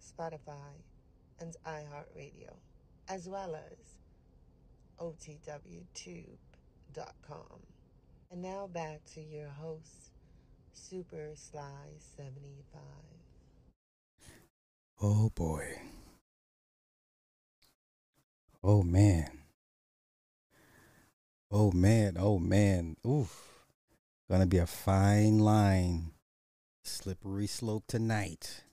Spotify, and iHeartRadio, as well as OTWTube.com. And now back to your host, Super Sly 75. Oh boy. Oh man. Oh man. Oh man. Oof. Gonna be a fine line. Slippery slope tonight.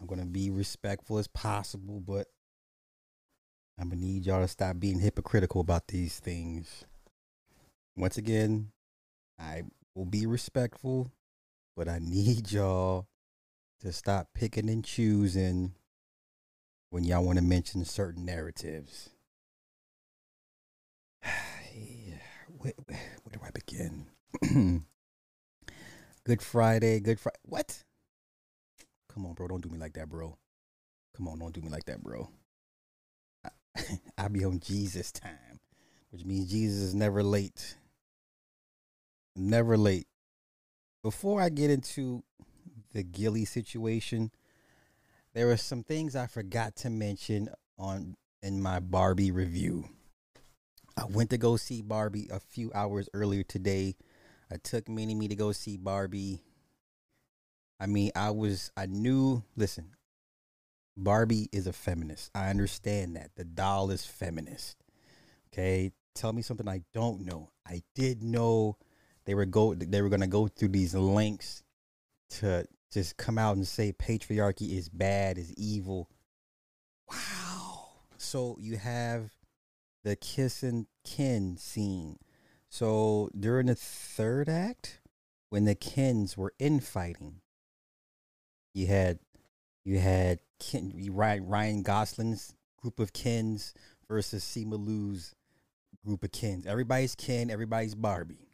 I'm gonna be respectful as possible, but I'm gonna need y'all to stop being hypocritical about these things. Once again, I will be respectful, but I need y'all to stop picking and choosing when y'all want to mention certain narratives. where, where, where do I begin? good Friday, good Friday. What? Come on, bro. Don't do me like that, bro. Come on, don't do me like that, bro. I, I be on Jesus time, which means Jesus is never late. Never late. Before I get into the Gillie situation, there are some things I forgot to mention on in my Barbie review. I went to go see Barbie a few hours earlier today. I took Mini Me to go see Barbie. I mean, I was, I knew, listen, Barbie is a feminist. I understand that. The doll is feminist. Okay. Tell me something I don't know. I did know they were go they were gonna go through these links to just come out and say patriarchy is bad, is evil. Wow. So you have the kiss and kin scene. So during the third act, when the Kens were infighting, you had you had Ken, Ryan Gosling's group of Kens versus Simu Liu's group of Kens. Everybody's Ken, everybody's Barbie.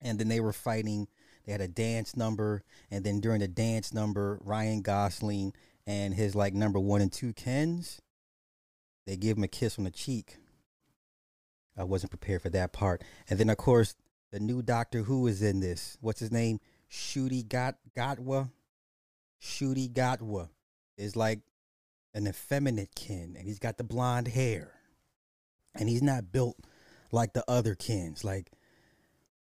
And then they were fighting. They had a dance number, and then during the dance number, Ryan Gosling and his like number one and two Kens, they give him a kiss on the cheek. I wasn't prepared for that part. And then of course the new Doctor Who is in this. What's his name? Shooty Got Gatwa. Ncuti Gatwa is like an effeminate Ken, and he's got the blonde hair, and he's not built like the other Kens. Like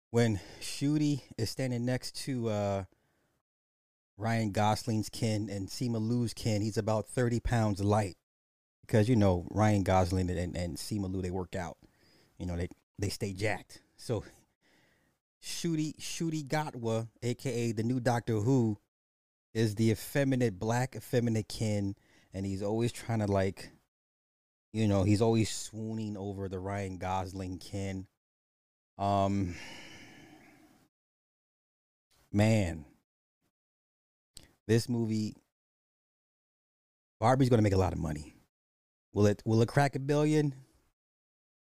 when Ncuti is standing next to uh, Ryan Gosling's Ken and Simu Liu's Ken, he's about thirty pounds light because you know Ryan Gosling and, and Simu Liu they work out. You know they they stay jacked. So Ncuti Ncuti Gatwa, aka the new Doctor Who, is the effeminate black effeminate Ken, and he's always trying to like, you know, he's always swooning over the Ryan Gosling Ken. Um, man, this movie, Barbie's gonna make a lot of money. Will it? Will it crack a billion?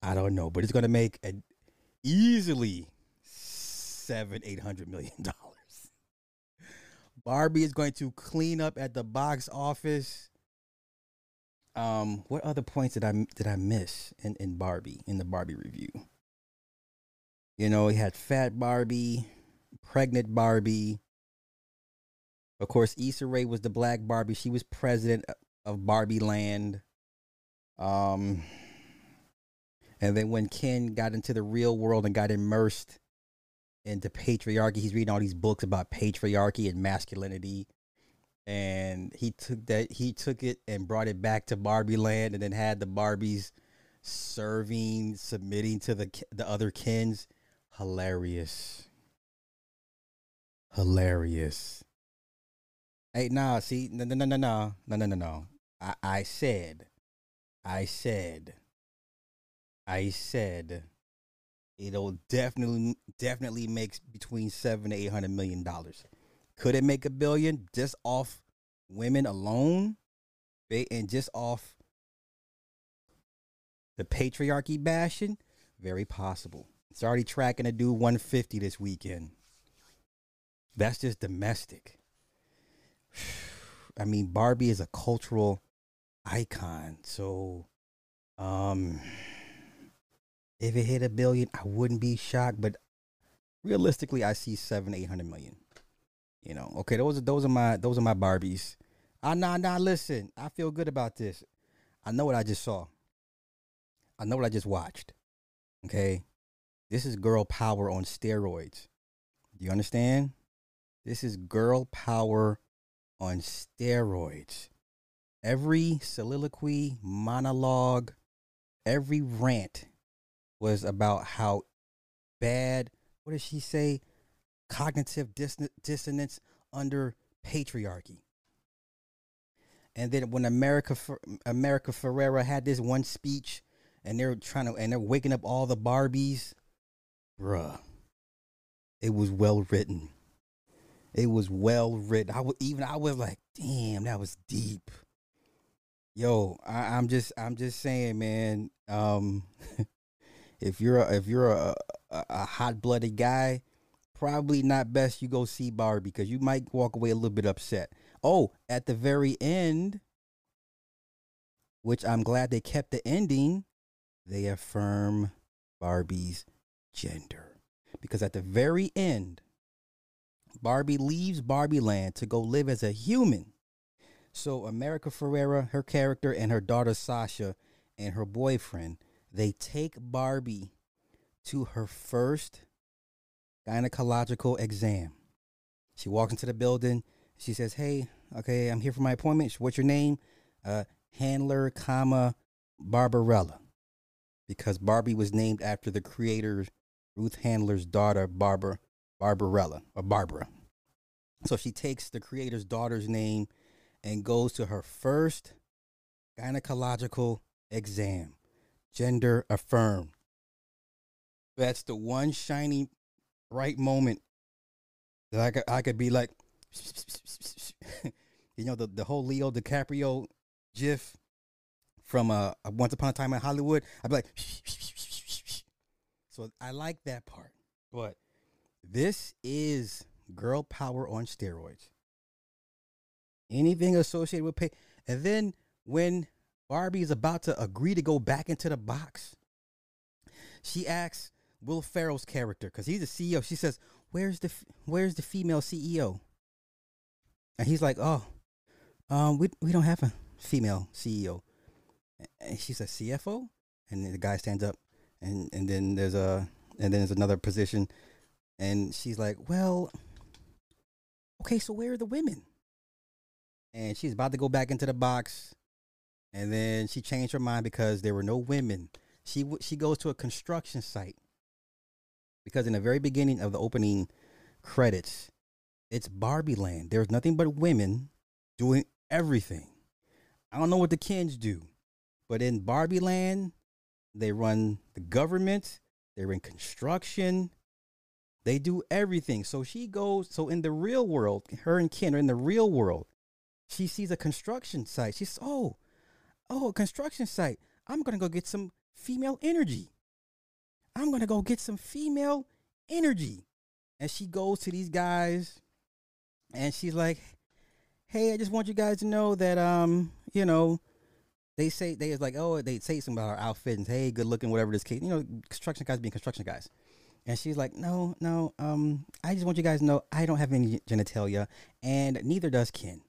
I don't know, but it's gonna make a easily seven, eight hundred million dollars. Barbie is going to clean up at the box office. Um, what other points did I did I miss in, in Barbie in the Barbie review? You know, he had fat Barbie, pregnant Barbie. Of course, Issa Rae was the black Barbie. She was president of Barbie Land. Um, and then when Ken got into the real world and got immersed into patriarchy. He's reading all these books about patriarchy and masculinity. And he took that he took it and brought it back to Barbie land and then had the Barbies serving, submitting to the the other Kens. Hilarious. Hilarious. Hey, nah, see, no, no, no, no, no, no, no, no, no. I, I said, I said, I said it'll definitely definitely makes between seven to eight hundred million dollars. Could it make a billion just off women alone, and just off the patriarchy bashing, very possible. It's already tracking to do 150 this weekend. That's just domestic. I mean, Barbie is a cultural icon. So, um, if it hit a billion, I wouldn't be shocked. But realistically, I see seven, eight hundred million. You know, okay, those are those are my those are my Barbies. Ah, nah, nah. Listen, I feel good about this. I know what I just saw. I know what I just watched. Okay, this is girl power on steroids. Do you understand? This is girl power on steroids. Every soliloquy, monologue, every rant was about how bad, what did she say? Cognitive dissonance under patriarchy. And then when America America Ferrera had this one speech and they're trying to and they're waking up all the Barbies, bruh. It was well written. It was well written. I was even I was like, damn, that was deep. Yo, I, am just I'm just saying, man. Um, if you're a, if you're a, a, a hot blooded guy, probably not best you go see Barbie because you might walk away a little bit upset. Oh, at the very end, which I'm glad they kept the ending, they affirm Barbie's gender. Because at the very end, Barbie leaves Barbie Land to go live as a human. So America Ferrera, her character, and her daughter Sasha and her boyfriend, they take Barbie to her first gynecological exam. She walks into the building. She says, "Hey, okay, I'm here for my appointment. What's your name?" Uh, Handler, comma Barbarella, because Barbie was named after the creator Ruth Handler's daughter, Barbara Barbarella or Barbara. So she takes the creator's daughter's name and goes to her first gynecological exam, gender affirm. That's the one shiny, bright moment that I could, I could be like, you know, the, the whole Leo DiCaprio gif from uh, Once Upon a Time in Hollywood. I'd be like, so I like that part. But this is girl power on steroids. Anything associated with pay. And then when Barbie is about to agree to go back into the box, she asks Will Ferrell's character, because he's the CEO, she says, Where's the where's the female CEO? And he's like, Oh, um, we we don't have a female CEO. And she says, CFO? And the guy stands up and, and then there's a and then there's another position and she's like, Well, okay, so where are the women? And she's about to go back into the box. And then she changed her mind because there were no women. She she goes to a construction site because in the very beginning of the opening credits, it's Barbie Land. There's nothing but women doing everything. I don't know what the Kens do, but in Barbie Land, they run the government. They're in construction. They do everything. So she goes. So in the real world, her and Ken are in the real world. She sees a construction site. She says, "Oh, oh, a construction site. I'm gonna go get some female energy. I'm gonna go get some female energy." And she goes to these guys, and she's like, "Hey, I just want you guys to know that um, you know." They say they is like, oh, they say something about our outfit and say, hey, good looking, whatever this case. You know, construction guys being construction guys. And she's like, no, no, um, I just want you guys to know I don't have any genitalia, and neither does Ken.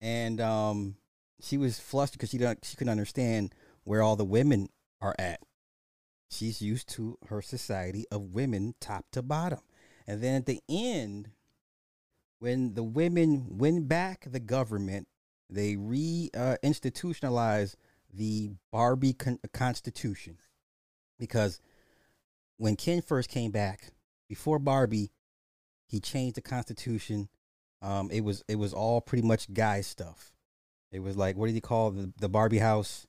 And um, she was flushed because she don't, she couldn't understand where all the women are at. She's used to her society of women top to bottom. And then at the end, when the women win back the government, they re-institutionalize uh, the Barbie con- Constitution because when Ken first came back before Barbie, he changed the Constitution. Um, it was it was all pretty much guy stuff. It was like what did he call the the Barbie house?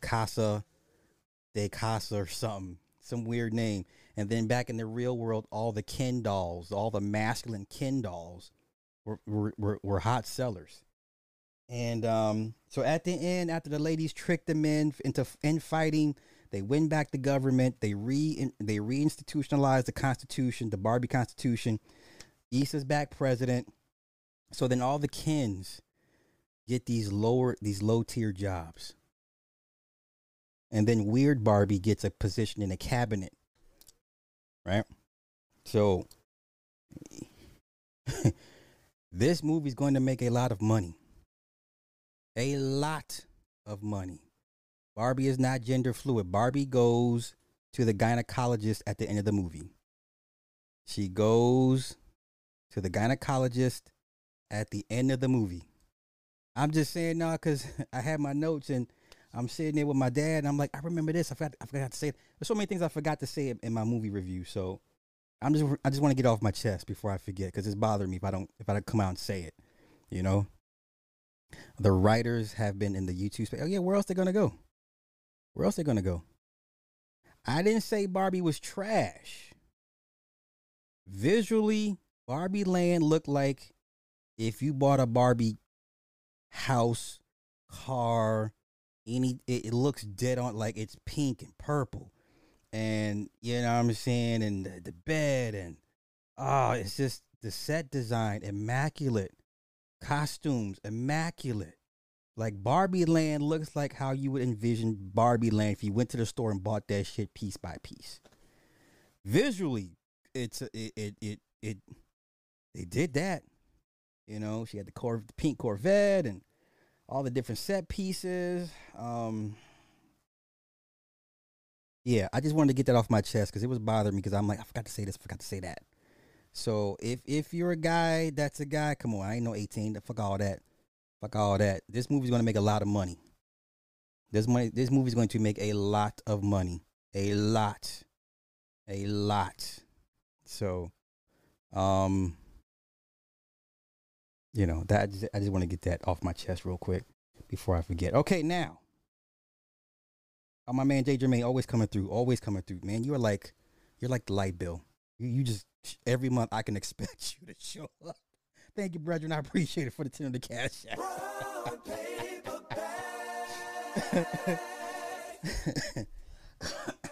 Casa de Casa or something, some weird name. And then back in the real world, all the Ken dolls, all the masculine Ken dolls, were were, were, were hot sellers. And um, so at the end, after the ladies tricked the men into infighting, they win back the government. They re they reinstitutionalize the Constitution, the Barbie Constitution. Issa's back president. So then all the Kens get these lower these low tier jobs. And then weird Barbie gets a position in a cabinet. Right? So this movie's going to make a lot of money. A lot of money. Barbie is not gender fluid. Barbie goes to the gynecologist at the end of the movie. She goes to the gynecologist at the end of the movie. I'm just saying now because I had my notes and I'm sitting there with my dad and I'm like, I remember this. I forgot, I forgot to say it. There's so many things I forgot to say in my movie review. So I'm just I just want to get off my chest before I forget because it's bothering me if I don't if I don't come out and say it. You know. The writers have been in the YouTube space. Oh yeah, where else they gonna go? Where else they gonna go? I didn't say Barbie was trash. Visually, Barbie Land looked like if you bought a Barbie house, car, any it, it looks dead on like it's pink and purple and you know what I'm saying, and the, the bed, and oh, it's just the set design immaculate, costumes immaculate. Like Barbie Land looks like how you would envision Barbie Land if you went to the store and bought that shit piece by piece. Visually, it's it it it it they did that. You know, she had the core the pink Corvette and all the different set pieces. Um, yeah, I just wanted to get that off my chest because it was bothering me because I'm like, I forgot to say this, forgot to say that. So if if you're a guy that's a guy, come on, I ain't no 18. Fuck all that. Fuck all that. This movie's gonna make a lot of money. This money this movie's going to make a lot of money. A lot. A lot. So um you know, that I just, I just want to get that off my chest real quick before I forget. Okay, now Oh, my man Jay Jermaine always coming through, always coming through. Man, you are like, you're like the light bill. You, you just every month I can expect you to show up. Thank you, brethren. I appreciate it for the ten of the cash.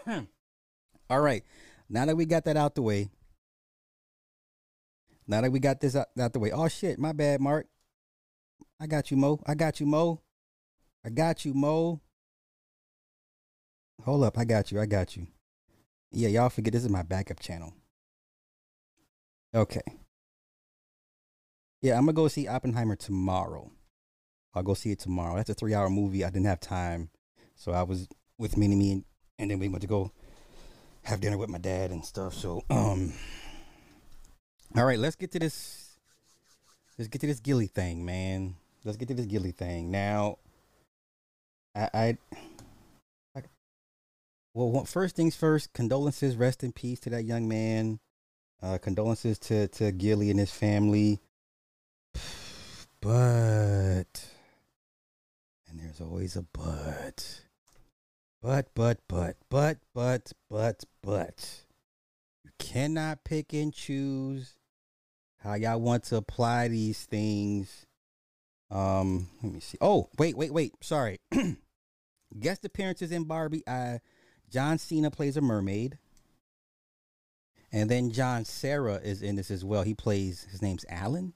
All right. Now that we got that out the way, now that we got this out, out the way. Oh shit, my bad, Mark. I got you, Mo. I got you, Mo. I got you, Mo. Hold up, I got you. I got you. Yeah, y'all forget this is my backup channel. Okay. Yeah, I'm gonna go see Oppenheimer tomorrow. I'll go see it tomorrow. That's a three hour movie. I didn't have time. So I was with Mini Me and, and then we went to go have dinner with my dad and stuff. So um all right, let's get to this let's get to this Gillie thing, man. Let's get to this Gillie thing. Now I I well, first things first, condolences, rest in peace to that young man. Uh, condolences to, to Gillie and his family. But, and there's always a but. But, but, but, but, but, but, but. You cannot pick and choose how y'all want to apply these things. Um, let me see. Oh, wait, wait, wait. Sorry. Guest appearances in Barbie. I John Cena plays a mermaid. And then John Cera is in this as well. He plays his name's Alan.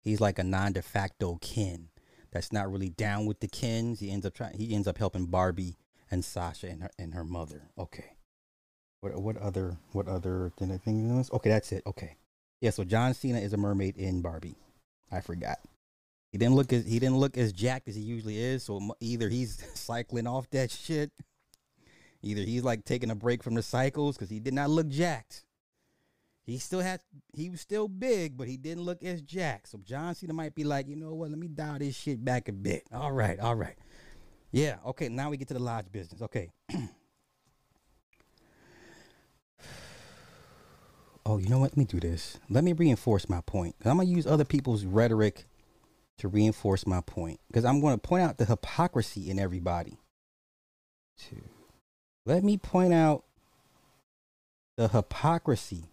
He's like a non de facto Ken that's not really down with the Kens. He ends up trying he ends up helping Barbie and Sasha and her and her mother. Okay. What what other what other did I think Okay, that's it. Okay. Yeah, so John Cena is a mermaid in Barbie. I forgot. He didn't look as he didn't look as jacked as he usually is. So either he's cycling off that shit Either he's like taking a break from the cycles because he did not look jacked. He still had he was still big, but he didn't look as jacked. So John Cena might be like, you know what, let me dial this shit back a bit. All right, all right. Yeah, okay, now we get to the lodge business. Okay. oh, you know what? Let me do this. Let me reinforce my point. I'm going to use other people's rhetoric to reinforce my point because I'm going to point out the hypocrisy in everybody. Two. Let me point out the hypocrisy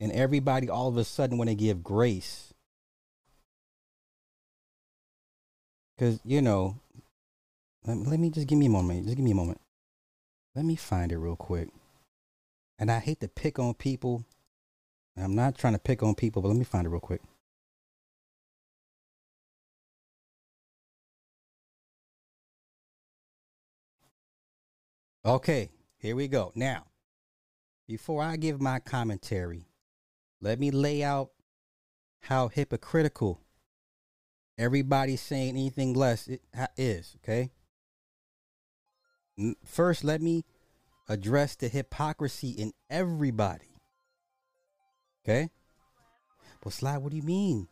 in everybody all of a sudden when they give grace. Because, you know, let me, let me just give me a moment. Just give me a moment. Let me find it real quick. And I hate to pick on people. I'm not trying to pick on people, but let me find it real quick. Okay, here we go. Now, before I give my commentary, let me lay out how hypocritical everybody saying anything less is, okay? First, let me address the hypocrisy in everybody. Okay? Well, Sly, what do you mean?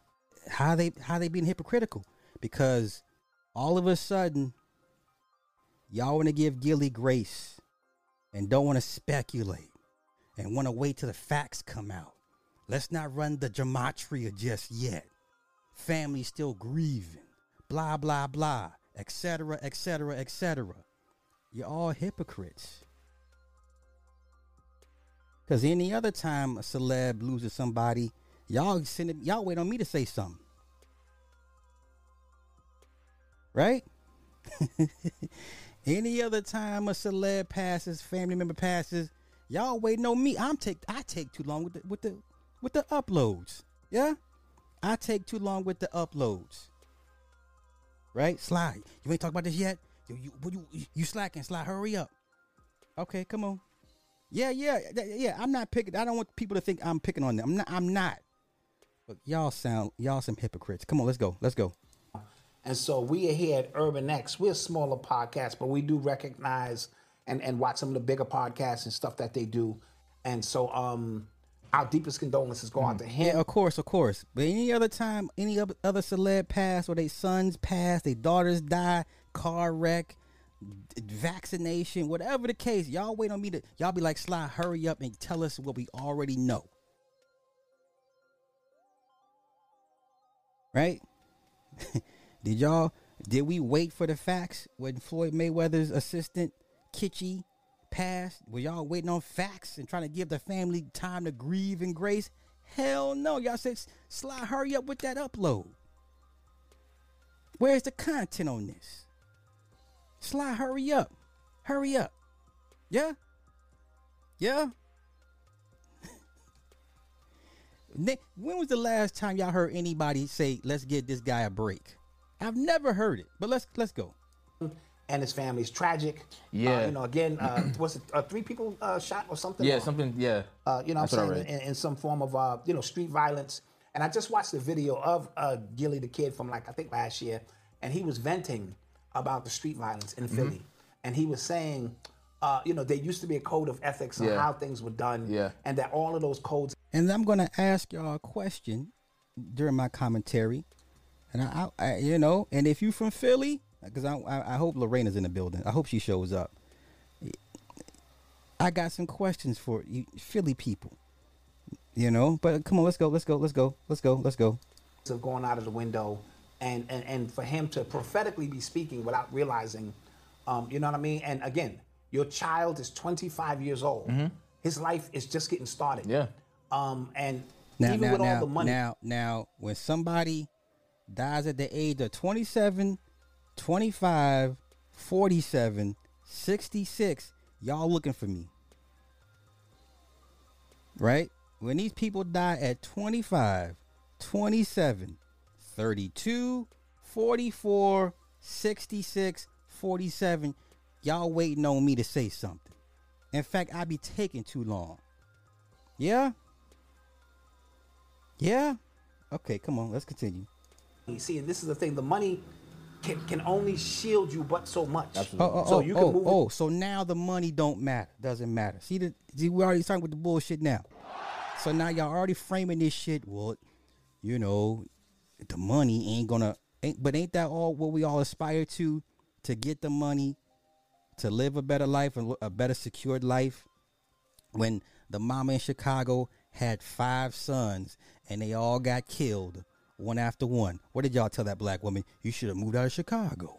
How they how they being hypocritical? Because all of a sudden, y'all want to give Gillie grace and don't want to speculate and want to wait till the facts come out. Let's not run the gematria just yet. Family still grieving. Blah blah blah, etc. etc. etc. You're all hypocrites. Cause any other time a celeb loses somebody, y'all send it, y'all wait on me to say something. Right? any other time a celeb passes, family member passes, y'all waiting on me. I'm take I take too long with the with the with the uploads. Yeah? I take too long with the uploads. Right? Slide. You ain't talk about this yet? You you you, you slacking, slide, hurry up. Okay, come on. Yeah, yeah, yeah. I'm not picking. I don't want people to think I'm picking on them. I'm not. I'm not. But y'all sound y'all some hypocrites. Come on, let's go. Let's go. And so we are here at Urban X. We're a smaller podcast, but we do recognize and and watch some of the bigger podcasts and stuff that they do. And so um our deepest condolences go out to him. Yeah, of course, of course. But any other time, any other celeb pass or their sons pass, their daughters die, car wreck, vaccination, whatever the case, y'all wait on me to y'all be like, Sly, hurry up and tell us what we already know. Right? did y'all did we wait for the facts when Floyd Mayweather's assistant Kitchie passed? Were y'all waiting on facts and trying to give the family time to grieve and grace? Hell no. Y'all said Sly, hurry up with that upload. Where's the content on this? Sly, hurry up. Hurry up. Yeah? Yeah? when was the last time y'all heard anybody say, let's get this guy a break? I've never heard it, but let's let's go. And his family's tragic. Yeah. Uh, you know, again, uh, was it uh, three people uh, shot or something? Yeah, something, yeah. Uh, you know I'm saying? In, in, some form of, uh, you know, street violence. And I just watched the video of Gillie the kid from like, I think last year, and he was venting about the street violence in mm-hmm. Philly, and he was saying, uh, you know, there used to be a code of ethics on yeah. how things were done, yeah. and that all of those codes. And I'm going to ask y'all a question during my commentary, and I, I, you know, and if you from Philly, because I, I, I hope Lorena's in the building. I hope she shows up. I got some questions for you, Philly people. You know, but come on, let's go, let's go, let's go, let's go, let's go. Of going out of the window and, and, and for him to prophetically be speaking without realizing, um, you know what I mean? And again, your child is 25 years old. Mm-hmm. His life is just getting started. Yeah. Um, and now, even now, with now, all the money. Now, now, when somebody dies at the age of 27, 25, 47, 66, y'all looking for me. Right? When these people die at 25, 27, 32, 44, 66, 47. Y'all waiting on me to say something. In fact, I be taking too long. Yeah? Yeah? Okay, come on, let's continue. You see, and this is the thing, the money can, can only shield you but so much. Absolutely. Oh, oh, so oh, you can oh, move oh, so now the money don't matter. Doesn't matter. See, the, see, we already talking with the bullshit now. So now y'all already framing this shit. Well, you know, the money ain't gonna ain't, but ain't that all what we all aspire to? To get the money to live a better life and a better secured life? When the mama in chicago had five sons and they all got killed one after one. What did y'all tell that black woman? You should have moved out of chicago.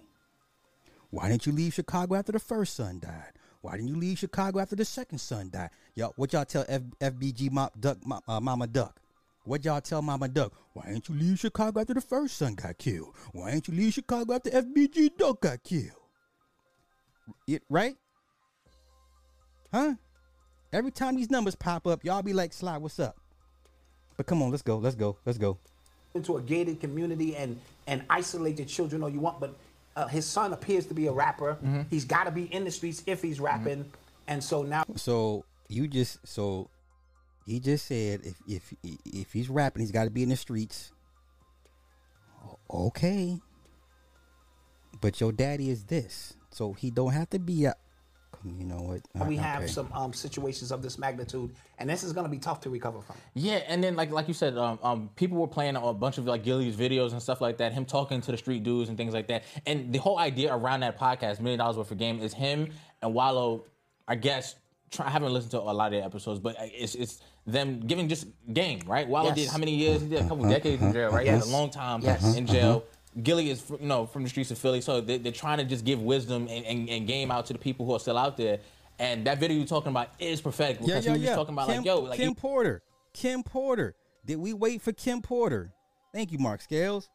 Why didn't you leave chicago after the first son died? Why didn't you leave chicago after the second son died? Y'all what y'all tell F- fbg mom, duck, uh, mama duck What y'all tell Mama Duck? Why ain't you leave Chicago after the first son got killed? Why ain't you leave Chicago after FBG Duck got killed? It, right? Huh? Every time these numbers pop up, y'all be like, Sly, what's up? But come on, let's go, let's go, let's go. into a gated community and and isolate the children all you want, but uh, his son appears to be a rapper. Mm-hmm. He's got to be in the streets if he's rapping, and so now So you just so he just said if if if he's rapping, he's got to be in the streets. Okay, but your daddy is this, so he don't have to be a. You know what? we Uh, have okay. some um, situations of this magnitude, and this is going to be tough to recover from. Yeah, and then like like you said, um, um, people were playing a bunch of like Gillie's videos and stuff like that. Him talking to the street dudes and things like that. And the whole idea around that podcast, million dollars worth of game, is him and Wallo. I guess try, I haven't listened to a lot of their episodes, but uh, it's it's them giving just game, right? Wallo Yes. did how many years? He did a couple uh-huh. decades in jail, right? He Yes. had a long time Yes. in uh-huh. jail. Uh-huh. Gillie is you know from the streets of Philly, so they, they're trying to just give wisdom and, and, and game out to the people who are still out there. And that video you're talking about is prophetic because he was just talking about Kim, like yo, like Kim he- Porter, Kim Porter. Did we wait for Kim Porter? Thank you, Mark Scales.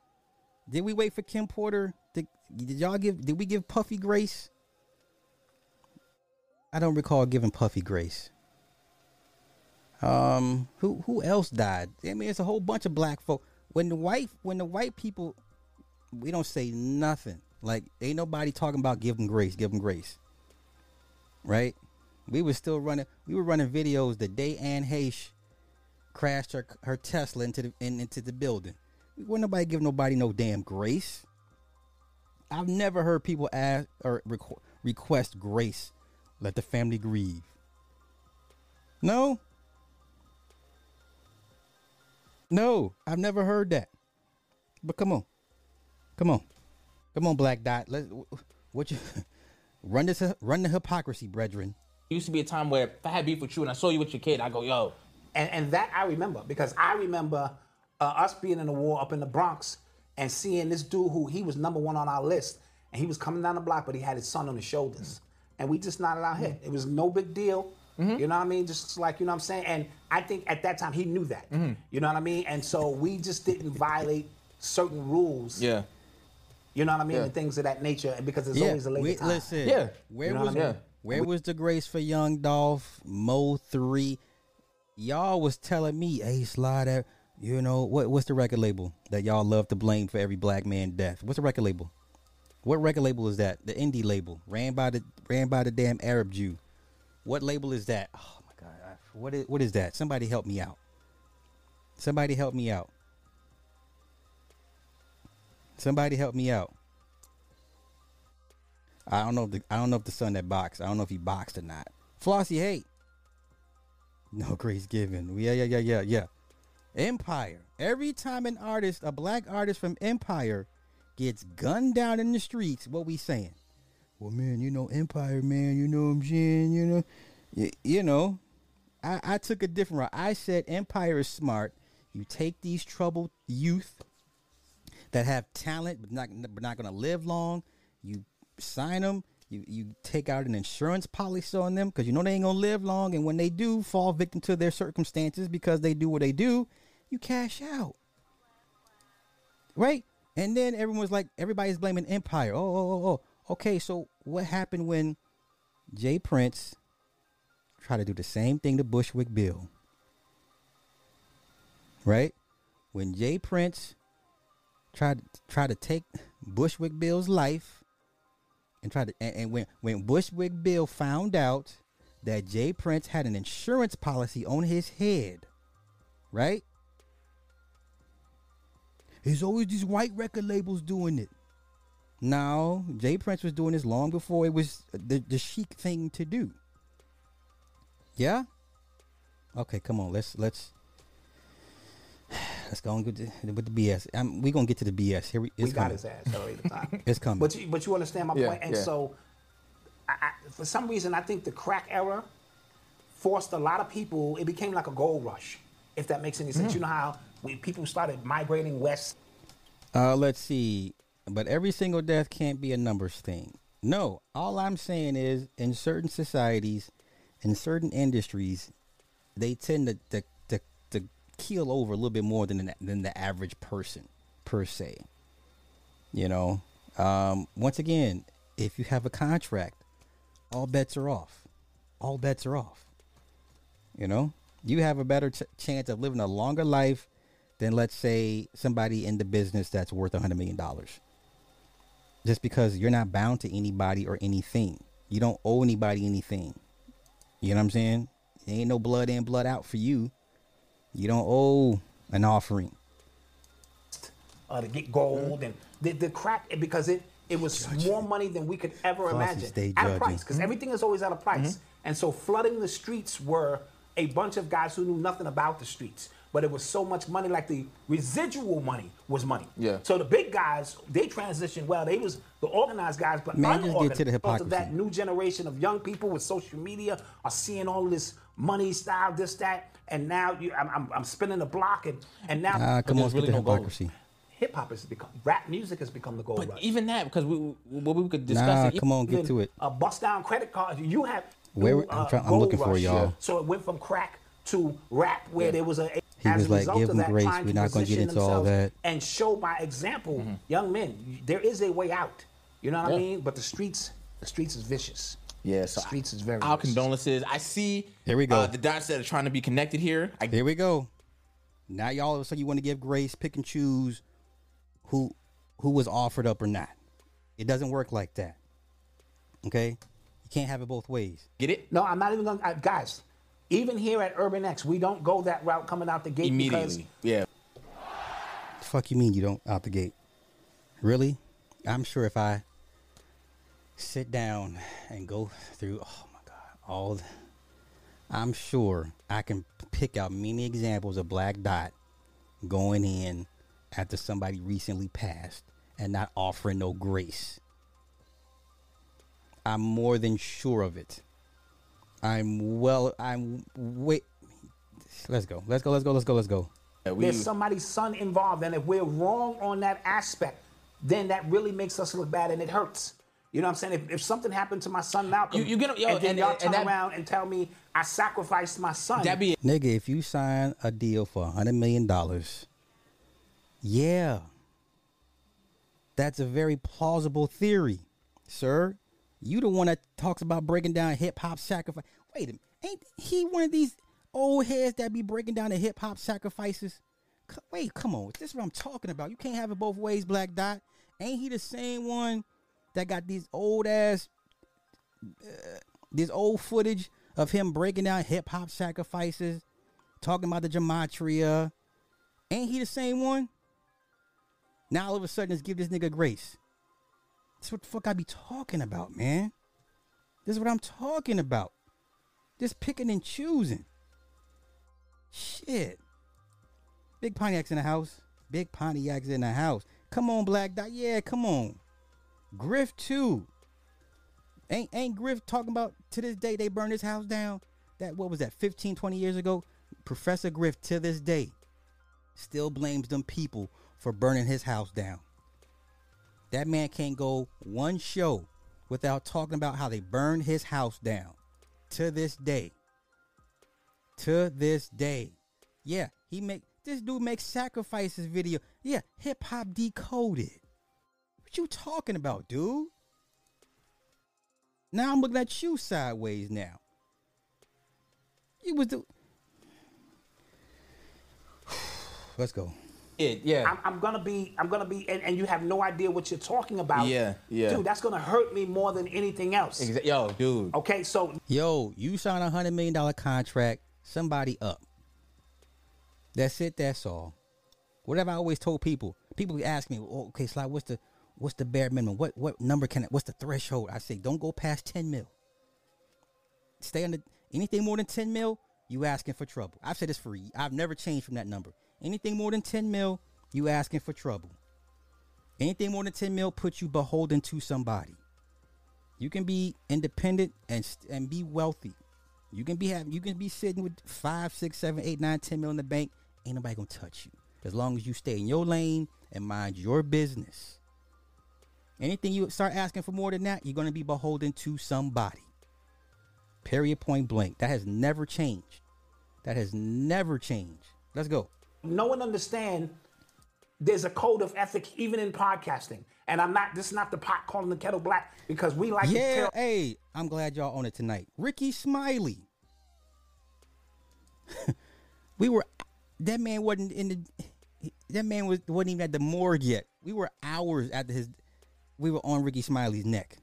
Did we wait for Kim Porter? Did, did y'all give? Did we give Puffy grace? I don't recall giving Puffy grace. Um, who who else died? I mean, it's a whole bunch of black folk. When the white when the white people, we don't say nothing. Like ain't nobody talking about give them grace, give them grace right? We were still running. We were running videos the day Anne Heche crashed her her Tesla into the in, into the building. Wasn't nobody give nobody no damn grace. I've never heard people ask or requ- request grace. Let the family grieve. No. No, I've never heard that. But come on, come on, come on, Black Dot. Let what you run this run the hypocrisy, brethren. It used to be a time where if I had beef with you and I saw you with your kid, I go, yo, And, and that I remember because I remember uh, us being in the war up in the Bronx and seeing this dude who he was number one on our list and he was coming down the block, but he had his son on his shoulders. And we just nodded our head. It was no big deal. Mm-hmm. You know what I mean? Just like, you know what I'm saying? And I think at that time he knew that. Mm-hmm. You know what I mean? And so we just didn't violate certain rules. yeah. You know what I mean? Yeah. And things of that nature. And because there's always a later we- time. listen. Yeah. where You know was I mean? where was the grace for Young Dolph Mo three? Y'all was telling me, hey, Slider, you know what? What's the record label that y'all love to blame for every black man death? What's the record label? What record label is that? The indie label ran by the ran by the damn Arab Jew. What label is that? Oh my god, I- what is what is that? Somebody help me out. Somebody help me out. Somebody help me out. I don't know if the I don't know if the son that boxed. I don't know if he boxed or not. Flossie, hey. No grace given. Yeah, yeah, yeah, yeah, yeah. Empire. Every time an artist, a black artist from Empire, gets gunned down in the streets, what we saying? Well, man, you know Empire, man. You know I'm saying. You know, Y- you know. I, I took a different route. I said Empire is smart. You take these troubled youth that have talent but not but not gonna live long. You sign them. You you take out an insurance policy on them because you know they ain't gonna live long. And when they do fall victim to their circumstances because they do what they do, you cash out, right? And then everyone's like, everybody's blaming Empire. Oh oh oh oh. Okay, so what happened when J. Prince tried to do the same thing to Bushwick Bill? Right? When J. Prince tried to try to take Bushwick Bill's life and tried to and, and when when Bushwick Bill found out that J. Prince had an insurance policy on his head, right? There's always these white record labels doing it. No, J. Prince was doing this long before it was the, the chic thing to do. Yeah? Okay, come on, let's let's let's go on with the, with the BS. Um, we gonna get to the BS. Here we, it's we got coming. his ass early the time. It's coming. But you, but you understand my Yeah, point? And yeah. so, I, I, for some reason, I think the crack era forced a lot of people. It became like a gold rush, if that makes any sense. You know how we, people started migrating west. Uh, let's see. But every single death can't be a numbers thing. No, all I'm saying is in certain societies, in certain industries, they tend to to, to, to keel over a little bit more than the, than the average person per se. You know, um, once again, if you have a contract, all bets are off. All bets are off. You know, you have a better ch- chance of living a longer life than, let's say, somebody in the business that's worth a hundred million dollars. Just because you're not bound to anybody or anything, you don't owe anybody anything. You know what I'm saying? There ain't no blood in, blood out for you. You don't owe an offering. uh, to get gold and the, the crack because it it was more money than we could ever imagine at a price because everything is always at a price and so flooding the streets were a bunch of guys who knew nothing about the streets but it was so much money like the residual money was money Yeah. so the big guys they transitioned well they was the organized guys but Man, just get to the unorganized because of that new generation of young people with social media are seeing all this money style this that and now you, I'm, I'm, I'm spinning the block and and now Ah, come on, there's skip really the no gold. hypocrisy. hip hop has become rap music has become the gold But rush. even that, because we, we, we could discuss Nah, it. come on, get Even to it. A bust down credit card. You have Where- new, I'm try- I'm gold looking for y'all. So it went from crack to rap, where Yeah. there was a. He as was a like, result "Give of them that, grace. trying We're to not gonna get position into all themselves that." And show by example, Mm-hmm. young men, there is a way out. You know what I mean? But the streets, the streets is vicious. Yeah, the so streets is very. Our vicious. condolences. I see. Here we go. Uh, the dots that are trying to be connected here. I, Here we go. Now y'all all of a sudden you want to give grace, pick and choose who who was offered up or not. It doesn't work like that. Okay? You can't have it both ways. get it No, I'm not even gonna, uh, guys. Even here at Urban X, we don't go that route coming out the gate because immediately. Yeah. The fuck you mean you don't out the gate? Really? I'm sure if I sit down and go through oh my god, all the, I'm sure I can pick out many examples of Black Dot going in after somebody recently passed and not offering no grace. I'm more than sure of it. I'm well I'm wait let's go. Let's go. Let's go. Let's go. Let's go. Yeah, we, there's somebody's son involved, and if we're wrong on that aspect, then that really makes us look bad, and it hurts. You know what I'm saying? If, if something happened to my son Malcolm, You- you get- yo, and then and- y'all and turn that- around and tell me I sacrificed my son, that be Nigga, if you sign a deal for a hundred million dollars, yeah, that's a very plausible theory, sir. You the one that talks about breaking down hip hop sacrifice. Wait a minute, ain't he one of these old heads that be breaking down the hip hop sacrifices? Wait, come on, this is what I'm talking about. You can't have it both ways, Black Dot. Ain't he the same one that got these old ass uh, this old footage of him breaking down hip hop sacrifices, talking about the gematria. Ain't he the same one? Now all of a sudden, let's give this nigga grace. That's what the fuck I be talking about, man. This is what I'm talking about. Just picking and choosing. Shit. Big Pontiac's in the house. Big Pontiac's in the house. Come on, Black Dot. Yeah, come on. Griff too. Ain't ain't Griff talking about to this day they burned his house down? That what was that 15, 20 years ago? Professor Griff to this day still blames them people for burning his house down. That man can't go one show without talking about how they burned his house down. To this day. To this day. Yeah, he make this dude makes sacrifices video. Yeah, hip hop decoded. What you talking about, dude? Now I'm looking at you sideways now. You was the Let's go. It. Yeah. I'm, I'm gonna be, I'm gonna be, and, and you have no idea what you're talking about. Yeah, yeah. dude, that's gonna hurt me more than anything else. Exa- Yo, dude. Okay, so Yo, you sign a hundred million dollar contract, somebody up. That's it, that's all. Whatever I always told people. People ask me, oh, okay, Sly, what's the what's the bare minimum? What what number can it what's the threshold? I say don't go past 10 mil. Stay under anything more than 10 mil, you asking for trouble. I've said this for ye- I've never changed from that number. Anything more than 10 mil, you asking for trouble. Anything more than 10 mil puts you beholden to somebody. You can be independent and and be wealthy. You can be having you can be sitting with five, six, seven, eight, nine, ten mil in the bank. Ain't nobody gonna touch you. As long as you stay in your lane and mind your business. Anything you start asking for more than that, you're gonna be beholden to somebody. Period point blank. That has never changed. That has never changed. Let's go. Know one understand there's a code of ethics even in podcasting. And I'm not this is not the pot calling the kettle black because we like to Yeah, tell hey, I'm glad y'all on it tonight. Rickey Smiley. we were that man wasn't in the that man was wasn't even at the morgue yet. We were hours after his we were on Rickey Smiley's neck.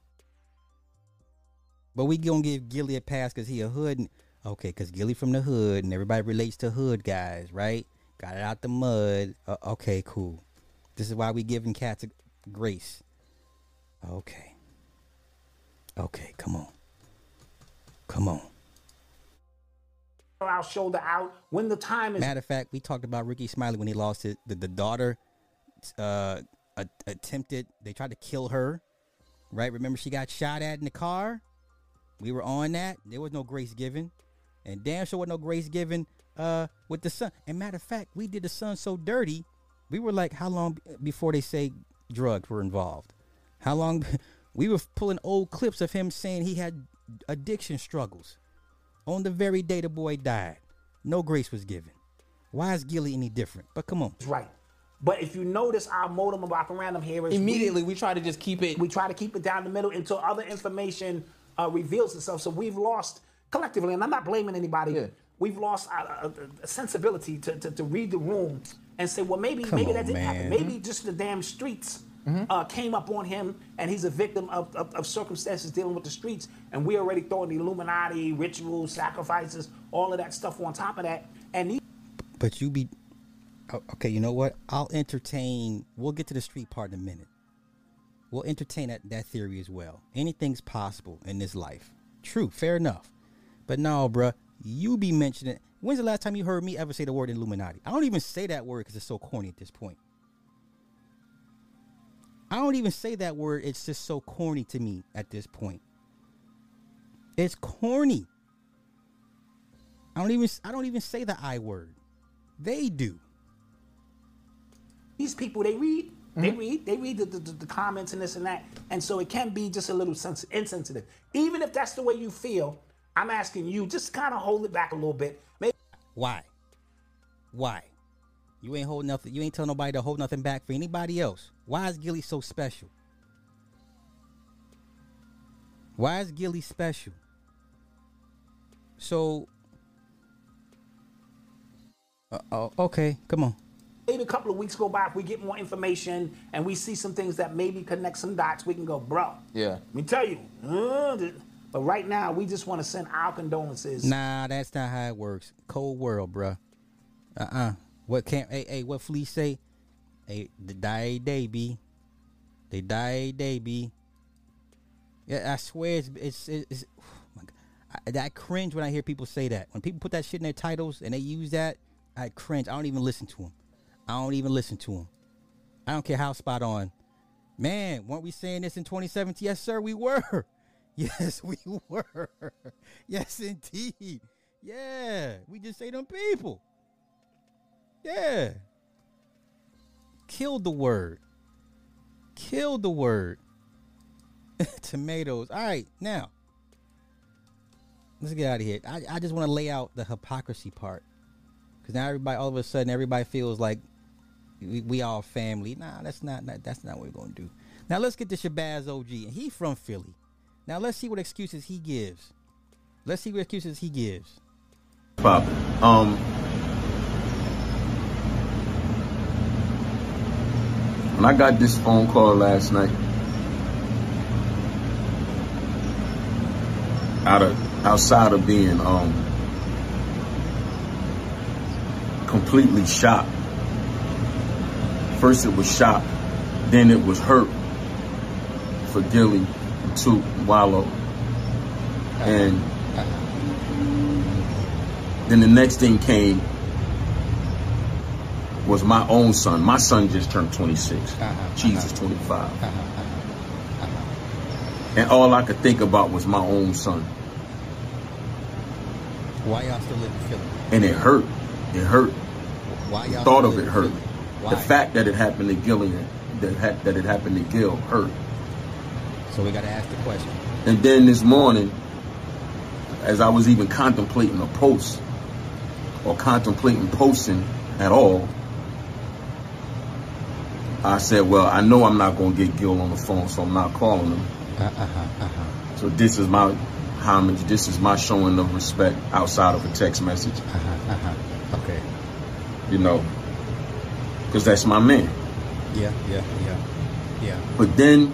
But we gonna give Gillie a pass because he a hood. and- Okay, because Gillie from the hood and everybody relates to hood guys, right? Got it out the mud. Uh, okay, cool. This is why we giving cats a grace. Okay. Okay, come on. Come on. our shoulder out when the time is Matter of fact, we talked about Rickey Smiley when he lost his the, the daughter uh a, attempted they tried to kill her. Right? Remember she got shot at in the car? We were on that. There was no grace given. And damn sure was no grace given uh with the son. And matter of fact, we did the son so dirty, we were like, how long before they say drugs were involved? How long we were pulling old clips of him saying he had addiction struggles on the very day the boy died. No grace was given. Why is Gillie any different? But come on. right. But if you notice our modem of operandum here is we- Immediately, we try to just keep it. we try to keep it down the middle until other information uh, reveals itself. So we've lost collectively, and I'm not blaming anybody. Yeah. We've lost a, a, a sensibility to, to, to read the room and say, well, maybe Come maybe on, that didn't happen. Maybe just the damn streets Mm-hmm. uh, came up on him, and he's a victim of, of, of circumstances dealing with the streets. And we already throwing the Illuminati rituals, sacrifices, all of that stuff on top of that. And he- But you be oh, okay. You know what? I'll entertain. We'll get to the street part in a minute. We'll entertain that, that theory as well. Anything's possible in this life. True, fair enough. But no, bruh, you be mentioning. When's the last time you heard me ever say the word Illuminati? I don't even say that word because it's so corny at this point. I don't even say that word. It's just so corny to me at this point. It's corny. I don't even. I don't even say the I word. They do. these people they read they mm-hmm. read they read the, the, the comments and this and that and so it can be just a little sens- insensitive even if that's the way you feel i'm asking you just kind of hold it back a little bit maybe Why? Why? You ain't hold nothing. You ain't tell nobody to hold nothing back for anybody else. Why is Gillie so special? Why is Gillie special? So, uh, oh, okay, come on. maybe a couple of weeks go by if we get more information and we see some things that maybe connect some dots we can go bro Yeah. let me tell you uh, th- but right now we just want to send our condolences Nah, that's not how it works. Cold world, bruh. Uh-uh. What can't? Hey, hey, what Fleece say? Hey, they die a day, b. They die a day, b. Yeah, I swear it's it's, it's, it's oh. I, I cringe when I hear people say that. When people put that shit in their titles and they use that, I cringe. I don't even listen to them. I don't even listen to them. I don't care how spot on. Man, weren't we saying this in 2017? Yes, sir, we were. Yes, we were. Yes, indeed. Yeah, we just say them people. Yeah. Killed the word. Killed the word. Tomatoes. All right, now. Let's get out of here. I, I just want to lay out the hypocrisy part. Because now everybody, all of a sudden, everybody feels like we, we all family. Nah, that's not, not that's not what we're gonna do. Now let's get to Shabazz OG, and he from Philly. Now let's see what excuses he gives. Let's see what excuses he gives. poppin'. Um, when I got this phone call last night, out of outside of being um completely shocked. First it was shocked, then it was hurt for Gillie to Wallo, and then the next thing came was my own son. My son just turned 26. Uh-huh, uh-huh. Jesus, 25. Uh-huh, uh-huh, and all I could think about was my own son. Why y'all still live in Philly? And it hurt. It hurt. Why y'all Thought of it hurt. The fact that it happened to Gillian, that, ha- that it happened to Gil, hurt. So we gotta ask the question. And then this morning, as I was even contemplating a post or contemplating posting at all, I said, well, I know I'm not going to get Gil on the phone, so I'm not calling him. Uh-huh, uh-huh, So this is my homage. This is my showing of respect outside of a text message, uh-huh, uh-huh. Okay. you know, because that's my man. Yeah, yeah, yeah, yeah. But then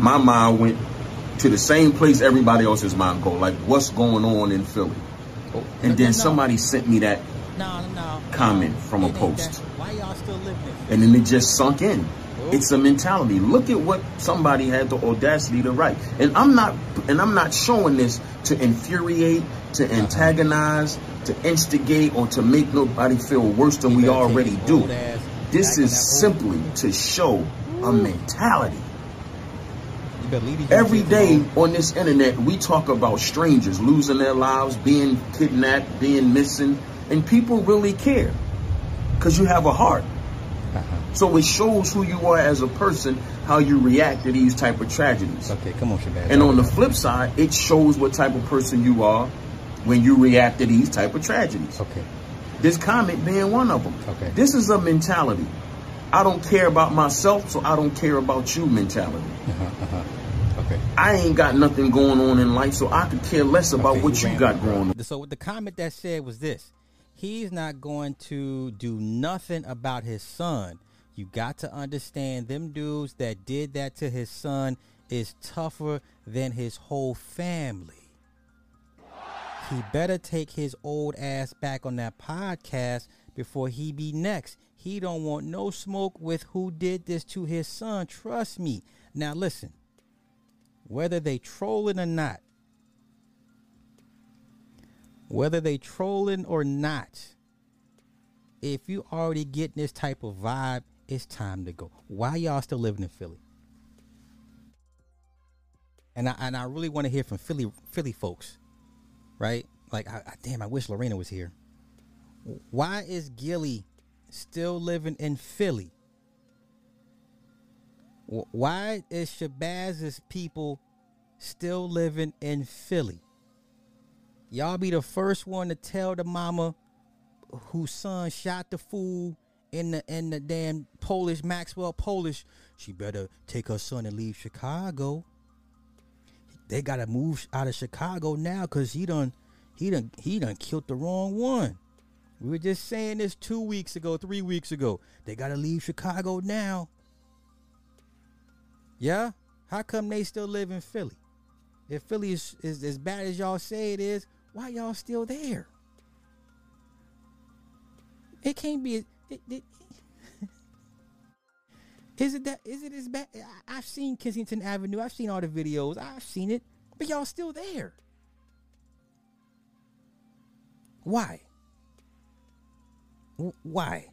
my mind went to the same place everybody else's mind go, like what's going on in Philly. Oh, And then no, somebody sent me that, no, no, comment from a post. Why y'all still living and then it just sunk in. Oh. It's a mentality. Look at what somebody had the audacity to write. And I'm not and I'm not showing this to infuriate, to uh-uh. antagonize, to instigate, or to make nobody feel worse than You we already do. ass This is simply to show a mentality. You better leave these Every day on this internet, we talk about strangers losing their lives, being kidnapped, being missing, and people really care because you have a heart. Uh-huh. So it shows who you are as a person, how you react to these type of tragedies. Okay, come on, Shabazz. And on the flip side, it shows what type of person you are when you react to these type of tragedies. Okay. This comment being one of them. Okay. This is a mentality. I don't care about myself, so I don't care about you mentality. Uh-huh, uh-huh. Okay. I ain't got nothing going on in life, so I could care less about Okay, what you ran got going on. So what the comment that said was this: He's not going to do nothing about his son. You got to understand them dudes that did that to his son is tougher than his whole family. He better take his old ass back on that podcast before he be next. He don't want no smoke with who did this to his son. Trust me. Now listen. Whether they trolling or not, whether they trolling or not, if you already getting this type of vibe, it's time to go. Why y'all still living in Philly? And I and I really want to hear from Philly Philly folks, right? Like, I, I, damn, I wish Lorena was here. Why is Gillie still living in Philly? Wh- Why is Shabazz's people still living in Philly? Y'all be the first one to tell the mama whose son shot the fool in the in the damn Polish Maxwell Polish. She better take her son and leave Chicago. They gotta move out of Chicago now because he done he done he done killed the wrong one. We were just saying this two weeks ago, three weeks ago. They gotta leave Chicago now. Yeah? How come they still live in Philly? If Philly is, is as bad as y'all say it is, why y'all still there? It can't be. It, it, is it that? Is it as bad? I- I've seen Kensington Avenue. I've seen all the videos. I've seen it, but y'all still there. Why? Why?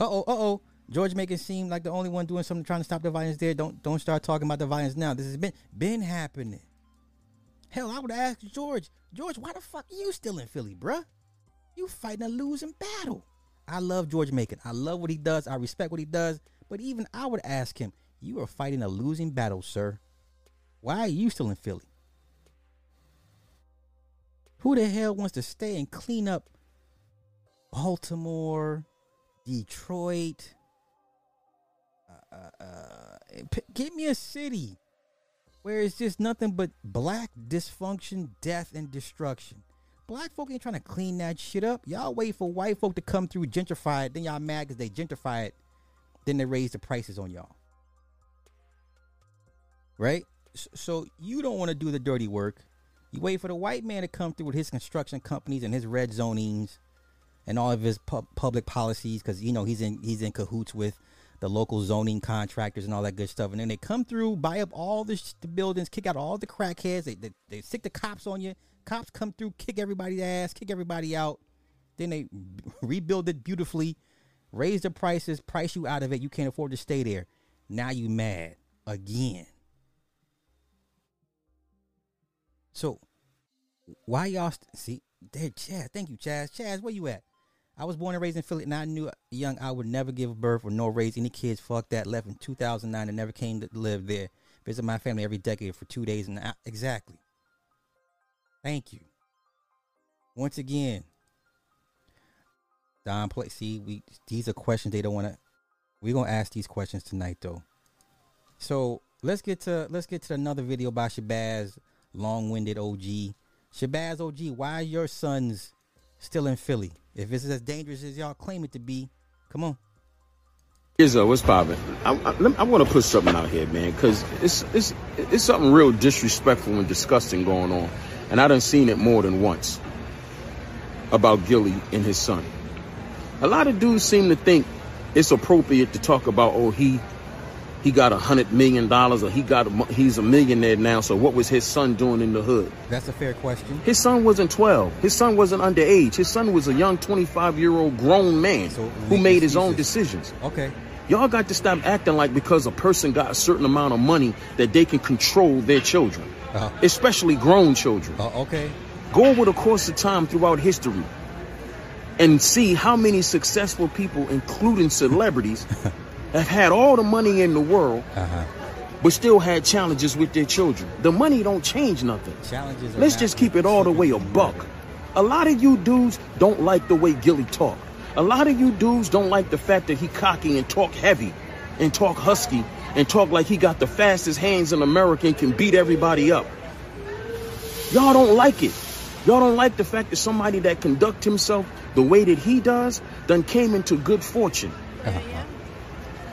Uh oh. Uh oh. George making seem like the only one doing something trying to stop the violence there. Don't don't start talking about the violence now. This has been been happening. Hell, I would ask George, George, why the fuck are you still in Philly, bruh? You fighting a losing battle. I love George Macon. I love what he does. I respect what he does. But even I would ask him, you are fighting a losing battle, sir. Why are you still in Philly? Who the hell wants to stay and clean up Baltimore, Detroit? Uh, uh, p- give me a city where it's just nothing but black dysfunction, death, and destruction. Black folk ain't trying to clean that shit up. Y'all wait for white folk to come through, gentrify it, then y'all mad because they gentrify it, then they raise the prices on y'all. Right? So you don't want to do the dirty work. You wait for the white man to come through with his construction companies and his red zonings and all of his pub- public policies because you know he's in he's in cahoots with the local zoning contractors and all that good stuff. And then they come through, buy up all the, sh- the buildings, kick out all the crackheads. They, they they stick the cops on you. Cops come through, kick everybody's ass, kick everybody out. Then they rebuild it beautifully, raise the prices, price you out of it. You can't afford to stay there. Now you mad again. So why y'all st- see there, Chaz? Thank you, Chaz. Chaz, where you at? I was born and raised in Philly, and I knew young I would never give birth or nor raise any kids. Fuck that. Left in 2009 and never came to live there. Visit my family every decade for two days and I, exactly. Thank you. Once again, Don play. See, we these are questions they don't want to. We're gonna ask these questions tonight, though. So let's get to let's get to another video by Shabazz, long-winded OG. Shabazz OG, why your sons still in Philly? If it's as dangerous as y'all claim it to be, come on. Izzo, what's poppin'? I, I, I want to put something out here, man, because it's it's it's something real disrespectful and disgusting going on, and I done seen it more than once about Gillie and his son. A lot of dudes seem to think it's appropriate to talk about, oh, he he got a hundred million dollars, or he got a, he's a millionaire now. So what was his son doing in the hood? That's a fair question. His son wasn't twelve. His son wasn't underage. His son was a young twenty-five year old grown man So who made his own decisions. Okay. Y'all got to stop acting like because a person got a certain amount of money that they can control their children, Uh, especially grown children. uh, okay. Go over the course of time throughout history and see how many successful people, including celebrities, have had all the money in the world Uh huh. but still had challenges with their children. The money don't change nothing. Challenges. Let's just keep it all the way a buck. A lot of you dudes don't like the way Gillie talk. A lot of you dudes don't like the fact that he cocky and talk heavy and talk husky and talk like he got the fastest hands in America and can beat everybody up. Y'all don't like it. Y'all don't like the fact that somebody that conduct himself the way that he does done came into good fortune.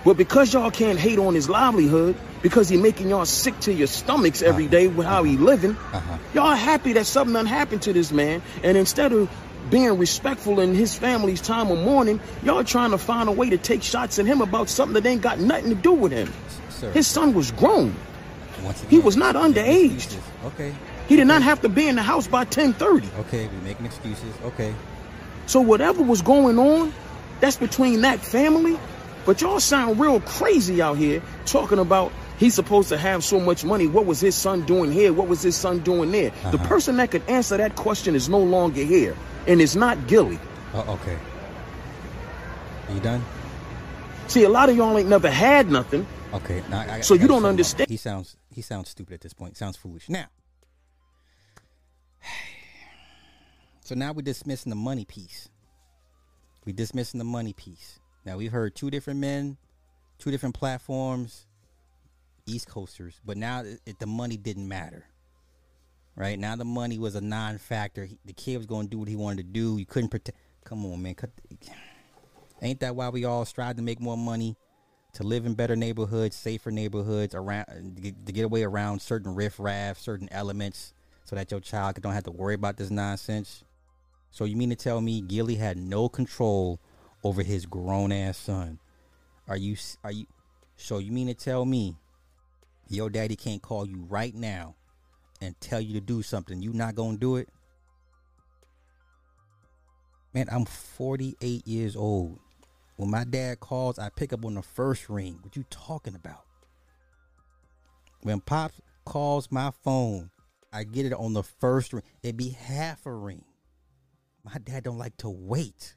But because y'all can't hate on his livelihood, because he making y'all sick to your stomachs every day with how he living, uh-huh. y'all happy that something done happened to this man. And instead of being respectful in his family's time of mourning, y'all trying to find a way to take shots at him about something that ain't got nothing to do with him. Sir. His son was grown. Once he was not underage. Okay. He did not have to be in the house by 1030. Okay. We're making excuses. Okay. So whatever was going on, that's between that family. But y'all sound real crazy out here talking about he's supposed to have so much money. What was his son doing here? What was his son doing there? The Uh-huh. person that could answer that question is no longer here, and it's not Gillie. Uh, okay. Are you done? See, a lot of y'all ain't never had nothing. Okay. Now, I, So I you don't understand- He sounds. He sounds stupid at this point. Sounds foolish. Now. So now we're dismissing the money piece. We're dismissing the money piece. Now we've heard two different men, two different platforms, East Coasters, but now it, the money didn't matter. Right now, the money was a non-factor. He, the kid was going to do what he wanted to do. You couldn't protect. Come on, man. Cut, ain't that why we all strive to make more money, to live in better neighborhoods, safer neighborhoods, around to get away around certain riffraff, certain elements, so that your child don't have to worry about this nonsense? So you mean to tell me Gillie had no control over his grown ass son? Are you are you? So you mean to tell me your daddy can't call you right now and tell you to do something? You not gonna do it? Man, I'm 48 years old. When my dad calls, I pick up on the first ring. What you talking about? When Pop calls my phone, I get it on the first ring. It be half a ring. My dad don't like to wait.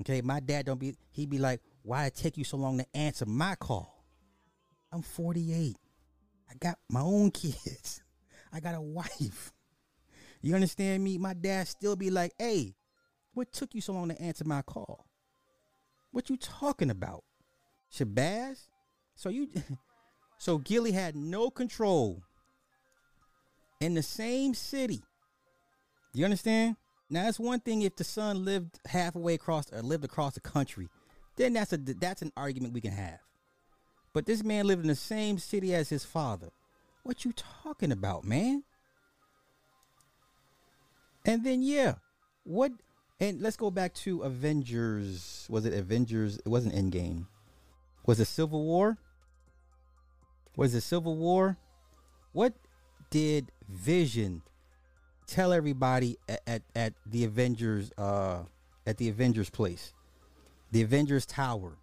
Okay, my dad don't be. He'd be like, "Why it take you so long to answer my call?" I'm 48. I got my own kids. I got a wife. You understand me? My dad still be like, "Hey, what took you so long to answer my call? What you talking about? Shabazz? So you so Gillie had no control in the same city. You understand? Now it's one thing if the son lived halfway across or lived across the country. Then that's a that's an argument we can have. But this man lived in the same city as his father. What you talking about, man? And then yeah, what? And let's go back to Avengers. Was it Avengers? It wasn't Endgame. Was it Civil War? Was it Civil War? What did Vision tell everybody at, at, at the Avengers uh at the Avengers place? The Avengers Tower.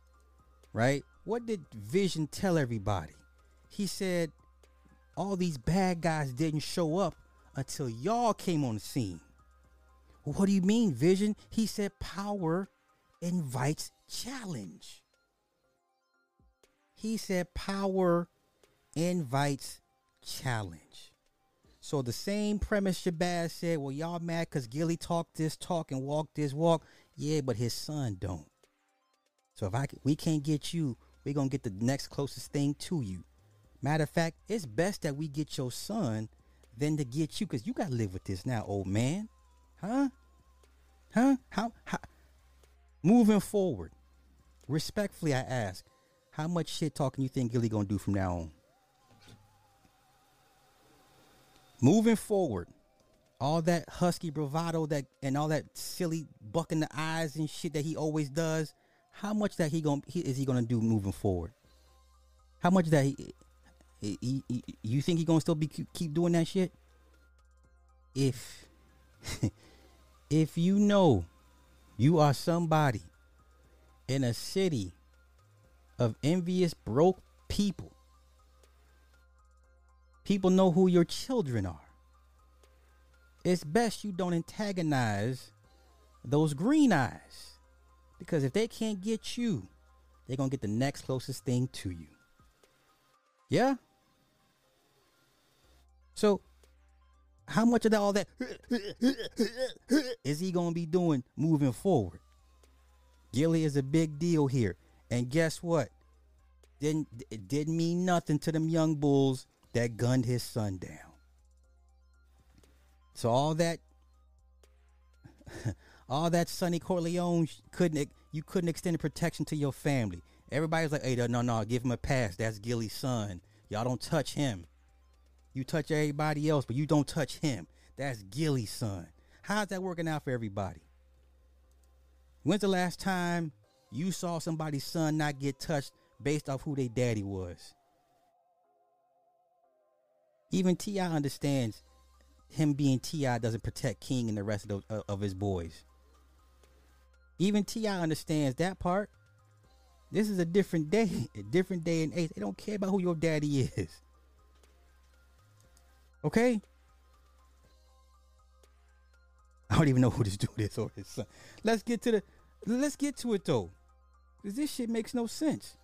Right? What did Vision tell everybody? He said all these bad guys didn't show up until y'all came on the scene. What do you mean, Vision? He said power invites challenge. He said power invites challenge. So the same premise Shabazz said, well, y'all mad because Gillie talked this talk and walked this walk. Yeah, but his son don't. So if I we can't get you, we're gonna get the next closest thing to you. Matter of fact, it's best that we get your son than to get you, cause you gotta live with this now, old man. Huh? Huh? How how moving forward, respectfully I ask, how much shit talking you think Gillie gonna do from now on? Moving forward, all that husky bravado that and all that silly bucking the eyes and shit that he always does, how much that he going is he gonna do moving forward? How much that he, he, he- you think he gonna still be keep doing that shit? If if you know you are somebody in a city of envious broke people, people know who your children are it's best you don't antagonize those green eyes. Because if they can't get you, they're going to get the next closest thing to you. Yeah? So, how much of that, all that is he going to be doing moving forward? Gillie is a big deal here. And guess what? Didn't, it didn't mean nothing to them young bulls that gunned his son down. So all that, all that Sonny Corleone couldn't you couldn't extend protection to your family. Everybody's like, "Hey, no, no, give him a pass. That's Gillie's son. Y'all don't touch him. You touch everybody else, but you don't touch him. That's Gillie's son." How's that working out for everybody? When's the last time you saw somebody's son not get touched based off who their daddy was? Even T.I. understands him being T.I. doesn't protect King and the rest of, the, uh, of his boys. Even T.I. understands that part. This is a different day, a different day and age. They don't care about who your daddy is. Okay. I don't even know who this dude is or his son. Let's get to the. Let's get to it though, because this shit makes no sense.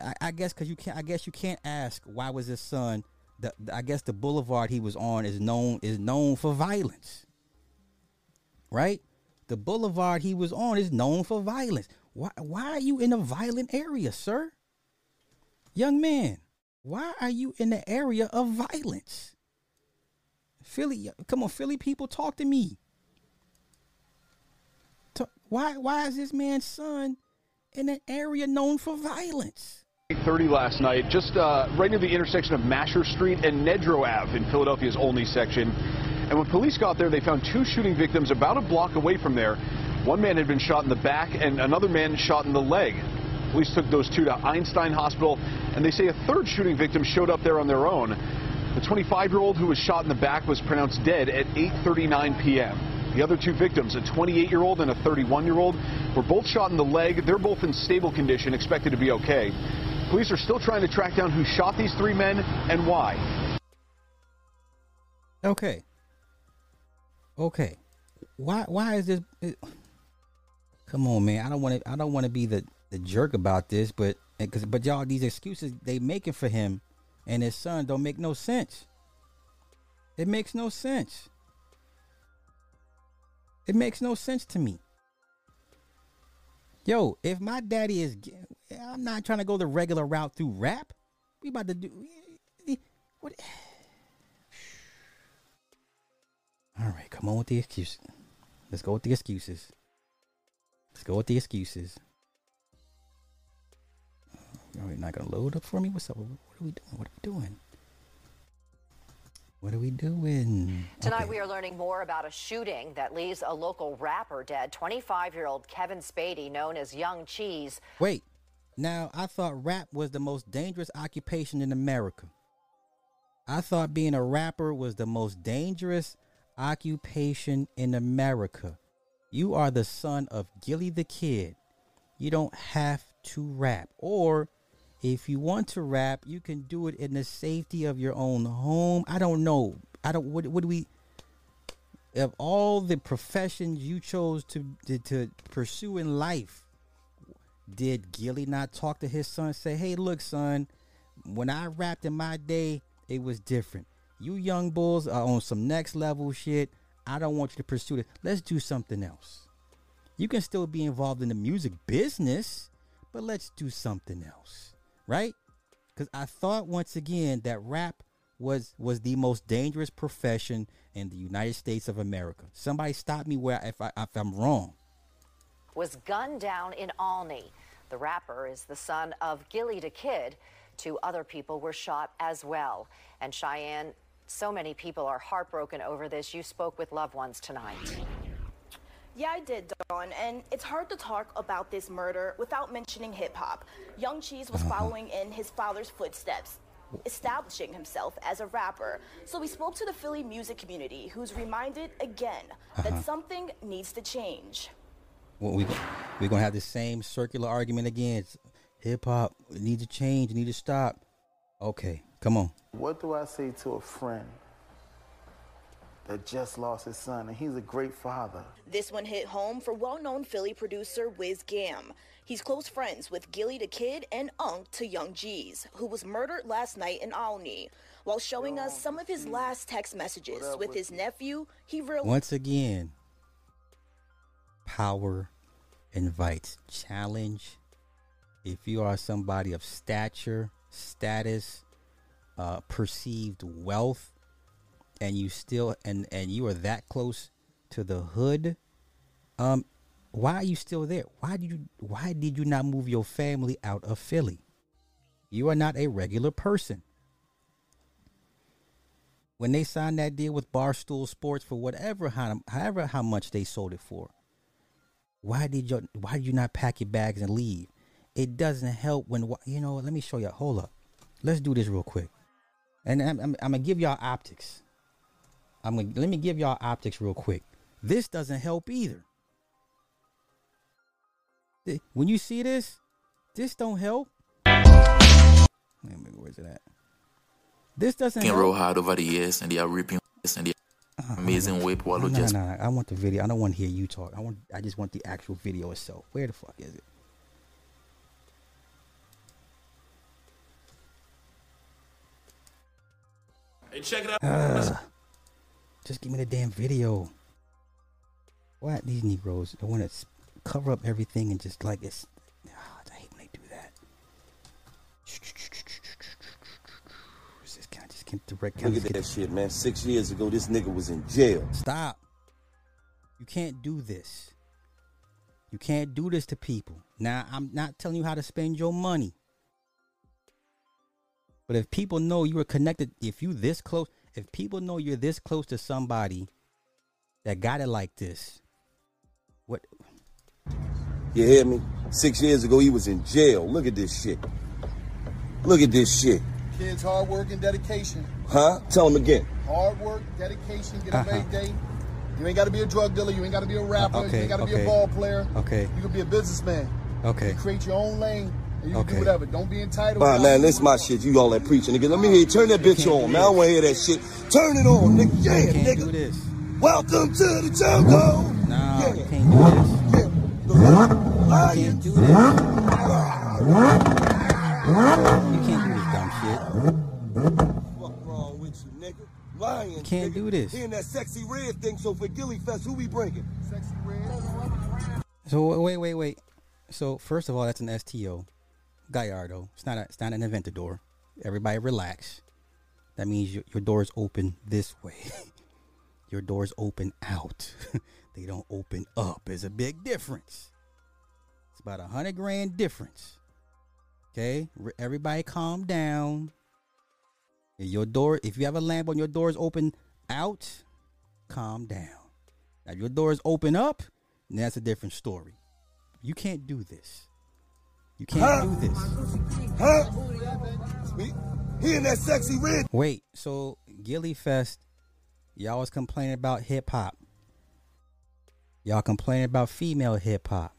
I, I guess because you can't. I guess you can't ask why was his son. The, I guess the boulevard he was on is known is known for violence. Right? The boulevard he was on is known for violence. Why why are you in a violent area, sir? Young man, why are you in the area of violence? Philly, come on, Philly people, talk to me. Ta- Why why is this man's son in an area known for violence? 8:30 last night, just uh, right near the intersection of Masher Street and Nedro Ave in Philadelphia's Olney section. And when police got there, they found two shooting victims about a block away from there. One man had been shot in the back and another man shot in the leg. Police took those two to Einstein Hospital, and they say a third shooting victim showed up there on their own. The 25-year-old who was shot in the back was pronounced dead at 8:39 p.m. The other two victims, a 28-year-old and a 31-year-old, were both shot in the leg. They're both in stable condition, expected to be okay. Police are still trying to track down who shot these three men and why. Okay. Okay. Why why is this it- Come on, man. I don't want to I don't want to be the the jerk about this, but eh, cuz but y'all these excuses they making for him and his son don't make no sense. It makes no sense. It makes no sense to me. Yo, if my daddy is I'm not trying to go the regular route through rap. We about to do what All right, come on with the excuses. Let's go with the excuses. Let's go with the excuses. Right, not gonna load up for me. What's up? What are we doing? What are we doing? What are we doing? Tonight, Okay. we are learning more about a shooting that leaves a local rapper dead. 25 year old Kevin Spady, known as Young Cheese, Wait. Now, I thought rap was the most dangerous occupation in America. I thought being a rapper was the most dangerous occupation in America. You are the son of Gillie the Kid. You don't have to rap. Or if you want to rap, you can do it in the safety of your own home. I don't know. I don't what what do we of all the professions you chose to to, to pursue in life, did Gillie not talk to his son? Say, hey, look, son, when I rapped in my day, it was different. You young bulls are on some next level shit. I don't want you to pursue it. Let's do something else. You can still be involved in the music business, but let's do something else, right? Because I thought once again that rap was was the most dangerous profession in the United States of America. Somebody stop me where if I if I'm wrong. Was gunned down in Olney. The rapper is the son of Gillie the Kid. Two other people were shot as well. And Cheyenne, so many people are heartbroken over this. You spoke with loved ones tonight. Yeah, I did, Dawn, and it's hard to talk about this murder without mentioning hip hop. Young Cheese was uh-huh. following in his father's footsteps, establishing himself as a rapper. So we spoke to the Philly music community, who's reminded again that uh-huh. something needs to change. Well, we we're gonna have the same circular argument again. Hip hop needs to change, need to stop. Okay, come on. What do I say to a friend that just lost his son and he's a great father? This one hit home for well-known Philly producer Wiz Gam. He's close friends with Gillie the Kid and Unk to Young G's, who was murdered last night in Olney. While showing us some of his last text messages with his nephew, he realized Once again, power invites challenge. If you are somebody of stature, status, uh, perceived wealth, and you still and and you are that close to the hood, um, why are you still there? Why did you why did you not move your family out of Philly? You are not a regular person. When they signed that deal with Barstool Sports for whatever how, however how much they sold it for, why did you why did you not pack your bags and leave? It doesn't help when you know. Let me show you. Hold up. Let's do this real quick, and I'm, I'm, I'm gonna give y'all optics. I'm gonna let me give y'all optics real quick. This doesn't help either. When you see this, this don't help. Wait a minute, where's it at? This doesn't Can help. roll hard over the years and they are reaping and the amazing whip No, Wallo no, just no, I want the video. I don't want to hear you talk. I want. I just want the actual video itself. Where the fuck is it? Hey, check it out. Ugh. just give me the damn video. Why these Negroes? I want to cover up everything and just like it's. Just kind of just get direct. Look at that get- shit, man. Six years ago, this nigga was in jail. Stop. You can't do this. You can't do this to people. Now, I'm not telling you how to spend your money. But if people know you are connected, if you this close, if people know you're this close to somebody that got it like this, what You hear me? Six years ago, he was in jail. Look at this shit. Look at this shit. Kids, hard work and dedication. Huh? Tell him again. Hard work, dedication, get up Uh-huh. every day. You ain't got to be a drug dealer. You ain't got to be a rapper. you ain't got to be a ball player. Okay. You can be a businessman. Okay. You create your own lane and you can Okay. do whatever. Don't be entitled. Nah, man, this is my shit. You all that preaching, nigga. Let me hear you. Turn that bitch on, man. I don't want to hear that shit. Turn it on, nigga. Yeah, you can't nigga. do this. Welcome to the jungle. No, Yeah. you can't do this. Ah, You yeah. can't do this. You can't do this dumb shit. Fuck wrong with you, nigga? Lions. You can't nigga. do this. He in that sexy red thing. So for Gillie Fest, who we bringing? Sexyy Red. So wait, wait, wait. So first of all, that's an STO, Gallardo. It's not. A, it's not an Aventador. Everybody relax. That means your, your doors open this way. your doors open out. they don't open up. There's a big difference. It's about a hundred grand difference. Okay, everybody, calm down. Your door. If you have a lamp on your doors open out, calm down. Now, your doors open up, that's a different story. You can't do this. You can't Huh? do this. Huh? He in that sexy red. Wait, so Gillie Fest, y'all was complaining about hip hop. Y'all complaining about female hip hop.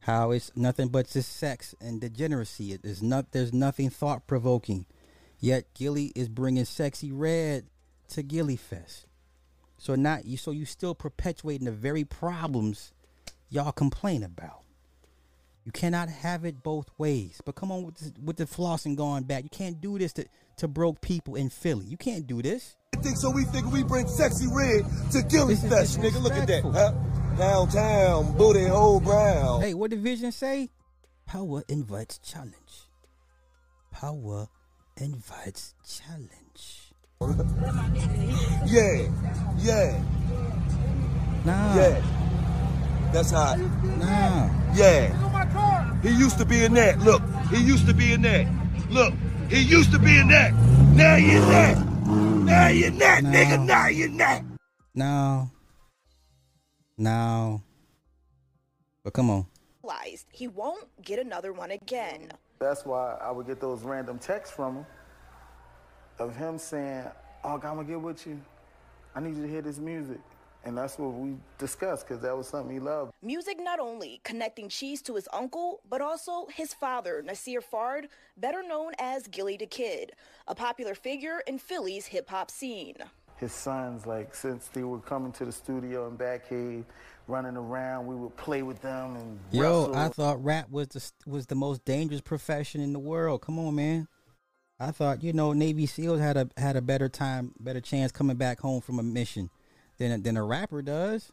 How it's nothing but just sex and degeneracy. It is not. There's nothing thought provoking. Yet Gillie is bringing Sexyy Red to Gillie Fest. So not you. So you still perpetuating the very problems y'all complain about. You cannot have it both ways. But come on with this, with the flossing going back. You can't do this to, to broke people in Philly. You can't do this. I think so? We think we bring Sexyy Red to Gillie This Fest, nigga. Look at that, huh? Downtown, booty hole brown. Hey, what did Vision say? Power invites challenge. Power invites challenge. Yeah, yeah, Nah. yeah. That's hot. Nah. Yeah. He used to be in that. Look, he used to be in that. Look, he used to be in that. Now you're that. Now you're that, No. nigga. Now you're that. No. No. But come on. realized he won't get another one again. That's why I would get those random texts from him of him saying, Oh, I'm gonna get with you. I need you to hear this music. And that's what we discussed because that was something he loved. Music not only connecting Cheese to his uncle, but also his father, Nasir Fard, better known as Gillie the Kid, a popular figure in Philly's hip hop scene. His sons, like, since they were coming to the studio in Batcave, running around, we would play with them and Yo, wrestle. I thought rap was the was the most dangerous profession in the world. Come on, man. I thought you know Navy SEALs had a had a better time, better chance coming back home from a mission than than a rapper does.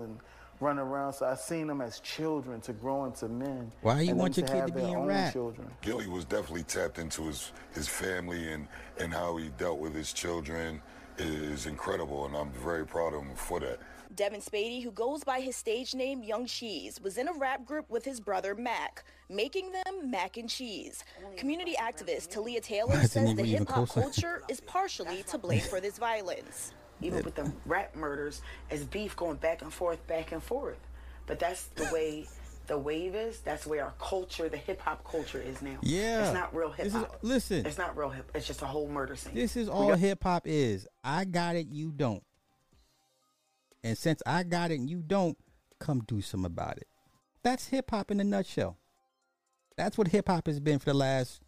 and run around. So I seen them as children to grow into men. Why you want them your kid to be their in own rap? Children. Gillie was definitely tapped into his his family and and how he dealt with his children is incredible, and I'm very proud of him for that. Devin Spady, who goes by his stage name Young Cheese, was in a rap group with his brother Mac, making them Mac and Cheese. Community activist Talia Taylor says even the hip hop culture is partially to blame for this violence. even with the rap murders, as beef going back and forth, back and forth. But that's the way the wave is. That's where our culture, the hip hop culture, is now. Yeah. it's not real hip This is- hop. listen. it's not real hip. It's just a whole murder scene. This is all got- hip hop is. I got it, you don't. And since I got it and you don't, come do something about it. That's hip hop in a nutshell. That's what hip hop has been for the last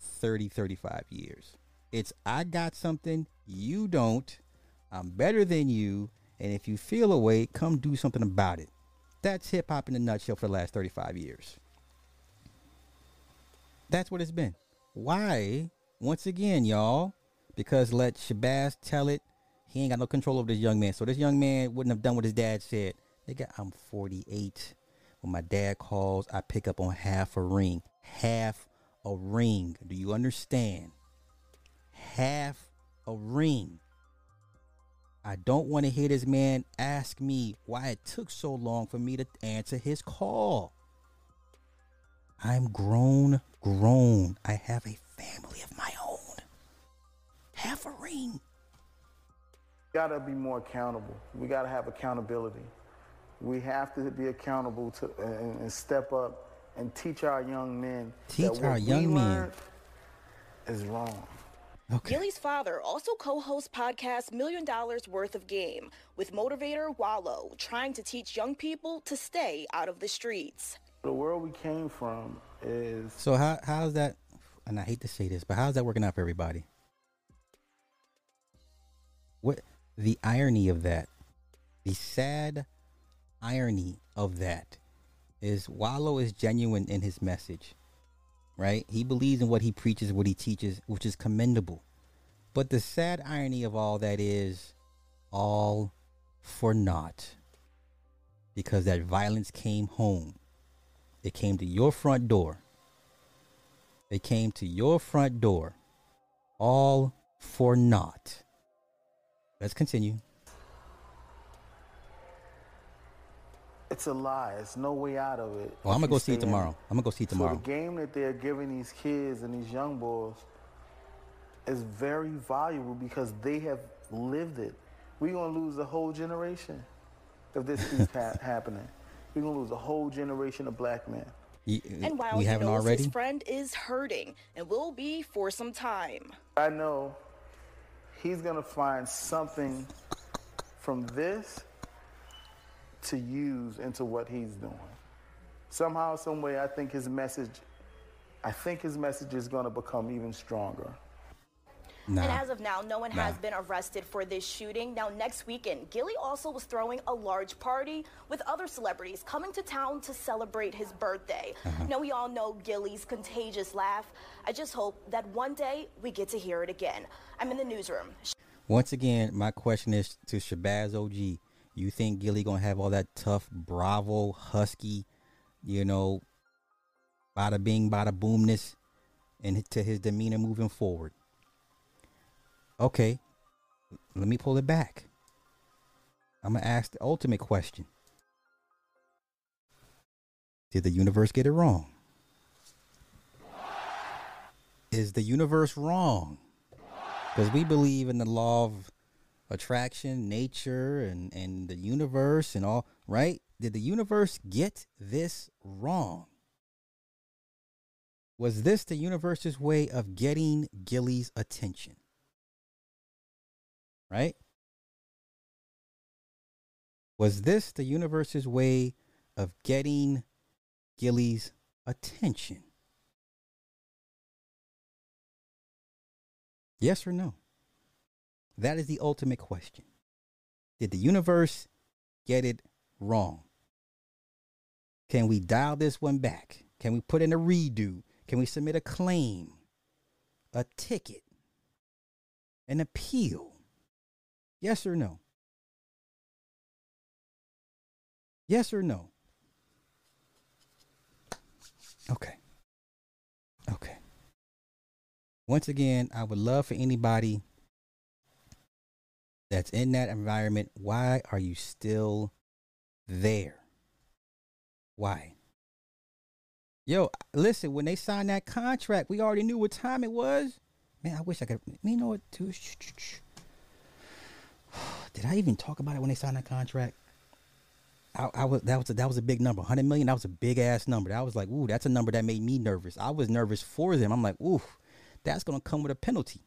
30, 35 years. It's I got something, you don't. I'm better than you. And if you feel a way, come do something about it. That's hip hop in a nutshell for the last 35 years. That's what it's been. Why? Once again, y'all, because let Shabazz tell it, he ain't got no control over this young man. So this young man wouldn't have done what his dad said. Nigga, I'm 48. When my dad calls, I pick up on half a ring. Half a ring. Do you understand? Half a ring. I don't want to hear this man ask me why it took so long for me to answer his call. I'm grown, grown. I have a family of my own. Half a ring. Gotta be more accountable. We gotta have accountability. We have to be accountable to and, and step up and teach our young men Teach that our what young we men. learned is wrong. Gillie's father also co-hosts podcast Million Dollars Worth of Game with motivator Wallo, trying to teach young people to stay out of the streets. The world we came from is So how how's that? And I hate to say this, but how's that working out for everybody? What the irony of that? The sad irony of that is Wallo is genuine in his message, right? He believes in what he preaches, what he teaches, which is commendable. But the sad irony of all that is all for naught because that violence came home. It came to your front door. It came to your front door. All for naught. Let's continue. it's a lie. It's no way out of it. Well, I'm gonna go see it tomorrow. I'm gonna go see it tomorrow. So the game that they're giving these kids and these young boys is very valuable because they have lived it. We're gonna lose a whole generation if this keeps ha- happening. We're gonna lose a whole generation of black men. Y- uh, And while we he haven't knows already. his friend is hurting and will be for some time. I know he's gonna find something from this to use into what he's doing. Somehow, some way, I think his message, I think his message is gonna become even stronger. And as of now, no one has been arrested for this shooting. Now, next weekend, Gillie also was throwing a large party with other celebrities coming to town to celebrate his birthday. Uh-huh. Now, we all know Gillie's contagious laugh. I just hope that one day we get to hear it again. I'm in the newsroom. Once again, my question is to Shabazz OG. You think Gillie gonna have all that tough, bravo, husky, you know, bada bing, bada boomness, and to his demeanor moving forward? Okay, let me pull it back. I'm gonna ask the ultimate question: Did the universe get it wrong? Is the universe wrong? Because we believe in the law of attraction, nature, and, and the universe and all, right? Did the universe get this wrong? Was this the universe's way of getting Gillie's attention? Right? Was this the universe's way of getting Gillie's attention? Yes or no? That is the ultimate question. Did the universe get it wrong? Can we dial this one back? Can we put in a redo? Can we submit a claim, a ticket, an appeal? Yes or no? Yes or no? Okay. Okay. Once again, I would love for anybody that's in that environment, why are you still there? Why? Yo, listen, when they signed that contract, we already knew what time it was. Man, I wish I could. You know what, too? Did I even talk about it when they signed that contract? I, I was that was a, that was a big number, hundred million. That was a big ass number. That was like, ooh, that's a number that made me nervous. I was nervous for them. I'm like, ooh, that's gonna come with a penalty.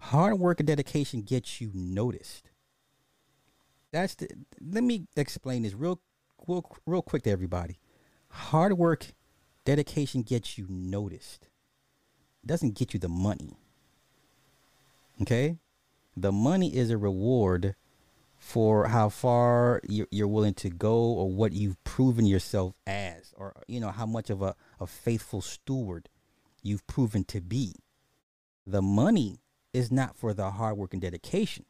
Hard work and dedication gets you noticed. That's the. Let me explain this real, real, real quick to everybody. Hard work, dedication gets you noticed. It doesn't get you the money. Okay, the money is a reward for how far you're willing to go or what you've proven yourself as or you know how much of a, a faithful steward you've proven to be. The money is not for the hard work and dedication.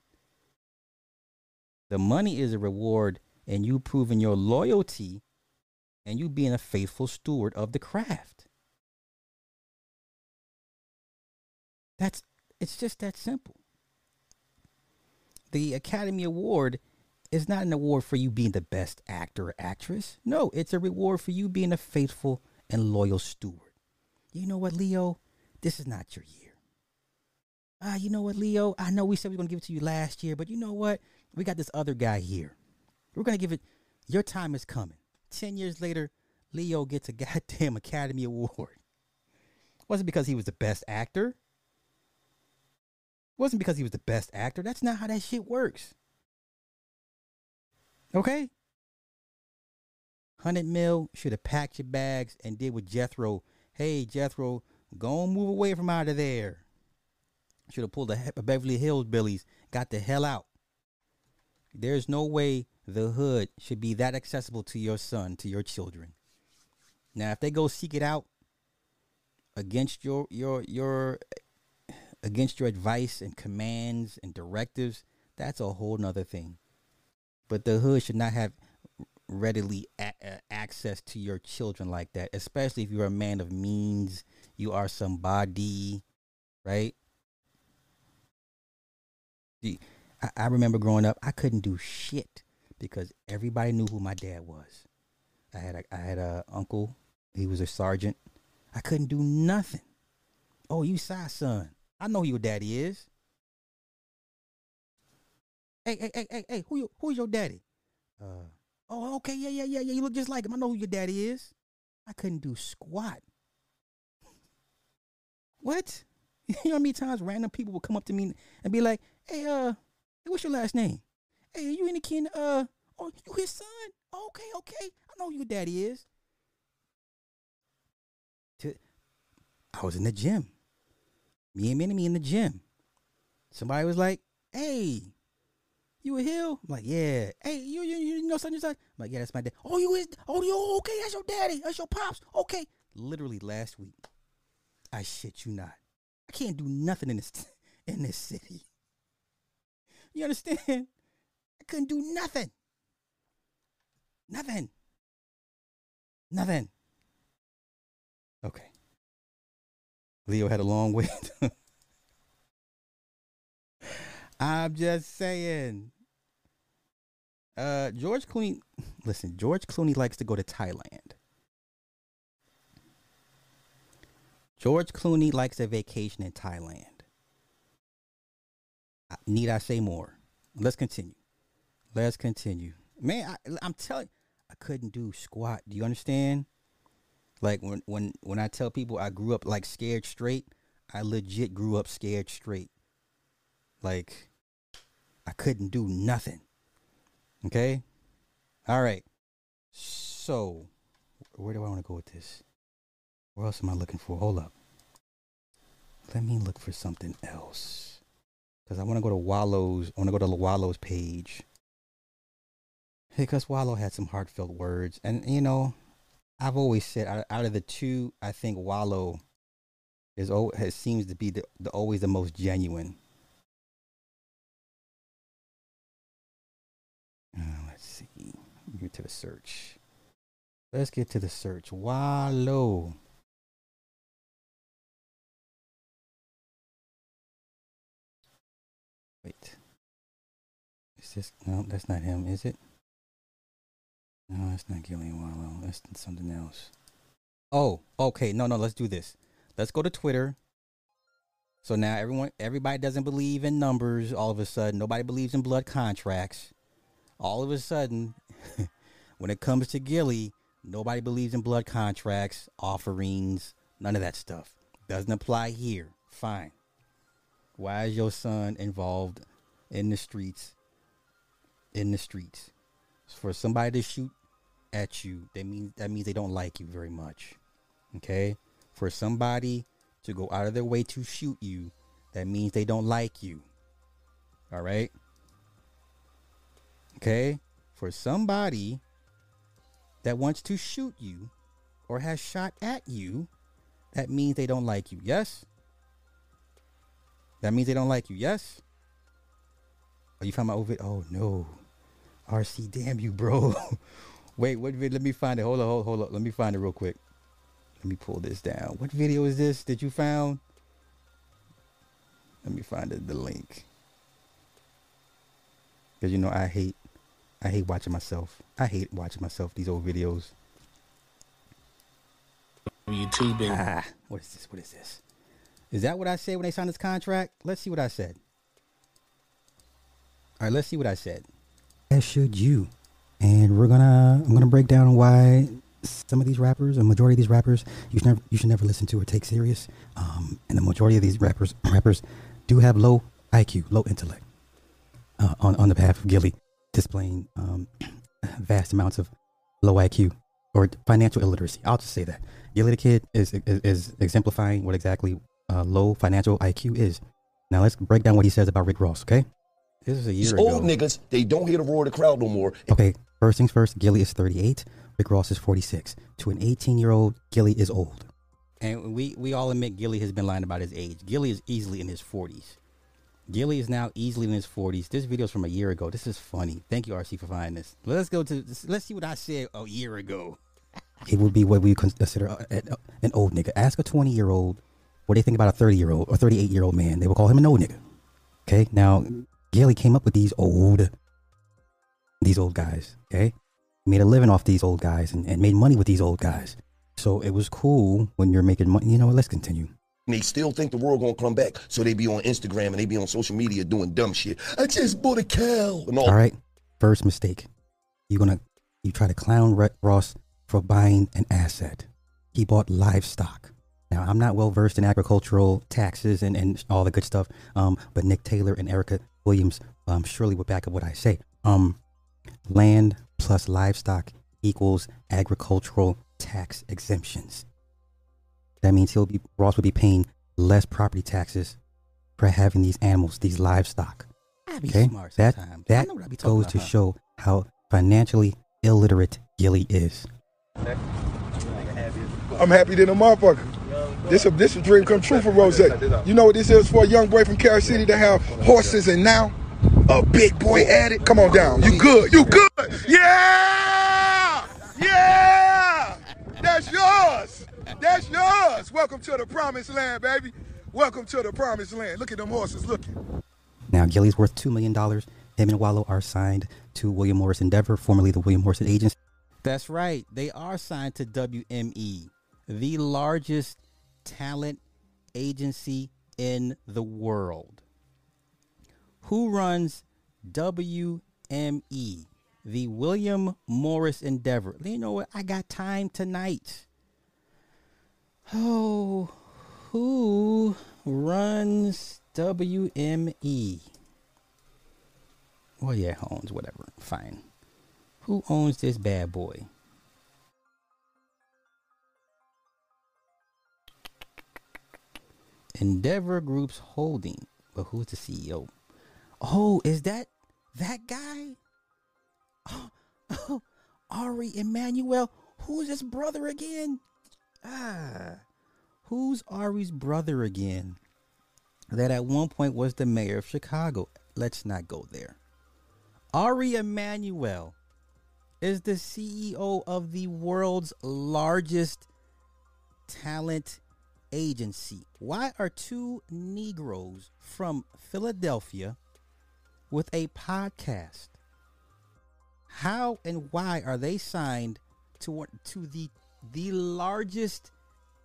The money is a reward and you proving your loyalty and you being a faithful steward of the craft. That's it's just that simple the Academy Award is not an award for you being the best actor or actress. No, it's a reward for you being a faithful and loyal steward. You know what, Leo? This is not your year. Ah, you know what, Leo? I know we said we are going to give it to you last year, but you know what? We got this other guy here. We're going to give it, your time is coming. 10 years later, Leo gets a goddamn Academy Award. Wasn't because he was the best actor wasn't because he was the best actor. That's not how that shit works. Okay? 100 mil should have packed your bags and did with Jethro. Hey, Jethro, go move away from out of there. Should have pulled the Beverly Hills Billies, got the hell out. There's no way the hood should be that accessible to your son, to your children. Now, if they go seek it out against your your your against your advice and commands and directives, that's a whole nother thing. But the hood should not have readily a- access to your children like that, especially if you're a man of means, you are somebody, right? I, I remember growing up, I couldn't do shit because everybody knew who my dad was. I had a, I had a uncle, he was a sergeant. I couldn't do nothing. Oh, you saw son. I know who your daddy is. Hey, hey, hey, hey, hey, who you, who's your daddy? Uh, oh, okay, yeah, yeah, yeah, yeah. You look just like him. I know who your daddy is. I couldn't do squat. What? You know how many times random people will come up to me and be like, "Hey, uh, hey, what's your last name? Hey, are you any kin? Uh, oh, you his son? Okay, okay. I know who your daddy is." I was in the gym me and Minnie in the gym. Somebody was like, "Hey, you a Hill?" I'm like, "Yeah." Hey, you you, you know such? I'm like, "Yeah, that's my dad." Oh, you is? Oh, you okay? That's your daddy. That's your pops. Okay. Literally last week, I shit you not. I can't do nothing in this in this city. You understand? I couldn't do nothing. Nothing. Nothing. Okay. Leo had a long wait. I'm just saying. Uh, George Clooney. Listen, George Clooney likes to go to Thailand. George Clooney likes a vacation in Thailand. Need I say more? Let's continue. Let's continue. Man, I, I'm telling I couldn't do squat. Do you understand? Like when when when I tell people I grew up like scared straight, I legit grew up scared straight. Like I couldn't do nothing. Okay? All right. So, where do I want to go with this? Where else am I looking for? Hold up. Let me look for something else. Because I want to go to Wallo's. I want to go to Wallo's page. Because Wallo had some heartfelt words. And, you know, I've always said out, out of the two, I think Wallo is al- has seems to be the, the always the most genuine. Uh, let's see. Get to the search. Let's get to the search. Wallo. Wait. Is this no? That's not him, is it? No, that's not Gillie and Wallo. That's something else. Oh, okay. No, no. Let's do this. Let's go to Twitter. So now everyone, everybody doesn't believe in numbers. All of a sudden, nobody believes in blood contracts. All of a sudden, when it comes to Gillie, nobody believes in blood contracts, offerings, none of that stuff. Doesn't apply here. Fine. Why is your son involved in the streets? In the streets, for somebody to shoot at you, that means that means they don't like you very much. Okay, for somebody to go out of their way to shoot you, that means they don't like you. All right. Okay, for somebody that wants to shoot you or has shot at you, that means they don't like you. Yes. That means they don't like you. Yes. Oh, you found my old Oh no, RC, damn you, bro. Wait, what vid? Let me find it. Hold on, hold, hold up. Let me find it real quick. Let me pull this down. What video is this that you found? Let me find the, the link. Cause you know I hate, I hate watching myself. I hate watching myself these old videos. YouTube. Ah, what is this? What is this? Is that what I said when they signed this contract? Let's see what I said. All right, let's see what I said. As should you. And we're gonna I'm gonna break down why some of these rappers, a majority of these rappers, you should never you should never listen to or take serious. Um, and the majority of these rappers rappers do have low IQ, low intellect. Uh, on on the behalf of Gillie, displaying um, vast amounts of low IQ or financial illiteracy. I'll just say that Gillie the Kid is is, is exemplifying what exactly uh, low financial IQ is. Now let's break down what he says about Rick Ross. Okay, this is a year These ago. old niggas, they don't hear the roar of the crowd no more. Okay, first things first, Gillie is 38, Rick Ross is 46. To an 18 year old, Gillie is old. And we, we all admit Gillie has been lying about his age. Gillie is easily in his 40s. Gillie is now easily in his 40s. This video is from a year ago. This is funny. Thank you, RC, for finding this. Let's go to, let's see what I said a year ago. It would be what we consider a- a- an old nigga. Ask a 20 year old what do they think about a 30 year old or 38 year old man. They will call him an old nigga. Okay, now Gillie came up with these old, these old guys. Okay, made a living off these old guys and, and made money with these old guys. So it was cool when you're making money. You know what? Let's continue. And they still think the world gonna come back, so they be on Instagram and they be on social media doing dumb shit. I just bought a cow and all. All right, first mistake. You're gonna you try to clown Ross for buying an asset. He bought livestock. Now I'm not well versed in agricultural taxes and, and all the good stuff. Um, but Nick Taylor and Erica Williams um surely would back up what I say. Um, land plus livestock equals agricultural tax exemptions. That means he'll be Ross would be paying less property taxes for having these animals, these livestock. be Okay, smart that sometimes. I that know what I be goes about, to huh? show how financially illiterate Gillie is. I'm happy than a motherfucker. This a this a dream come true for Rose. You know what this is for a young boy from Carol City to have horses and now A big boy at it. Come on down. You good. You good. Yeah. Yeah. That's yours. That's yours. Welcome to the promised land, baby. Welcome to the promised land. Look at them horses looking. Now, Gillie's worth $2 million. Him and Wallo are signed to William Morris Endeavor, formerly the William Morrison Agency. That's right. They are signed to WME, the largest talent agency in the world. Who runs WME, the William Morris Endeavor? You know what? I got time tonight. Oh, who runs WME? Well, yeah, owns whatever. Fine. Who owns this bad boy? Endeavor Group's holding. But who's the CEO? Oh, is that that guy? Oh, oh Ari Emanuel. Who's his brother again? Ah, who's Ari's brother again? That at one point was the mayor of Chicago. Let's not go there. Ari Emanuel is the CEO of the world's largest talent agency. Why are two Negroes from Philadelphia with a podcast? How and why are they signed to to the the largest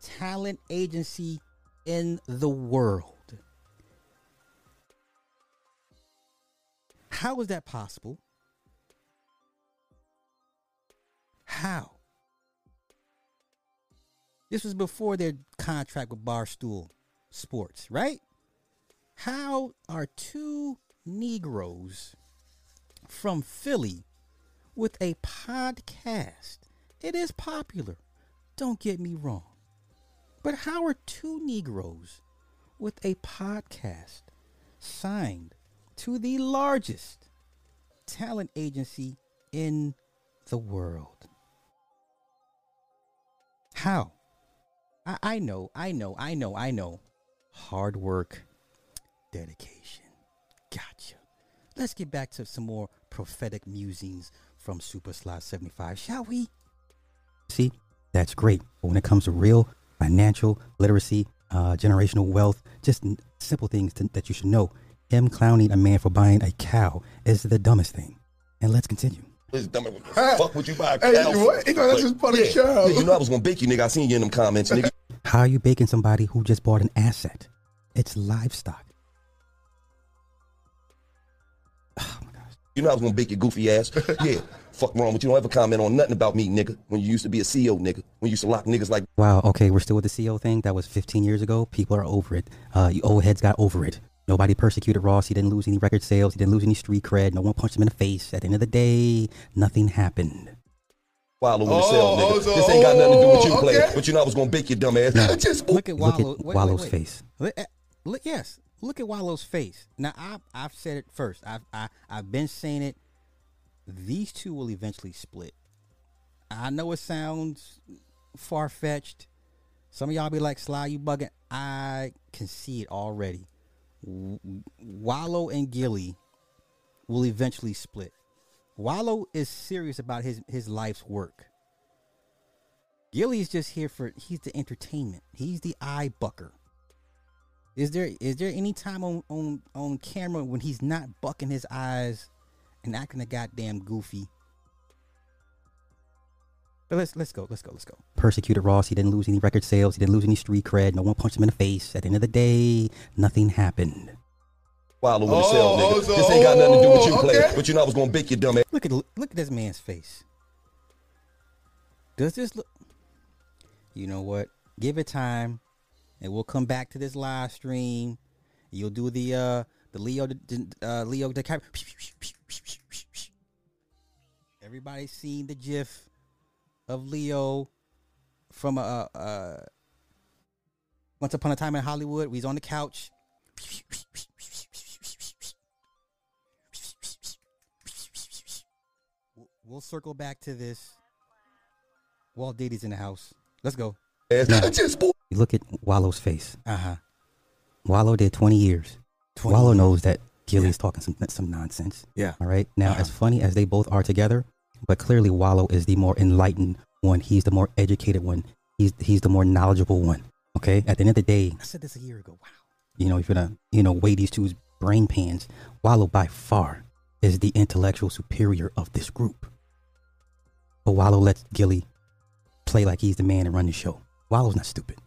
talent agency in the world? How is that possible? How? This was before their contract with Barstool Sports, right? How are two Negroes from Philly with a podcast? It is popular, don't get me wrong. But how are two Negroes with a podcast signed to the largest talent agency in the world? How? I, I know, I know, I know, I know. Hard work, dedication. Gotcha. Let's get back to some more prophetic musings from Super Sly 75, shall we? See, that's great. But when it comes to real financial literacy, uh, generational wealth, just n- simple things to, that you should know, him clowning a man for buying a cow is the dumbest thing. And let's continue. It's dumb. Fuck would you buy a Hey, cow? what? You know, that's just part of the show. Yeah, you know I was gonna bake you, nigga. I seen you in them comments, nigga. How are you baking somebody who just bought an asset? It's livestock. Oh my gosh. You know I was gonna bake your goofy ass. Yeah. Fuck wrong with you. Don't ever comment on nothing about me, nigga. When you used to be a CEO, nigga. When you used to lock niggas like Wow, okay, we're still with the CEO thing. That was 15 years ago. People are over it. Uh, you old heads got over it. Nobody persecuted Ross. He didn't lose any record sales. He didn't lose any street cred. No one punched him in the face. At the end of the day, nothing happened. Wallo with the Oh, cell, nigga. oh, this ain't got nothing to do with you, oh, player. But you know I was gonna bake your dumb ass. No. Just Look at Look at wait, wait, Wallo's wait. face. Look, at- look, yes. Look at Wallo's face. Now, I, I've said it first. I've, I, I've been saying it. These two will eventually split. I know it sounds far fetched. Some of y'all be like, Sly, you bugging. I can see it already. W- Wallo and Gillie will eventually split. Wallo is serious about his, his life's work. Gillie is just here for he's the entertainment. He's the eye bucker. Is there is there any time on on on camera when he's not bucking his eyes and acting a goddamn goofy? But let's let's go, let's go, let's go. Persecuted Ross. He didn't lose any record sales. He didn't lose any street cred. No one punched him in the face. At the end of the day, nothing happened. Wallo with the Oh, cell, nigga. oh, so- this ain't got nothing to do with you, oh, player. But you know I was gonna bake your dumb ass. Look at look at this man's face. Does this look? You know what? Give it time, and we'll come back to this live stream. You'll do the uh the Leo uh Leo DiCaprio. Everybody's seen the GIF of Leo from uh uh Once Upon a Time in Hollywood. He's on the couch. We'll- We'll circle back to this. Walt Diddy's in the house. Let's go. Now, you look at Wallo's face. Uh huh. Wallo did 20 years. Wallo knows that Gillie's talking some some nonsense. Yeah. All right. Now, as funny as they both are together, but clearly Wallo is the more enlightened one. He's the more educated one. He's he's the more knowledgeable one. Okay. At the end of the day, I said this a year ago. Wow. you know, if you're gonna, you know, weigh these two's brain pans, Wallo by far is the intellectual superior of this group. But Wallo lets Gillie play like he's the man and run the show. Wallo's not stupid.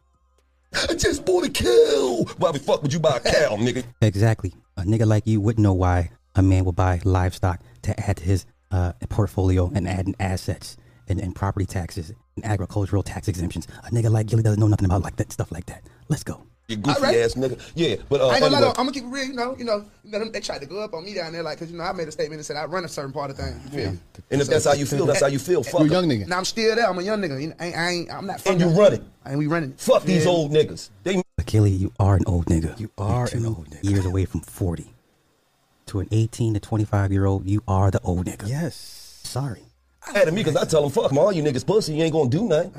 I just bought a cow. Why the fuck would you buy a cow, nigga? Exactly. A nigga like you wouldn't know why a man would buy livestock to add to his uh, portfolio and add in assets and, and property taxes and agricultural tax exemptions. A nigga like Gillie doesn't know nothing about like that stuff like that. Let's go. You goofy Alright. ass nigga. Yeah, but uh, I ain't gonna lie, anyway. though, I'm gonna keep it real. You know, you know, you know they tried to go up on me down there, like, cause you know I made a statement and said I run a certain part of things. You feel me? And if that's how you feel, that's how you feel. Fuck 'em. nigga. Now I'm still there. I'm a young nigga. I ain't, I ain't, I'm not. And you from run it. And we running. it. Fuck these old niggas. They But Gillie, you are an old nigga. You are an old nigga. Years away from 40. To an 18 to 25 year old, you are the old nigga. Yes. Sorry. mad at me because I tell them, fuck 'em, all you niggas pussy. You ain't gonna do nothing.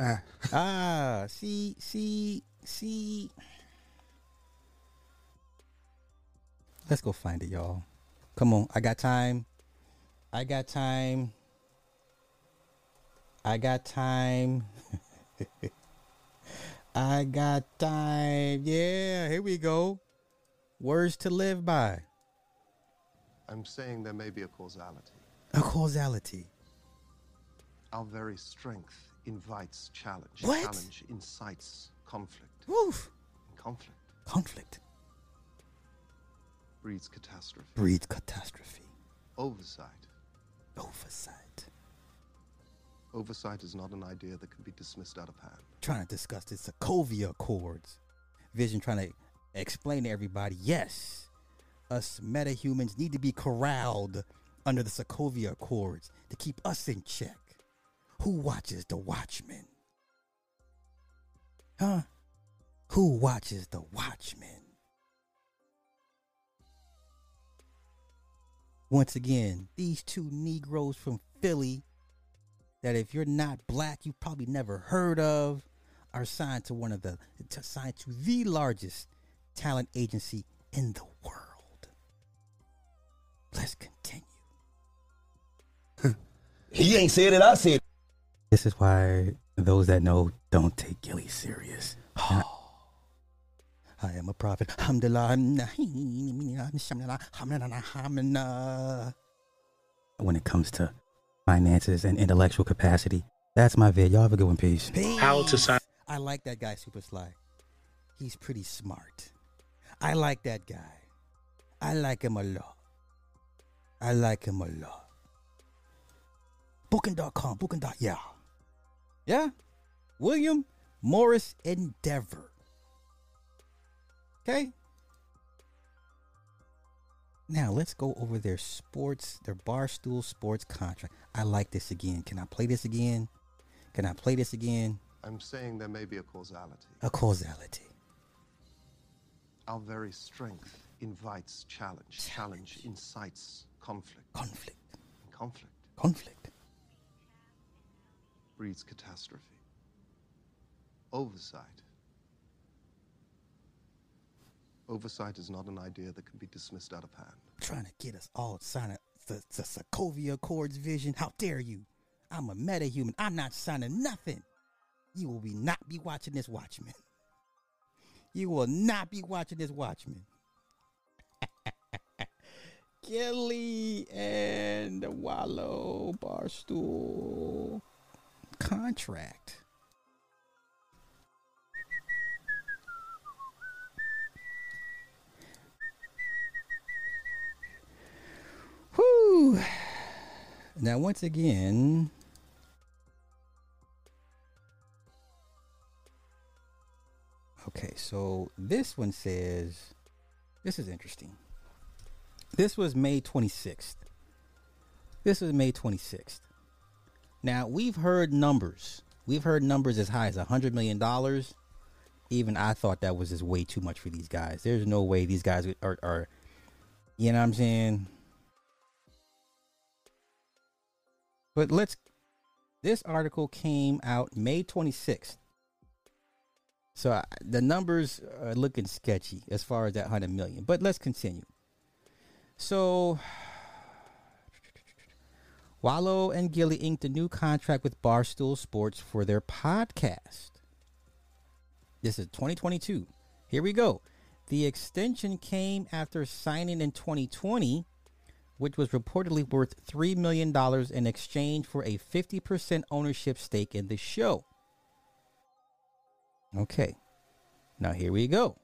Ah, see, see, see. Let's go find it, y'all. Come on, I got time. I got time. I got time. I got time. Yeah, here we go. Words to live by. I'm saying there may be a causality. A causality. Our very strength invites challenge. What? Challenge incites conflict. Woof. Conflict Conflict breeds catastrophe. breeds catastrophe. Oversight. Oversight. Oversight is not an idea that can be dismissed out of hand. trying to discuss the Sokovia Accords. Vision trying to explain to everybody, yes, us metahumans need to be corralled under the Sokovia Accords to keep us in check. Who watches the Watchmen? Huh? Who watches the Watchmen? Once again, these two Negroes from Philly that if you're not black, you probably never heard of, are signed to one of the to signed to the largest talent agency in the world. Let's continue. He ain't said it, I said it. This is why those that know don't take Gillie serious. I am a prophet. Alhamdulillah. When it comes to finances and intellectual capacity, that's my vid. Y'all have a good one. Peace. How to sign. I like that guy, Super Sly. He's pretty smart. I like that guy. I like him a lot. I like him a lot. Booking.com, booking. dot- Yeah. Yeah. William Morris Endeavor. Okay. Now let's go over their sports, their barstool sports contract. I like this again. Can I play this again? Can I play this again? I'm saying there may be a causality. A causality. Our very strength invites challenge. Challenge incites conflict. Conflict. Conflict Conflict. breeds catastrophe. Oversight. Oversight is not an idea that can be dismissed out of hand. Trying to get us all signing the, the Sokovia Accords vision. How dare you? I'm a metahuman. I'm not signing nothing. You will be not be watching this Watchmen. You will not be watching this Watchmen. Gillie and Wallo Barstool contract. Now, once again, okay, so this one says, this is interesting. This was May 26th. This was May 26th. Now, we've heard numbers. We've heard numbers as high as $100 million. Even I thought that was just way too much for these guys. There's no way these guys are, are you know what I'm saying? But let's. This article came out May 26th. So I, the numbers are looking sketchy as far as that 100 million. But let's continue. So, Wallo and Gillie inked a new contract with Barstool Sports for their podcast. This is 2022. Here we go. The extension came after signing in 2020, which was reportedly worth $3 million in exchange for a 50% ownership stake in the show. Okay. Now here we go.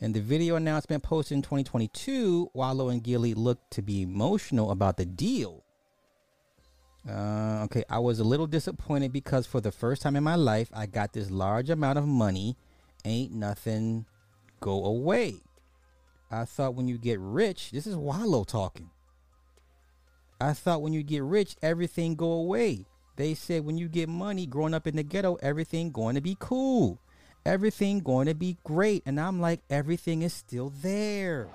In the video announcement posted in 2022, Wallo and Gillie looked to be emotional about the deal. Uh, okay, I was a little disappointed because for the first time in my life, I got this large amount of money. Ain't nothing go away. I thought when you get rich, this is Wallo talking. I thought when you get rich, everything go away. They said when you get money growing up in the ghetto, everything going to be cool. Everything going to be great. And I'm like, everything is still there.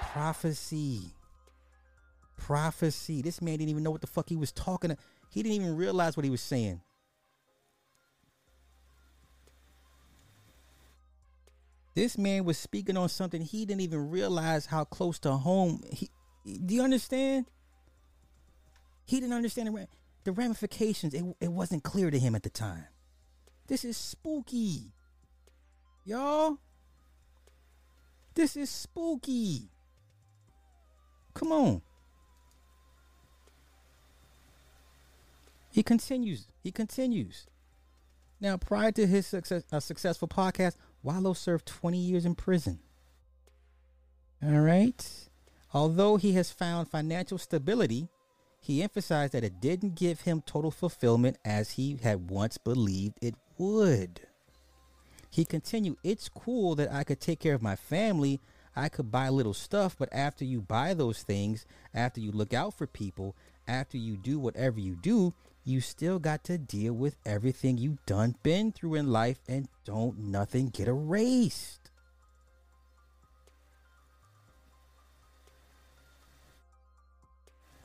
Prophecy. Prophecy. This man didn't even know what the fuck he was talking to. He didn't even realize what he was saying. This man was speaking on something he didn't even realize how close to home he do you understand? He didn't understand the, the ramifications. It, it wasn't clear to him at the time. This is spooky. Y'all. This is spooky. Come on. He continues. He continues. Now, prior to his success, a successful podcast, Wallo served 20 years in prison. All right. Although he has found financial stability, he emphasized that it didn't give him total fulfillment as he had once believed it would. He continued, It's cool that I could take care of my family. I could buy little stuff, but after you buy those things, after you look out for people, after you do whatever you do, you still got to deal with everything you done been through in life and don't nothing get erased.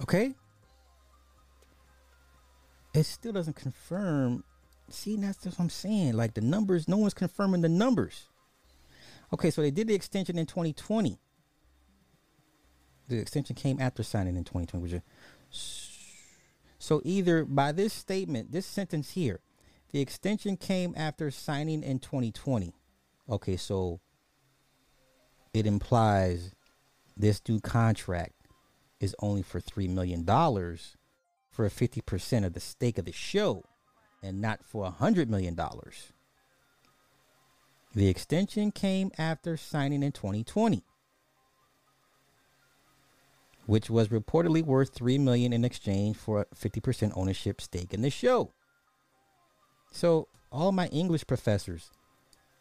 Okay? It still doesn't confirm. See, that's what I'm saying. Like the numbers, no one's confirming the numbers. Okay, so they did the extension in 2020. The extension came after signing in 2020, which is so either by this statement, this sentence here, the extension came after signing in 2020. Okay, so it implies this new contract is only for $3 million for 50% of the stake of the show and not for $100 million. The extension came after signing in 2020 which was reportedly worth 3 million in exchange for a 50% ownership stake in the show. So, all my English professors,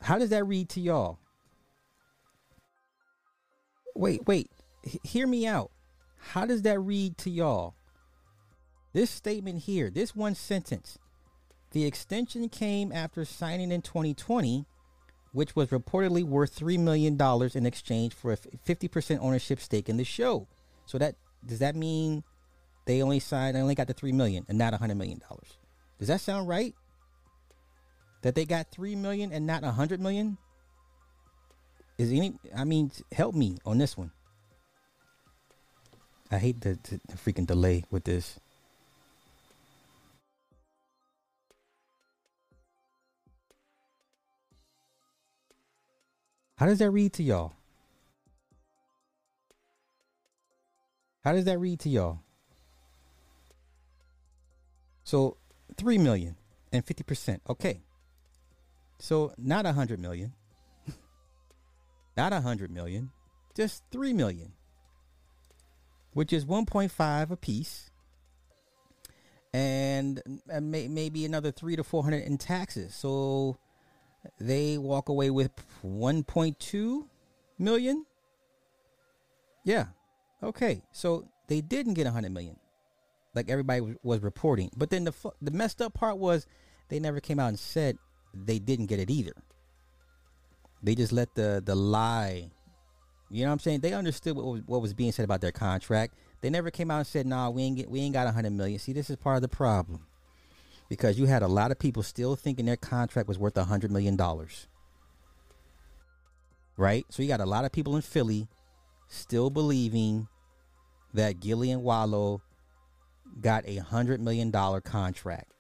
how does that read to y'all? Wait, wait, H- hear me out. How does that read to y'all? This statement here, this one sentence, the extension came after signing in 2020, which was reportedly worth $3 million in exchange for a 50% ownership stake in the show. So that does that mean they only signed, they only got the three million and not a hundred million dollars? Does that sound right? That they got three million and not a hundred million? Is any? I mean, help me on this one. I hate the, the, the freaking delay with this. How does that read to y'all? How does that read to y'all? So 3 million and 50%. Okay. So not a 100 million. not a 100 million. Just 3 million. Which is 1.5 a piece. And may, maybe another 3 to 400 in taxes. So they walk away with 1.2 million. Yeah, Okay, so they didn't get a hundred million, like everybody was, reporting. But then the the messed up part was they never came out and said they didn't get it either. They just let the the lie. You know what I'm saying? They understood what was, what was being said about their contract. They never came out and said, "Nah, we ain't get we ain't got a hundred million. See, this is part of the problem because you had a lot of people still thinking their contract was worth a hundred million dollars. Right? So you got a lot of people in Philly still believing that Gillie and Wallo got a hundred million dollar contract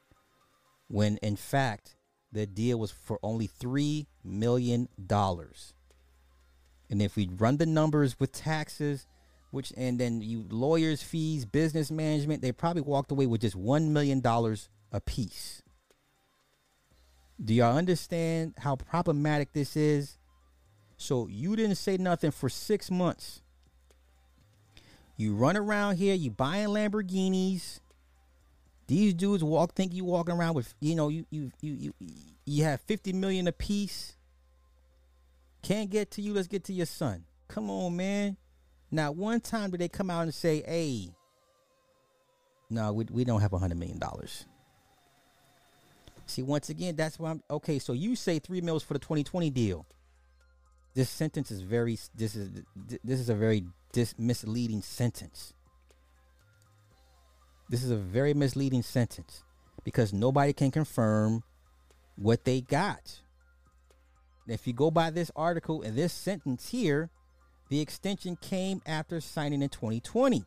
when in fact the deal was for only three million dollars. And if we run the numbers with taxes, which and then you lawyers' fees, business management, they probably walked away with just one million dollars a piece. Do y'all understand how problematic this is? So you didn't say nothing for six months. You run around here, you buying Lamborghinis. These dudes walk think you walking around with you know you you you you you have 50 million a piece. Can't get to you, let's get to your son. Come on, man. Not one time did they come out and say, hey, no, we, we don't have a hundred million dollars. See, once again, that's why I'm okay. So you say three mils for the 2020 deal. This sentence is very this is this is a very dis, misleading sentence. This is a very misleading sentence because nobody can confirm what they got. If you go by this article and this sentence here, the extension came after signing in 2020.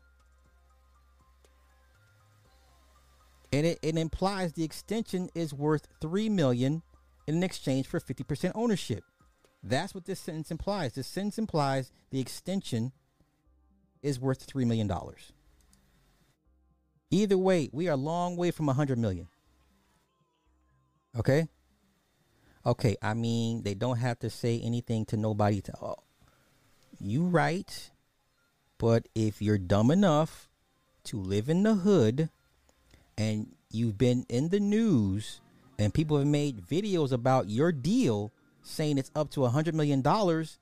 And it, it implies the extension is worth 3 million in exchange for 50% ownership. That's what this sentence implies. This sentence implies the extension is worth 3 million dollars. Either way, we are a long way from a 100 million. Okay? Okay, I mean, they don't have to say anything to nobody to oh, you right. But if you're dumb enough to live in the hood and you've been in the news and people have made videos about your deal saying it's up to a hundred million dollars,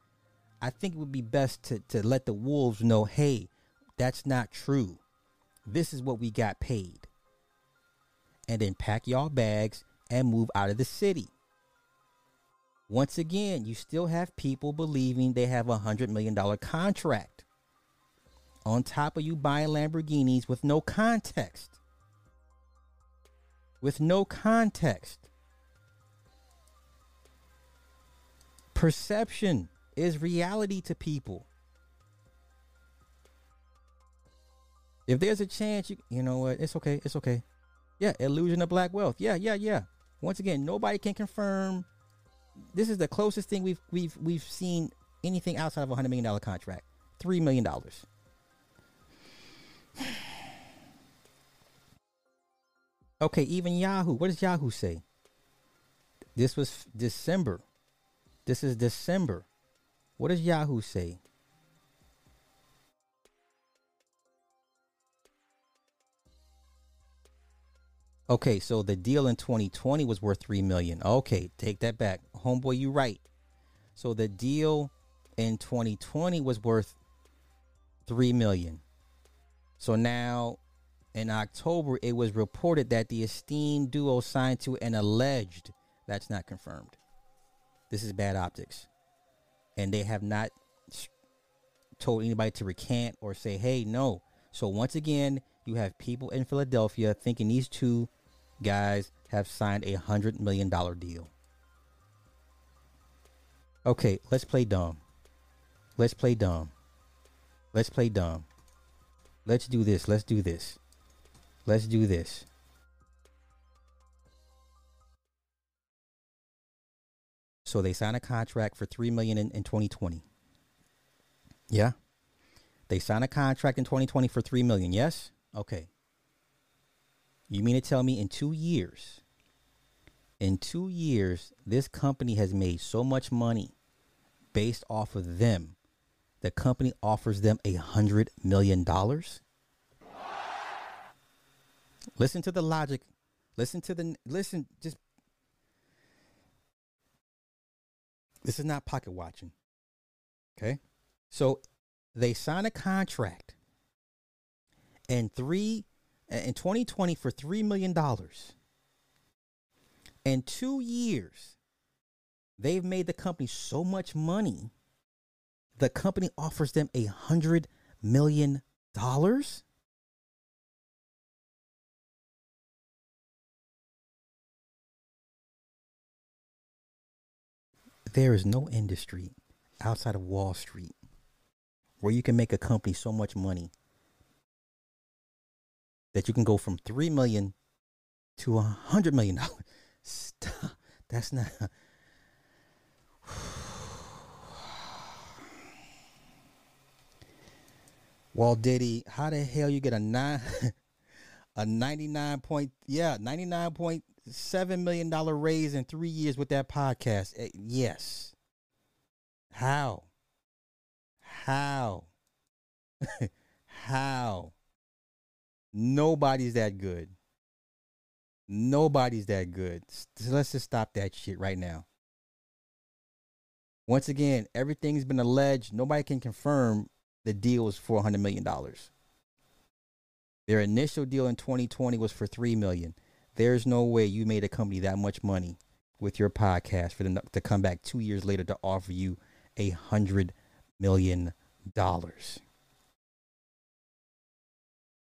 I think it would be best to, to let the wolves know, hey, that's not true. This is what we got paid. And then pack y'all bags and move out of the city. Once again, you still have people believing they have a hundred million dollar contract. On top of you buying Lamborghinis with no context. With no context. Perception is reality to people. If there's a chance, you you know what? It's okay. It's okay. Yeah, illusion of black wealth. Yeah, yeah, yeah. Once again, nobody can confirm. This is the closest thing we've we've we've seen anything outside of a hundred million dollar contract. Three million dollars. Okay, even Yahoo. What does Yahoo say? This was December. This is December. What does Yahoo say? Okay, so the deal in 2020 was worth 3 million. Okay, take that back. Homeboy, you right. So the deal in 2020 was worth 3 million. So now in October it was reported that the esteemed duo signed to an alleged that's not confirmed. This is bad optics. And they have not told anybody to recant or say, "Hey, no." So once again, you have people in Philadelphia thinking these two guys have signed a hundred million dollar deal. Okay, let's play dumb. Let's play dumb. Let's play dumb. Let's do this. Let's do this. Let's do this. So they signed a contract for three million in, in 2020. Yeah. They signed a contract in 2020 for three million. Yes. Okay. You mean to tell me in two years, in two years, this company has made so much money based off of them, the company offers them a hundred million dollars? Listen to the logic. Listen to the listen. Just this is not pocket watching. Okay, so they sign a contract, and three in 2020 for $3 million. In two years, they've made the company so much money, the company offers them a $100 million. There is no industry outside of Wall Street where you can make a company so much money that you can go from three million to a hundred million dollars. Stop. That's not. Walt Diddy, how the hell you get a nine, a ninety nine point yeah ninety nine point seven million dollar raise in three years with that podcast? Eh, yes. How? How? How? Nobody's that good. Nobody's that good. So let's just stop that shit right now. Once again, everything's been alleged. Nobody can confirm the deal was four hundred million dollars. Their initial deal in 2020 was for three million. There's no way you made a company that much money with your podcast for them to come back two years later to offer you a hundred million dollars.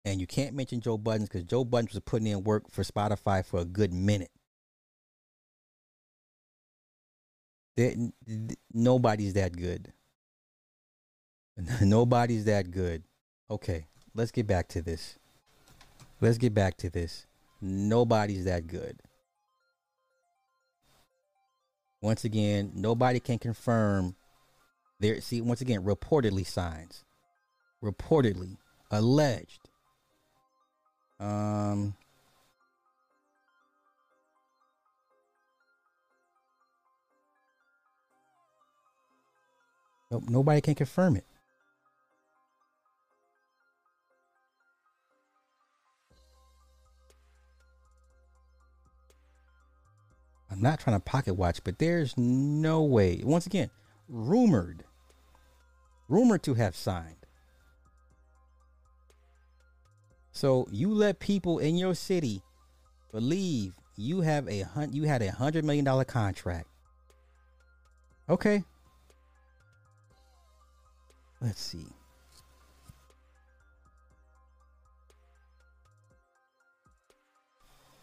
And you can't mention Joe Budden because Joe Budden was putting in work for Spotify for a good minute. Nobody's that good. Nobody's that good. Okay, let's get back to this. Let's get back to this. Nobody's that good. Once again, nobody can confirm there see once again reportedly signs. Reportedly alleged. Um nobody can confirm it. I'm not trying to pocket watch, but there's no way. Once again, rumored, rumored to have signed. So you let people in your city believe you have a hun- you had a hundred million dollar contract. Okay. Let's see.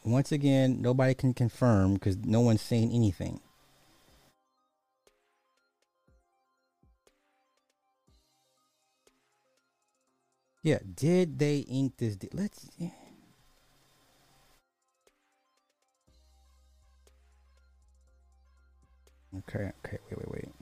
Once again, nobody can confirm because no one's saying anything. Yeah, did they ink this? Let's. Yeah. Okay, okay, wait, wait, wait.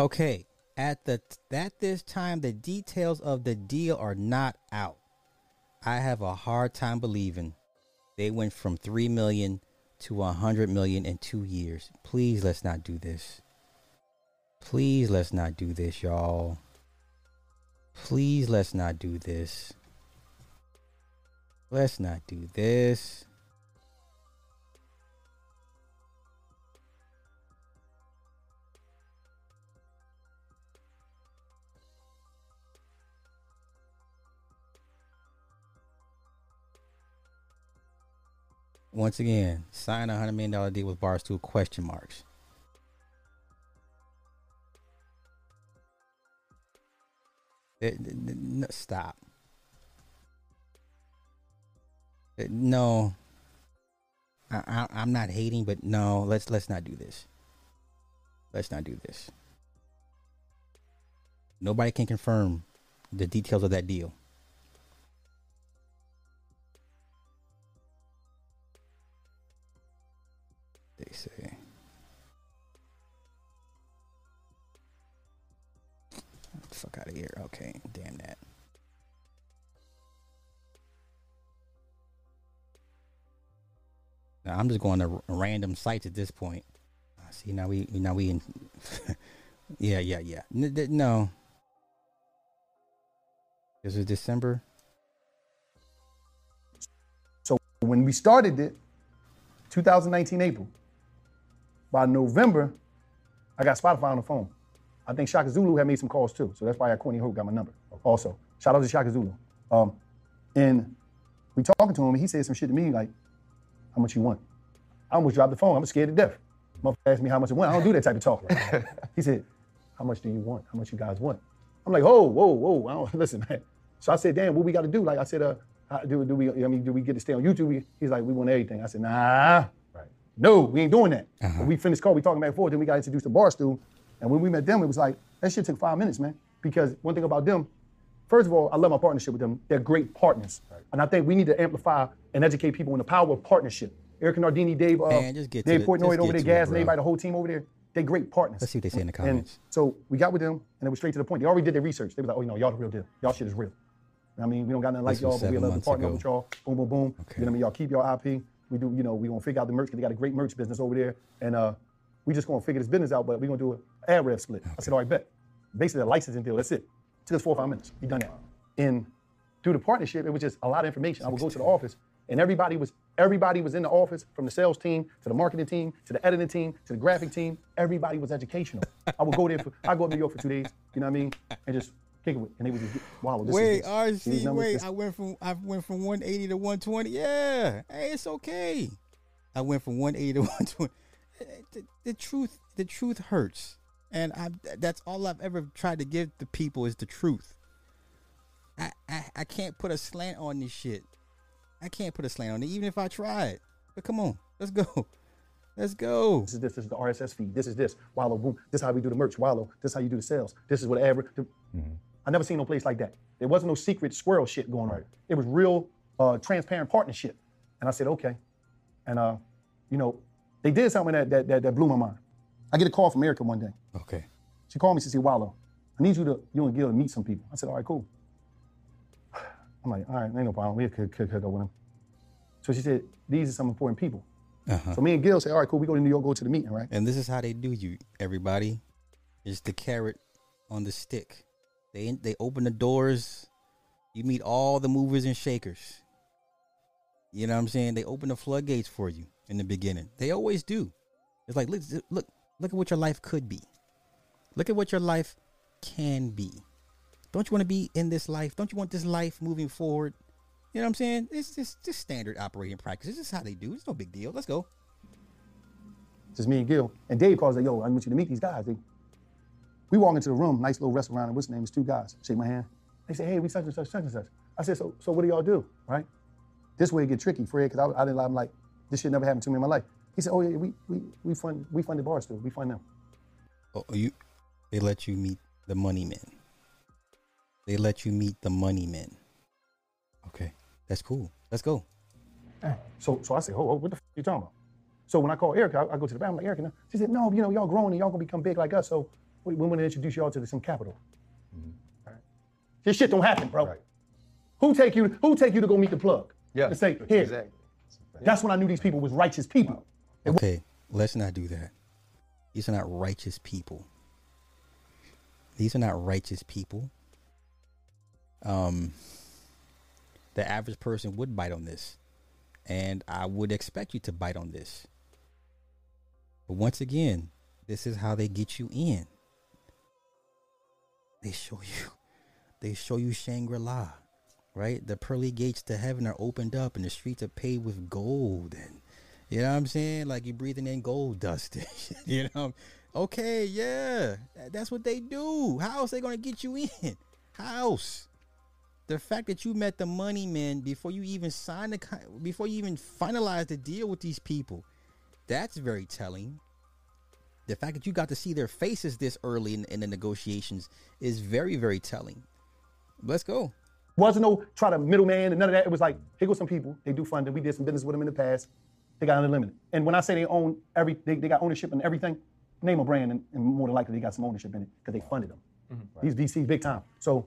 Okay, at the at this time, the details of the deal are not out. I have a hard time believing they went from three million to a hundred million in two years. Please, let's not do this. Please, let's not do this, y'all. Please, let's not do this. Let's not do this. Once again, sign a hundred million dollar deal with Barstool question marks. Eh, stop. Eh, no, I, I'm not hating, but no, let's let's not do this. Let's not do this. Nobody can confirm the details of that deal. Say. fuck out of here. Okay, damn that. Now I'm just going to random sites at this point. Ah, see now we now we in. yeah yeah yeah no. This is December. So when we started it, 2019 April. By November, I got Spotify on the phone. I think Shaka Zulu had made some calls too. So that's why I Courtney Hope got my number also. Shout out to Shaka Zulu. Um, and we talking to him, and he said some shit to me like, how much you want? I almost dropped the phone. I'm scared to death. Motherfucker asked me how much I want. I don't do that type of talk. he said, how much do you want? How much you guys want? I'm like, whoa, whoa, whoa. I don't, listen, man. So I said, damn, what we got to do? Like I said, uh, do, do we? I mean, do we get to stay on YouTube? He's like, we want everything. I said, nah. No, we ain't doing that. When we finished call, we talking back and forth. Then we got introduced to Barstool, and when we met them, it was like that shit took five minutes, man. Because one thing about them, first of all, I love my partnership with them. They're great partners, and I think we need to amplify and educate people on the power of partnership. Erika Nardini, Dave, uh, Man, just get Dave Portnoy over there, to it, Gas, and everybody, the whole team over there. They're great partners. Let's see what they say in the And comments. so we got with them, and it was straight to the point. They already did their research. They was like, oh, you know, y'all the real deal. Y'all shit is real. I mean, we don't got nothing like This y'all, but we love to partner ago. with y'all. Boom, boom, boom. You know what I mean? Y'all keep your IP. We do, you know, we gonna figure out the merch because they got a great merch business over there, and uh, we just gonna figure this business out. But we gonna do an ad rev split. I said, all right, bet. Basically, a licensing deal. That's it. Took us four or five minutes. We done that. And through the partnership, it was just a lot of information. I would go to the office, and everybody was everybody was in the office, from the sales team to the marketing team to the editing team to the graphic team. Everybody was educational. I would go there. For, I go to New York for two days. You know what I mean? And just kick it with, and they would just get, wow. This wait, is this. RC, numbers, wait. this- I went from I went from 180 to 120. Yeah, hey, it's okay. I went from 180 to 120. The, the truth, the truth hurts, and I that's all I've ever tried to give the people is the truth. I, I I can't put a slant on this shit. I can't put a slant on it, even if I tried. But come on, let's go. Let's go. This is this. This is the RSS feed. This is this. Wallo, boom. This is how we do the merch. Wallo. This is how you do the sales. This is whatever. The, mm-hmm. I never seen no place like that. There wasn't no secret squirrel shit going on. It was real uh, transparent partnership. And I said, okay. And uh, you know, they did something that that, that that blew my mind. I get a call from Erika one day. Okay. She called me. She said, Wallo, I need you to you and Gil to meet some people. I said, all right, cool. I'm like, all right, ain't no problem. We could, could, could go with them. So she said, these are some important people. Uh-huh. So me and Gil said, all right, cool. We go to New York, go to the meeting, right? And this is how they do you, everybody. It's the carrot on the stick. They they open the doors. You meet all the movers and shakers. You know what I'm saying? They open the floodgates for you in the beginning. They always do. It's like look look look at what your life could be. Look at what your life can be. Don't you want to be in this life? Don't you want this life moving forward? You know what I'm saying? It's just just standard operating practice. This is how they do. It's no big deal. Let's go. It's just me and Gil. And Dave calls like, yo, I want you to meet these guys. They, we walk into the room, nice little restaurant, and what's the name? It's two guys. Shake my hand. They say, hey, we such and such, such and such. I said, so, so what do y'all do, right? This way it get tricky, Fred, because I, I didn't. Lie. I'm like, this shit never happened to me in my life. He said, oh yeah, we we we fund we funded bars too. We fund them. Oh, oh you they let you meet the money men. They let you meet the money men. Okay, that's cool. Let's go. Eh, so so I said, oh, oh what the f- you talking about? So when I call Erika, I, I go to the bank. I'm like, Erika, she said, no, you know, y'all growing and y'all gonna become big like us. So we, we want to introduce y'all to some capital. All right. This shit don't happen, bro. Who take you? Who take you to go meet the plug? Yeah, And say, here. exactly. That's when I knew these people was righteous people. Okay, let's not do that. These are not righteous people. These are not righteous people. Um, the average person would bite on this, and I would expect you to bite on this. But once again, this is how they get you in. They show you, they show you Shangri La, right? The pearly gates to heaven are opened up, and the streets are paved with gold, and you know what I'm saying? Like you're breathing in gold dust. you know? Okay, yeah. That's what they do. How else they gonna get you in? How else? The fact that you met the money man before you even signed the before you even finalized the deal with these people, that's very telling. The fact that you got to see their faces this early in, in the negotiations is very, very telling. Let's go. Wasn't no try to middleman and none of that. It was like, here go some people. They do funding. We did some business with them in the past. They got unlimited. And when I say they own every, they, they got ownership in everything. Name a brand, and, and more than likely they got some ownership in it because they funded them. These VCs big time. So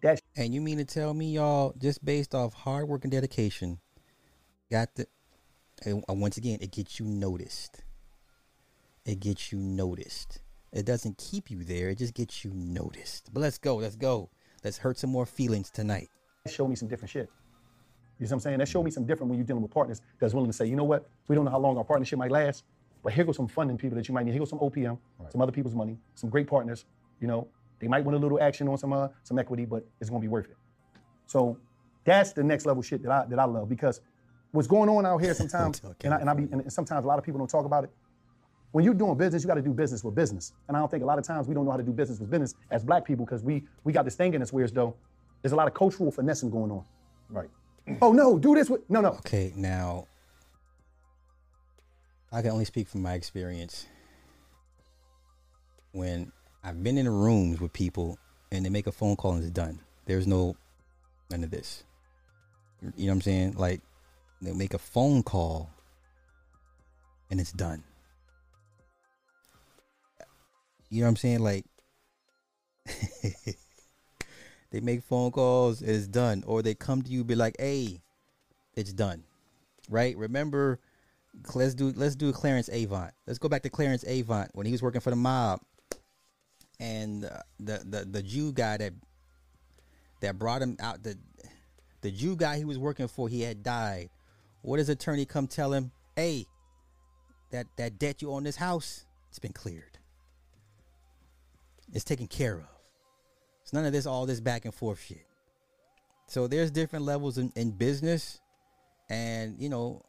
that's. And you mean to tell me, y'all, just based off hard work and dedication, got the. And uh, once again, it gets you noticed. It gets you noticed. It doesn't keep you there. It just gets you noticed. But let's go. Let's go. Let's hurt some more feelings tonight. Show me some different shit. You see what I'm saying? That showed me some different when you're dealing with partners that's willing to say, you know what, we don't know how long our partnership might last, but here goes some funding people that you might need. Here goes some OPM, some other people's money, some great partners. You know, they might want a little action on some uh, some equity, but it's gonna be worth it. So that's the next level shit that I that I love because what's going on out here sometimes, and I, and I be and sometimes a lot of people don't talk about it. When you're doing business, you got to do business with business, and I don't think a lot of times we don't know how to do business with business as Black people because we we got this thing in us where as though there's a lot of cultural finessing going on. Right. Oh no, do this with no no. Okay, now I can only speak from my experience. When I've been in rooms with people and they make a phone call and it's done. There's no none of this. You know what I'm saying? Like they make a phone call and it's done. You know what I'm saying? Like they make phone calls, it's done. Or they come to you be like, hey, it's done. Right? Remember, let's do let's do Clarence Avant. Let's go back to Clarence Avant when he was working for the mob. And uh, the, the the Jew guy that that brought him out the the Jew guy he was working for, he had died. What does attorney come tell him? Hey, that that debt you owe on this house, it's been cleared. It's taken care of. It's none of this, all this back and forth shit. So there's different levels in, in business, and you know,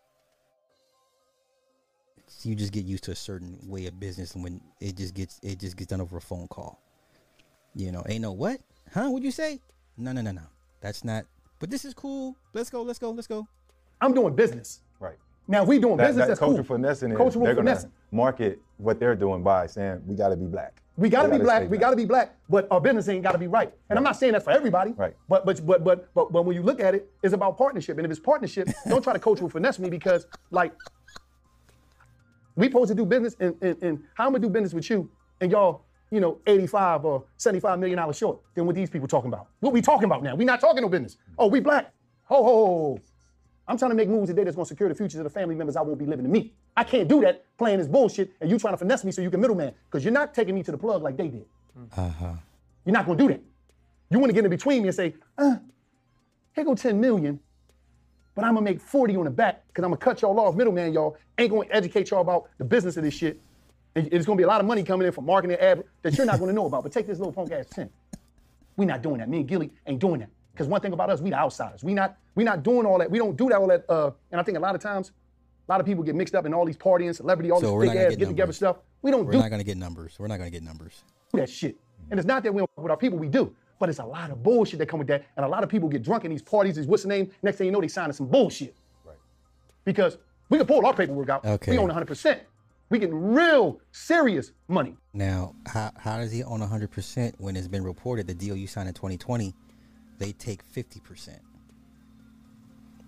you just get used to a certain way of business when it just gets it just gets done over a phone call. You know, ain't no what? Huh? What'd you say? No, no, no, no. That's not. But this is cool. Let's go. Let's go. Let's go. I'm doing business. Right. Now we doing That, business. that that's cultural cool. finessing is Cultural they're gonna finessing. market what they're doing by saying we got to be black. We gotta be black. We gotta be black. But our business ain't gotta be right. And I'm not saying that's for everybody. Right. But but but but but but when you look at it, it's about partnership. And if it's partnership, don't try to cultural finesse me because like we supposed to do business and, and, and how I'm gonna do business with you and y'all, you know, 85 or 75 million dollars short than what these people talking about. What we talking about now? We not talking no business. Oh, we black. Ho ho ho. I'm trying to make moves today that's gonna secure the futures of the family members I won't be living to meet. I can't do that playing this bullshit and you trying to finesse me so you can middleman. Because you're not taking me to the plug like they did. Uh huh. You're not gonna do that. You wanna get in between me and say, uh, here go 10 million, but I'm gonna make 40 on the back because I'm gonna cut y'all off, middleman, y'all. Ain't gonna educate y'all about the business of this shit. And it's gonna be a lot of money coming in from marketing ad that you're not gonna know about. But take this little punk ass 10. We're not doing that. Me and Gillie ain't doing that. Because one thing about us, we the outsiders. We not we not doing all that. We don't do that all that. Uh, and I think a lot of times, a lot of people get mixed up in all these partying, celebrity, all So this big ass get get together stuff. We don't We're do not gonna get numbers. We're not gonna get numbers. that shit. And it's not that we don't fuck with our people, we do. But it's a lot of bullshit that come with that. And a lot of people get drunk in these parties. Is what's the name? Next thing you know, they signing some bullshit. Right. Because we can pull our paperwork out. Okay. We own 100%. We getting real serious money. Now, how how does he own 100% when it's been reported the deal you signed in 2020, they take 50%?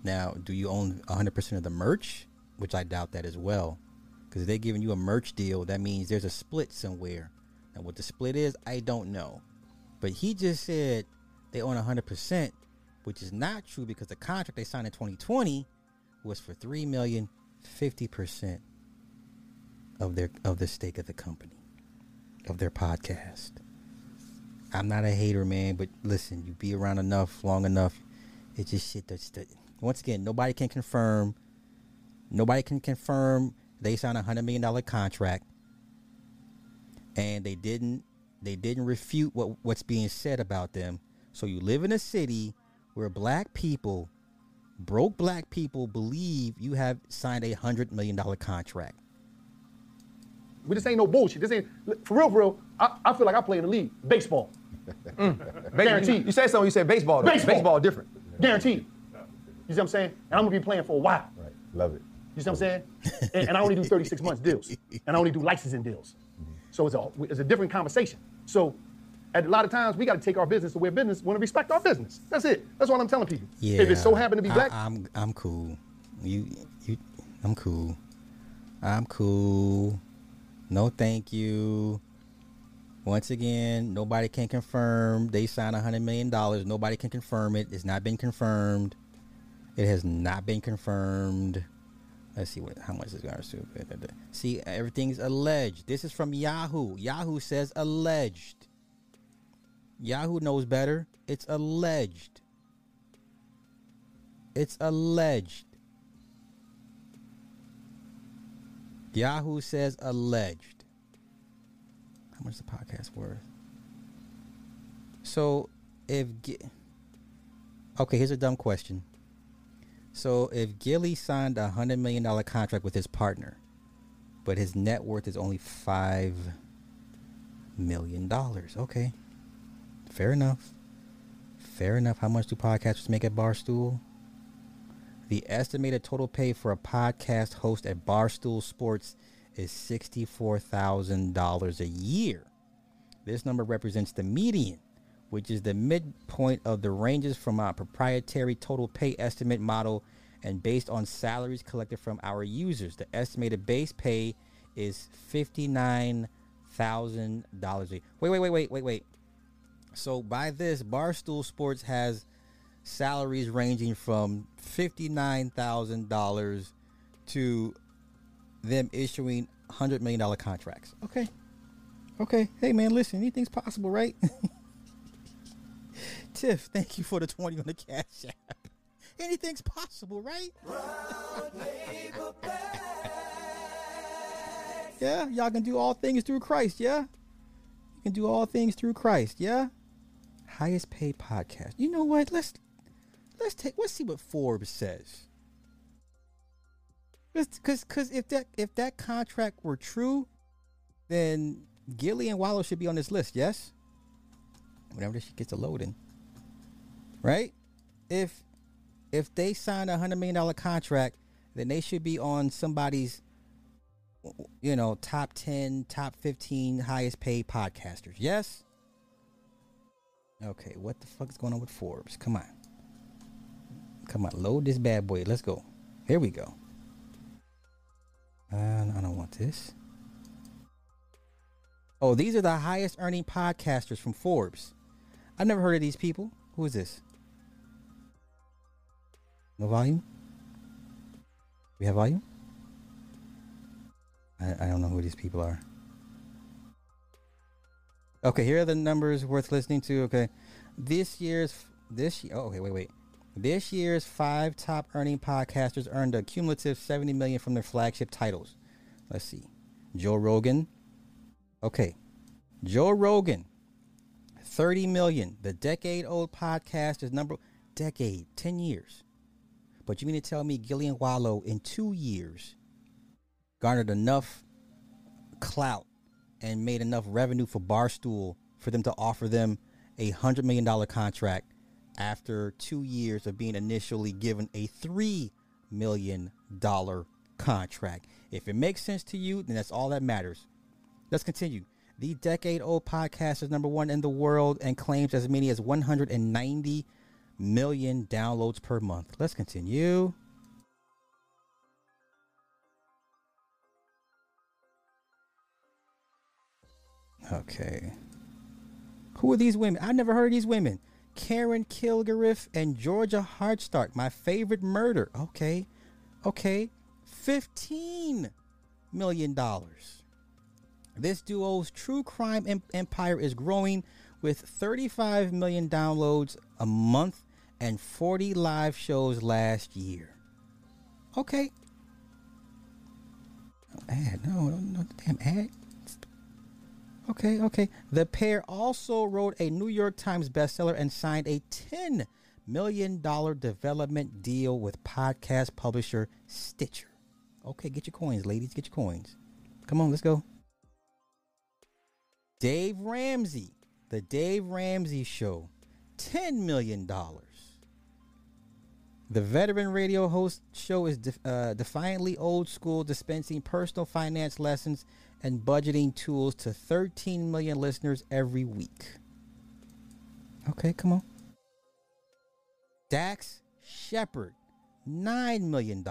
Now, do you own 100% of the merch? Which I doubt that as well. Because they're giving you a merch deal, that means there's a split somewhere. Now, what the split is, I don't know. But he just said they own 100%, which is not true because the contract they signed in 2020 was for 3 million, 50% of their of the stake of the company of their podcast. I'm not a hater, man, but listen, you be around enough, long enough, it's just shit that's that. Once again, nobody can confirm. Nobody can confirm they signed a hundred million dollar contract, and they didn't. They didn't refute what what's being said about them. So you live in a city where black people, broke black people, believe you have signed a hundred million dollar contract. We just ain't no bullshit. This ain't for real, for real. I, I feel like I play in the league. Baseball. Mm. Guaranteed. You said something. You said baseball. though. Baseball. Baseball different. Guaranteed. You see what I'm saying? And I'm gonna be playing for a while. Right. Love it. You see what I'm saying? and, and I only do 36 months deals, and I only do licensing deals. So it's a it's a different conversation. So at a lot of times we got to take our business to where business want to respect our business. That's it. That's what I'm telling people. Yeah. If it so happen to be black, I, am I'm cool. You you I'm cool. I'm cool. No thank you. Once again, nobody can confirm they signed a hundred million dollars. Nobody can confirm it. It's not been confirmed. It has not been confirmed. Let's see what how much is going to see. Everything's alleged. This is from Yahoo. Yahoo says alleged. Yahoo knows better. It's alleged. It's alleged. Yahoo says alleged. How much is the podcast worth? So if okay, here's a dumb question. So if Gillie signed a hundred million dollar contract with his partner, but his net worth is only five million dollars, okay, fair enough. Fair enough. How much do podcasters make at Barstool? The estimated total pay for a podcast host at Barstool Sports is $64,000 a year. This number represents the median, which is the midpoint of the ranges from our proprietary total pay estimate model and based on salaries collected from our users. The estimated base pay is $59,000 a year. Wait, wait, wait, wait, wait, wait. So by this, Barstool Sports has salaries ranging from $59,000 to them issuing $100 million contracts. Okay. Okay. Hey, man, listen, anything's possible, right? Tiff, thank you for the 20 on the cash app. Anything's possible, right? yeah, y'all can do all things through Christ, yeah? You can do all things through Christ, yeah? Highest paid podcast. You know what? Let's let's take let's see what Forbes says. Because because if that if that contract were true, then Gillie and Wallo should be on this list. Yes. Whenever she gets a loading, right? If if they sign a hundred million dollar contract, then they should be on somebody's, you know, top ten, top fifteen highest paid podcasters. Yes. Okay, what the fuck is going on with Forbes? Come on. Come on, load this bad boy. Let's go. Here we go. Uh, I don't want this. Oh, these are the highest earning podcasters from Forbes. I've never heard of these people. Who is this? No volume? We have volume? I, I don't know who these people are. Okay, here are the numbers worth listening to. Okay, this year's this year. Oh, okay, wait, wait. This year's five top earning podcasters earned a cumulative 70 million from their flagship titles. Let's see. Joe Rogan. Okay. Joe Rogan. 30 million. The decade old podcast is number decade, 10 years. But you mean to tell me Gillie and Wallo in 2 years garnered enough clout and made enough revenue for Barstool for them to offer them a $100 million contract after two years of being initially given a $3 million contract. If it makes sense to you, then that's all that matters. Let's continue. The decade old podcast is number one in the world and claims as many as 190 million downloads per month. Let's continue. Okay. Who are these women? I've never heard of these women. Karen Kilgariff and Georgia Hardstark. My favorite murder. Okay. Okay. $15 million. This duo's true crime em- empire is growing with 35 million downloads a month and 40 live shows last year. Okay. Ad. No, no, no damn ad. Okay, okay. The pair also wrote a New York Times bestseller and signed a $10 million development deal with podcast publisher Stitcher. Okay, get your coins, ladies. Get your coins. Come on, let's go. Dave Ramsey, The Dave Ramsey Show, $10 million. The veteran radio host show is def- uh, defiantly old school, dispensing personal finance lessons and budgeting tools to 13 million listeners every week. Okay, come on. Dax Shepard, $9 million.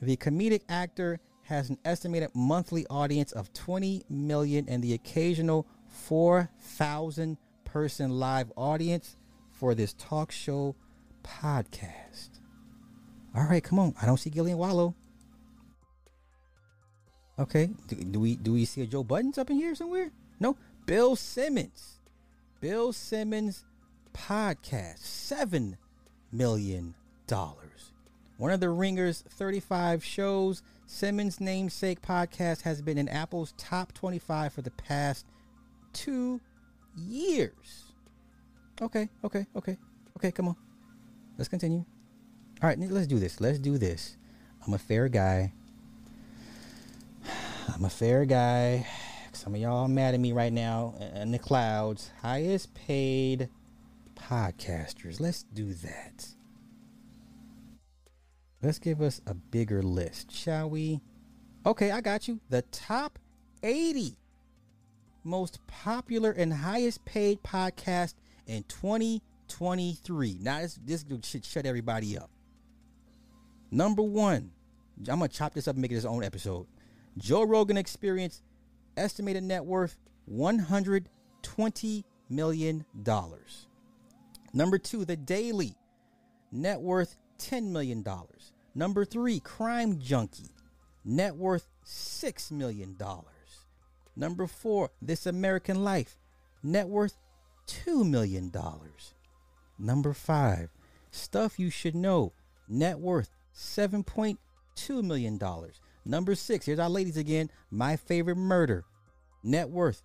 The comedic actor has an estimated monthly audience of 20 million and the occasional 4,000 person live audience for this talk show podcast. All right, come on. I don't see Gillie and Wallo. Okay. Do, do, we do we see a Joe Budden's up in here somewhere? No. Bill Simmons. Bill Simmons podcast. Seven million dollars. One of the Ringer's 35 shows, Simmons' namesake podcast has been in Apple's top 25 for the past two years. Okay, okay, okay, okay, come on. Let's continue. All right, let's do this. Let's do this. I'm a fair guy. I'm a fair guy. Some of y'all are mad at me right now in the clouds. Highest paid podcasters. Let's do that. Let's give us a bigger list, shall we? Okay, I got you. The top 80 most popular and highest paid podcast in 2023. Now, this, this should shut everybody up. Number one, I'm going to chop this up and make it his own episode. Joe Rogan Experience, estimated net worth $120 million. Number two, The Daily, net worth $10 million. Number three, Crime Junkie, net worth $6 million. Number four, This American Life, net worth $2 million. Number five, Stuff You Should Know, net worth $7.2 million. Number six, here's our ladies again, My Favorite Murder, net worth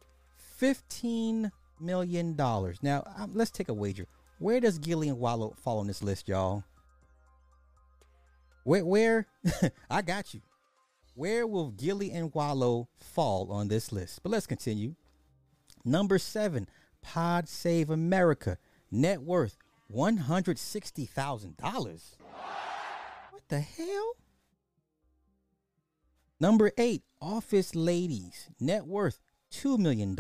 $15 million. Now, um, let's take a wager. Where does Gillie and Wallo fall on this list, y'all? Where, where? I got you. Where will Gillie and Wallo fall on this list? But let's continue. Number seven, Pod Save America, net worth $160,000. What the hell? Number eight, Office Ladies, net worth $2 million.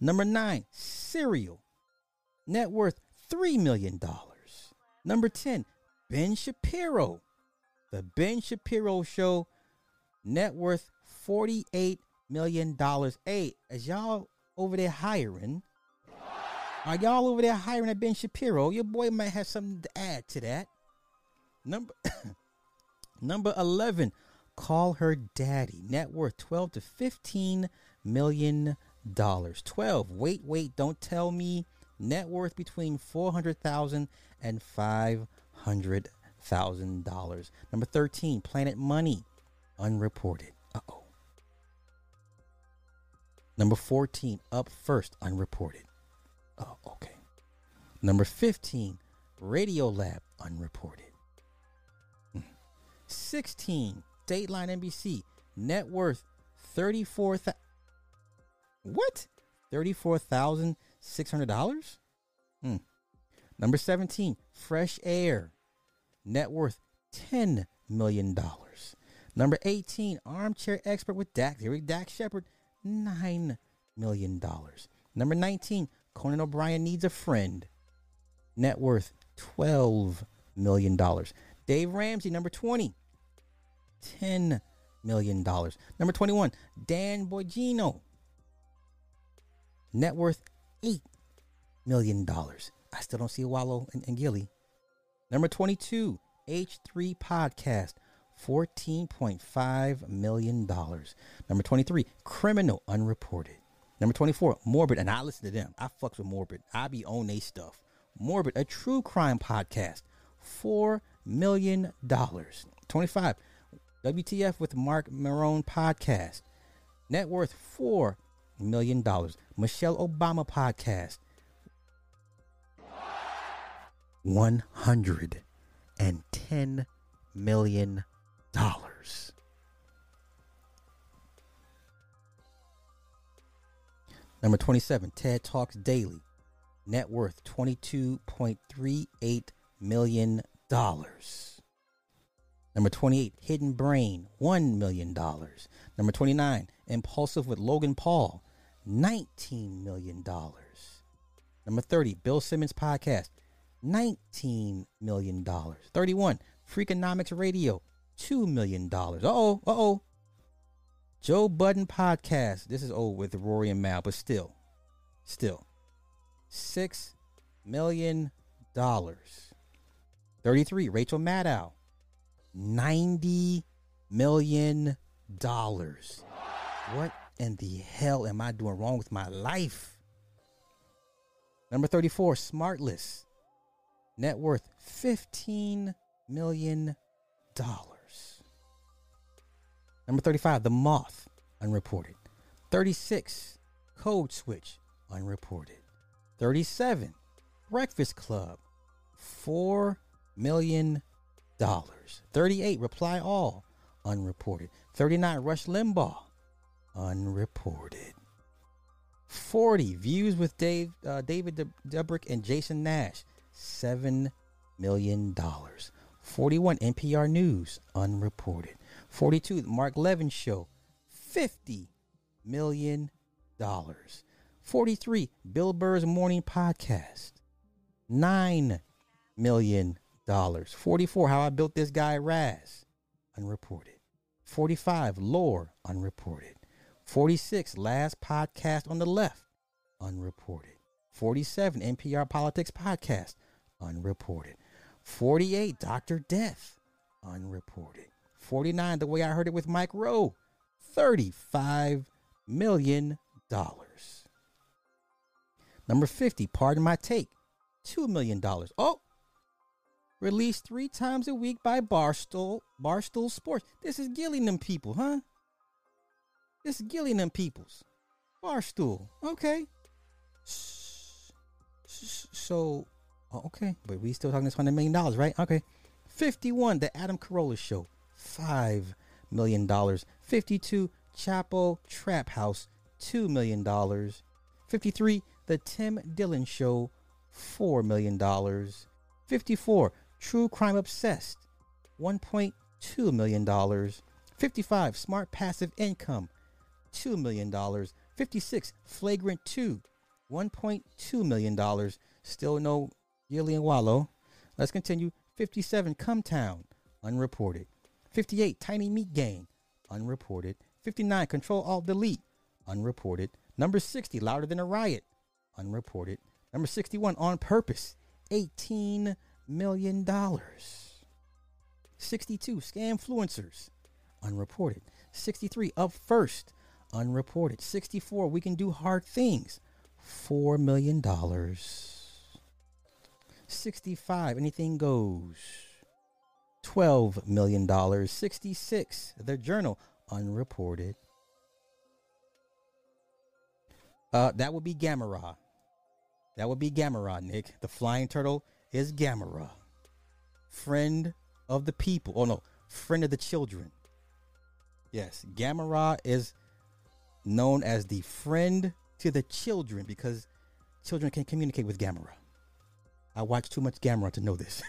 Number nine, Serial, net worth $3 million. Number 10, Ben Shapiro, The Ben Shapiro Show, net worth $48 million. Hey, as y'all over there hiring, are y'all over there hiring at Ben Shapiro? Your boy might have something to add to that. Number number 11, call her daddy. Net worth 12 to 15 million dollars. 12. Wait, wait, don't tell me. Net worth between 400,000 and 500,000 dollars. Number 13, Planet Money unreported. Uh oh. Number 14, up first, unreported. Oh, okay. Number 15, Radiolab, unreported. Hmm. 16, Dateline NBC, net worth 34, what? $34,600? Hmm. Number 17, Fresh Air, net worth $10 million. Number 18, Armchair Expert with Dax. Here Dax Shepard, $9 million. Number 19, Conan O'Brien Needs a Friend. Net worth $12 million. Dave Ramsey, number 20, $10 million. Number 21, Dan Bongino. Net worth $8 million. I still don't see Wallo and, and Gillie. Number 22, H3 Podcast. $14.5 million. Number 23, Criminal Unreported. Number 24, Morbid, and I listen to them. I fucks with Morbid. I be on they stuff. Morbid, a true crime podcast. $4 million. 25, WTF with Mark Maron podcast. Net worth $4 million. Michelle Obama podcast. $110 million. Number 27, TED Talks Daily. Net worth $22.38 million. Number 28, Hidden Brain, $1 million. Number 29, Impulsive with Logan Paul, $19 million. Number 30, Bill Simmons Podcast, $19 million. 31, Freakonomics Radio, $2 million. Uh oh, uh oh. Joe Budden podcast. This is old with Rory and Mal, but still, still. $6 million. 33, Rachel Maddow. $90 million. What in the hell am I doing wrong with my life? Number 34, Smartless. Net worth $15 million. Number 35, The Moth, unreported. 36, Code Switch, unreported. 37, Breakfast Club, $4 million. 38, Reply All, unreported. 39, Rush Limbaugh, unreported. 40, Views with Dave, uh, David Dobrik and Jason Nash, $7 million. 41 NPR News, unreported. 42 The Mark Levin Show, 50 million dollars. 43 Bill Burr's Morning Podcast, 9 million dollars. 44 How I Built This Guy Raz, unreported. 45 Lore, unreported. 46 Last Podcast on the Left, unreported. 47 NPR Politics Podcast, unreported. 48 Dr. Death, unreported. 49 The Way I Heard It with Mike Rowe, 35 million dollars. Number 50 Pardon My Take, 2 million dollars. Oh, released three times a week by Barstool Barstool Sports. This is Gillingham people, huh? This is Gillingham peoples. Barstool. Okay. So, oh, okay, but we still talking this hundred million dollars, right? Okay. Fifty-one, the Adam Carolla Show, five million dollars. Fifty-two, Chapo Trap House, two million dollars. Fifty-three, the Tim Dillon Show, four million dollars. Fifty-four, True Crime Obsessed, one point two million dollars. Fifty-five, Smart Passive Income, two million dollars. Fifty-six, Flagrant Two, one point two million dollars. Still no Gillie and Wallo. Let's continue. Fifty-seven, Come Town, unreported. Fifty-eight, Tiny Meat Gang, unreported. Fifty-nine, Control Alt Delete, unreported. Number sixty, Louder Than a Riot, unreported. Number sixty-one, On Purpose, eighteen million dollars. 62 scam scamfluencers unreported. 63 up first unreported. 64 we can do hard things. 4 million dollars. 65 anything goes. 12 million dollars. 66 the journal unreported. Uh that would be Gamera. That would be Gamera Nick. The flying turtle is Gamera friend of the people. Oh no, friend of the children. Yes, Gamera is known as the friend to the children because children can communicate with Gamera. I watch too much Gamera to know this.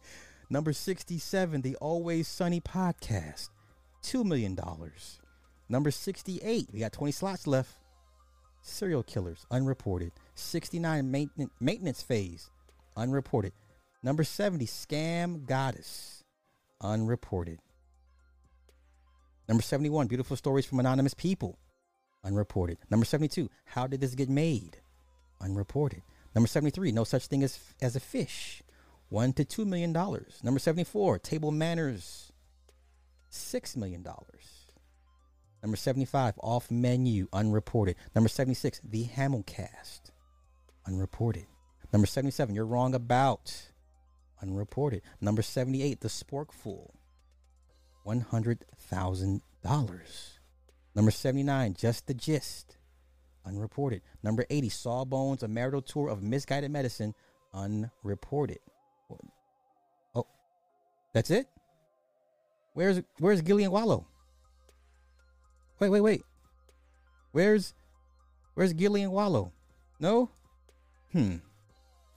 Number 67, the Always Sunny podcast, $2 million. Number 68, we got 20 slots left. Serial killers, unreported. 69, maintenance, maintenance phase, unreported. Number 70, Scam Goddess, unreported. Number 71, Beautiful Stories from Anonymous People, unreported. Number 72, How Did This Get Made, unreported. Number 73, No Such Thing as, as a Fish, 1 to $2 million. Number 74, Table Manners, $6 million. Number 75, Off Menu, unreported. Number 76, The Hamilcast, unreported. Number 77, You're Wrong About, unreported. Number 78, The Sporkful, $100,000. Number 79, Just the Gist, unreported. Number 80, Sawbones, a marital tour of misguided medicine, unreported. Oh, that's it? Where's where's Gillie and Wallo? Wait, wait, wait. Where's where's Gillie and Wallo? No? Hmm.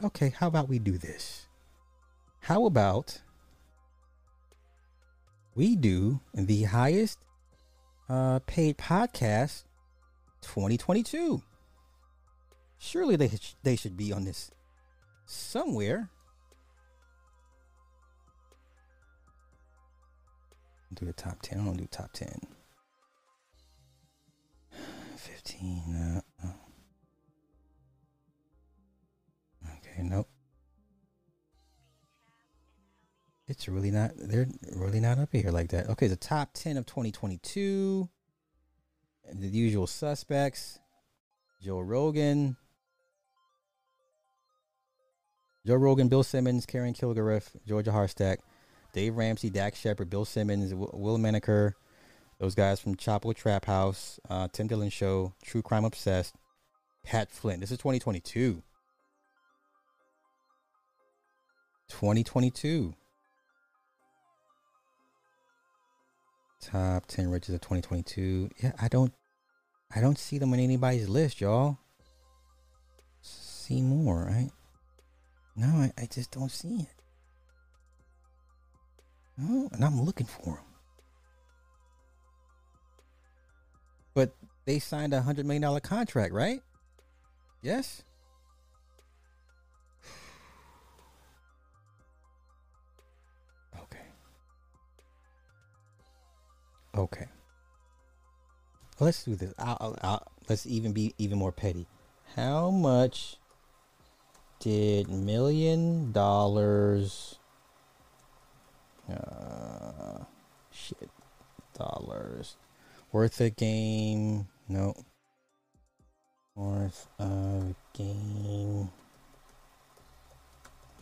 Okay, how about we do this? How about we do the highest uh, paid podcast 2022? Surely they they should be on this somewhere. Do the top 10. I don't do top 10. 15. Uh, Okay, nope. It's really not. They're really not up here like that. Okay, the top ten of 2022. The usual suspects: Joe Rogan, Joe Rogan, Bill Simmons, Karen Kilgariff, Georgia Hardstark, Dave Ramsey, Dax Shepard, Bill Simmons, Will, Menaker, those guys from Chapo Trap House, uh, Tim Dillon Show, True Crime Obsessed, Pat Flynn. This is 2022. 2022. Top 10 riches of 2022. Yeah, I don't I don't see them on anybody's list, y'all. See more, right? No, I, I just don't see it. Oh, and I'm looking for them. But they signed a hundred million dollar contract, right? Yes. Okay. Let's do this. I'll, I'll, I'll, let's even be even more petty. How much did million dollars? Uh, shit, dollars worth a game? No. Worth a game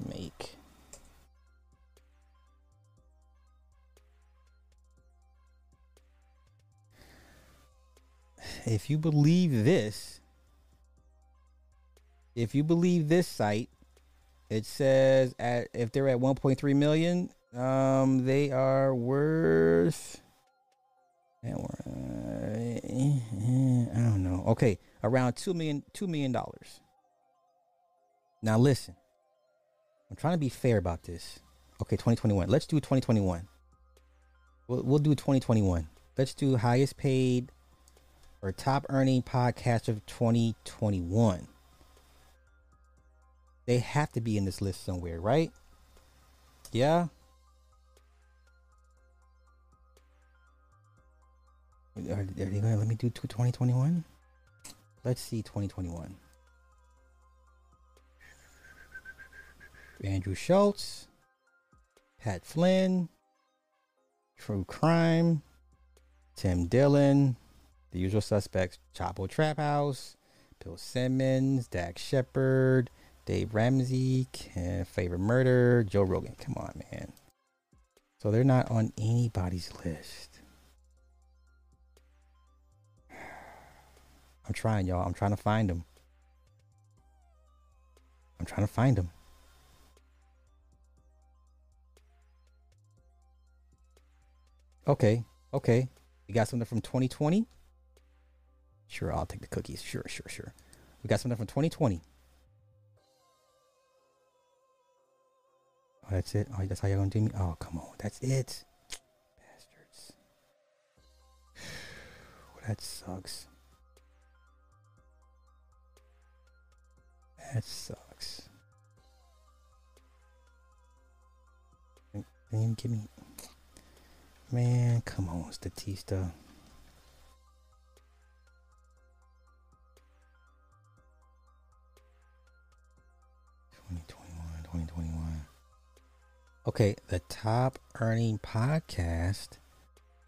make. If you believe this, if you believe this site, it says at if they're at 1.3 million, um, they are worth. I don't know. Okay, around two million, two million dollars. Now listen, I'm trying to be fair about this. Okay, 2021. Let's do 2021. We'll we'll do 2021. Let's do highest paid or top earning podcast of 2021. They have to be in this list somewhere, right? Yeah. Are, are they gonna let me do 2021? Let's see 2021. Andrew Schulz, Pat Flynn, True Crime, Tim Dillon, The Usual Suspects, Chapo Trap House, Bill Simmons, Dax Shepard, Dave Ramsey, Ken Favorite Murder, Joe Rogan. Come on, man. So they're not on anybody's list. I'm trying, y'all. I'm trying to find them. I'm trying to find them. Okay, okay. You got something from 2020? Sure, I'll take the cookies. Sure, sure, sure. We got something from 2020. Oh, that's it. Oh, that's how you're gonna do me. Oh, come on. That's it. Bastards. that sucks. That sucks. Man, give me. Man, come on, Statista. 2021. Okay, the top earning podcast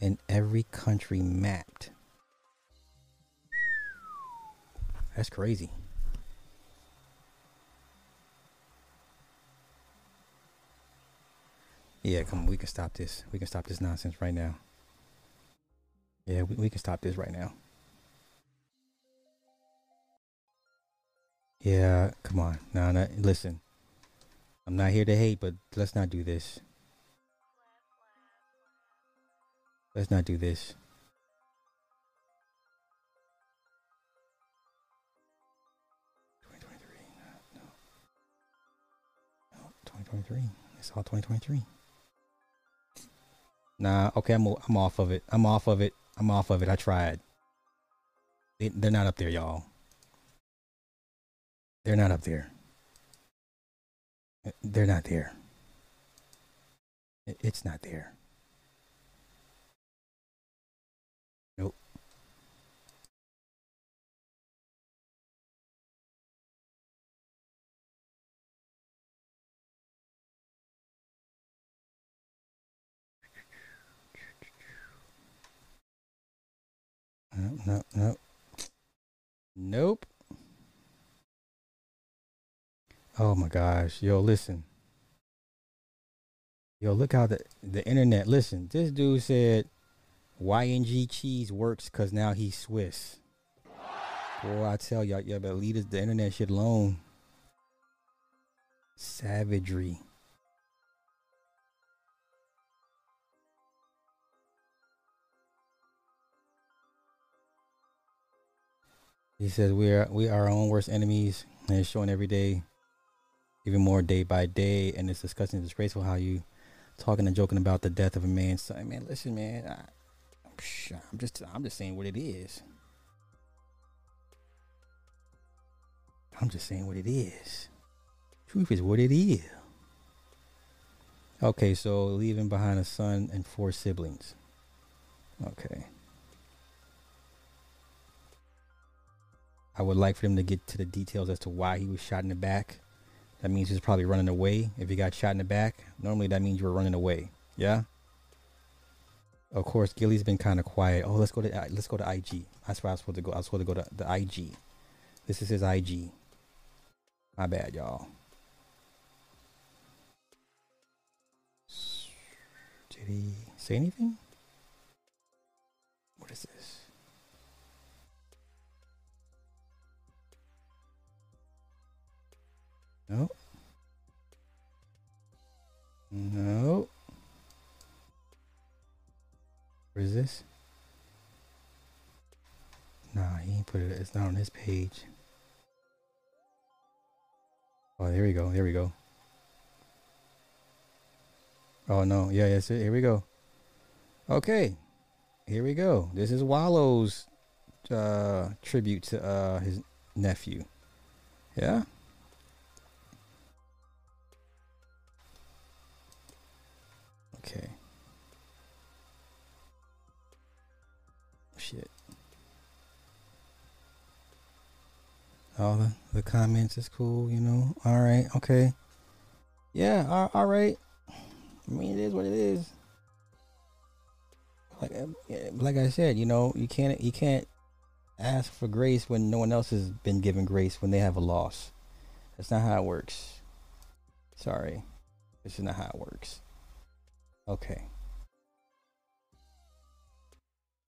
in every country mapped. That's crazy. Yeah, come on, we can stop this. We can stop this nonsense right now. Yeah, we, we can stop this right now. Yeah, come on. No, listen. I'm not here to hate, but let's not do this. Let's not do this. Twenty twenty three. It's all twenty twenty three. Nah, okay, I'm I'm off of it. I'm off of it. I'm off of it. I tried. They, they're not up there, y'all. They're not up there. They're not there. It's not there. Nope. No, no, no. Nope. Oh my gosh. Yo, listen. Yo, look how the the internet. Listen, this dude said YNG cheese works because now he's Swiss. Boy, I tell y'all, y'all better leave the internet shit alone. Savagery. He says we are we are our own worst enemies, and it's showing every day, even more day by day. And it's disgusting, and disgraceful how you talking and joking about the death of a man's son. Man, listen, man, I, I'm just I'm just saying what it is. I'm just saying what it is. Truth is what it is. Okay, so leaving behind a son and four siblings. Okay. I would like for them to get to the details as to why he was shot in the back. That means he's probably running away. If he got shot in the back, normally that means you were running away. Yeah. Of course, Gillie's been kind of quiet. Oh, let's go to uh, let's go to IG. That's where I was supposed to go. I was supposed to go to the IG. This is his IG. My bad, y'all. Did he say anything? What is this? No. No. What is this? Nah, he ain't put it. It's not on his page. Oh, there we go. There we go. Oh no, yeah, yes. Here we go. Okay, here we go. This is Wallo's uh, tribute to uh, his nephew. Yeah. Okay. Oh, shit. All the, the comments is cool, you know. All right, okay. Yeah, all, all right. I mean, it is what it is. Like, uh, like I said, you know, you can't you can't ask for grace when no one else has been given grace when they have a loss. That's not how it works. Sorry, this is not how it works. Okay.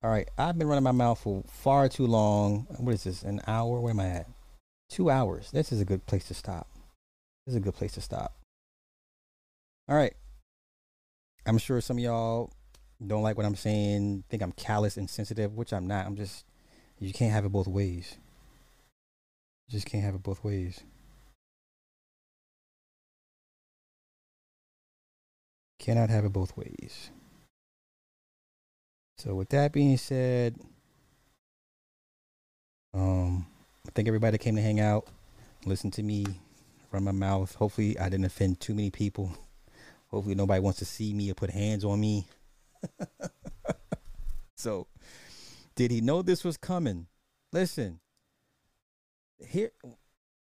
All right, I've been running my mouth for far too long. What is this? An hour? Where am I at? Two hours. This is a good place to stop. This is a good place to stop. All right. I'm sure some of y'all don't like what I'm saying, think I'm callous and sensitive, which I'm not. I'm just, you can't have it both ways. You just can't have it both ways. Cannot have it both ways. So with that being said, um, I think everybody came to hang out, listen to me run my mouth. Hopefully, I didn't offend too many people. Hopefully, nobody wants to see me or put hands on me. so, did he know this was coming? Listen, here,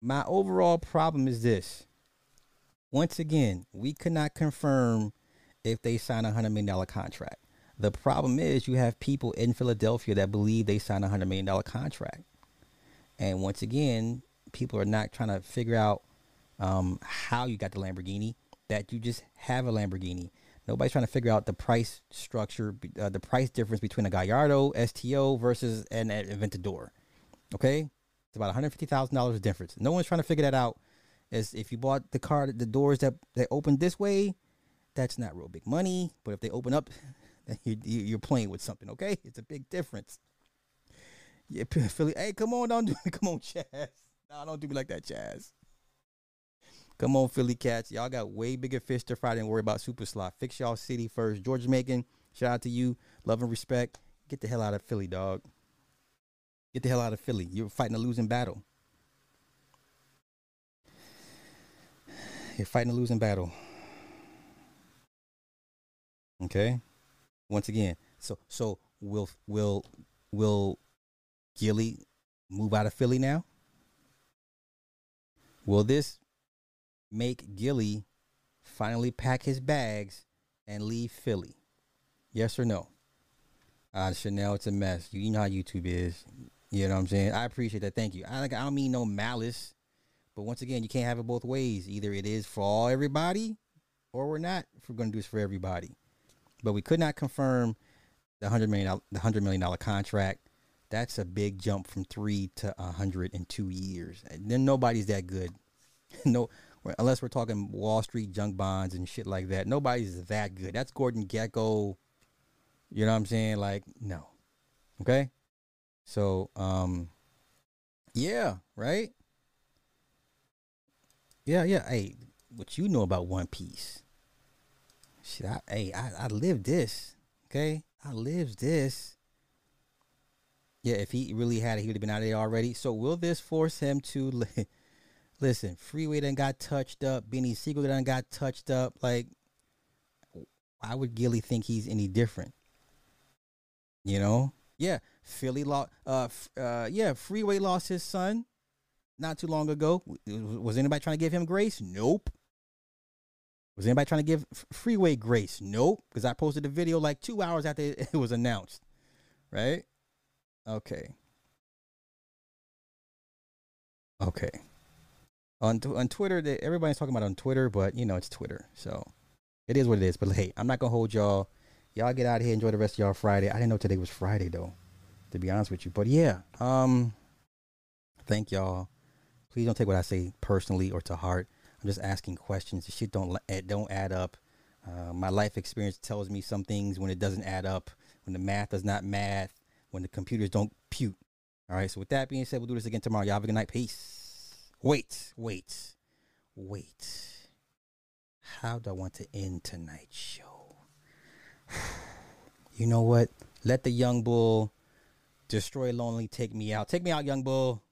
my overall problem is this. Once again, we could not confirm if they sign a hundred million dollar contract. The problem is you have people in Philadelphia that believe they signed a hundred million dollar contract, and once again, people are not trying to figure out um, how you got the Lamborghini. That you just have a Lamborghini. Nobody's trying to figure out the price structure, uh, the price difference between a Gallardo STO versus an Aventador. Okay, it's about one hundred fifty thousand dollars difference. No one's trying to figure that out. As if you bought the car, the doors that they open this way, that's not real big money. But if they open up, then you, you're playing with something. Okay, it's a big difference. Yeah, Philly. Hey, come on, don't do me. Come on, Chaz. No, don't do me like that, Chaz. Come on, Philly cats. Y'all got way bigger fish to fry than worry about Super Sly. Fix y'all city first. George Macon, shout out to you. Love and respect. Get the hell out of Philly, dog. Get the hell out of Philly. You're fighting a losing battle. You're fighting a losing battle. Okay. Once again, so so will will will Gillie move out of Philly now? Will this make Gillie finally pack his bags and leave Philly? Yes or no? Uh, Chanel, it's a mess. You, know how YouTube is. You know what I'm saying? I appreciate that. Thank you. I like. I don't mean no malice, but once again, you can't have it both ways. Either it is for all everybody, or we're not. If we're going to do this for everybody, but we could not confirm the hundred million the hundred million dollar contract. That's a big jump from three to hundred in two years. And then nobody's that good. no, unless we're talking Wall Street junk bonds and shit like that. Nobody's that good. That's Gordon Gekko. You know what I'm saying? Like, no. Okay? So, um, yeah, right? Yeah, yeah. Hey, what you know about One Piece? Shit, I, hey, I, I lived this. Okay, I lived this. Yeah, if he really had it, he would have been out of there already. So will this force him to li- listen? Freeway done got touched up. Beanie Sigel done got touched up. Like, why would Gillie think he's any different? You know? Yeah, Philly lost. Uh, f- uh, yeah, Freeway lost his son not too long ago. Was anybody trying to give him grace? Nope. Was anybody trying to give Freeway grace? Nope. Because I posted the video like two hours after it was announced. Right? Okay. Okay. On on Twitter, everybody's talking about on Twitter, but you know it's Twitter, so it is what it is. But hey, I'm not gonna hold y'all. Y'all get out of here. Enjoy the rest of y'all Friday. I didn't know today was Friday though, to be honest with you. But yeah, um, thank y'all. Please don't take what I say personally or to heart. I'm just asking questions. The shit don't it don't add up. Uh, my life experience tells me some things when it doesn't add up, when the math does not math, when the computers don't pute. All right. So with that being said, we'll do this again tomorrow. Y'all have a good night. Peace. Wait, wait, wait. How do I want to end tonight's show? You know what? Let the young bull Destroy Lonely. Take me out. Take me out, young bull.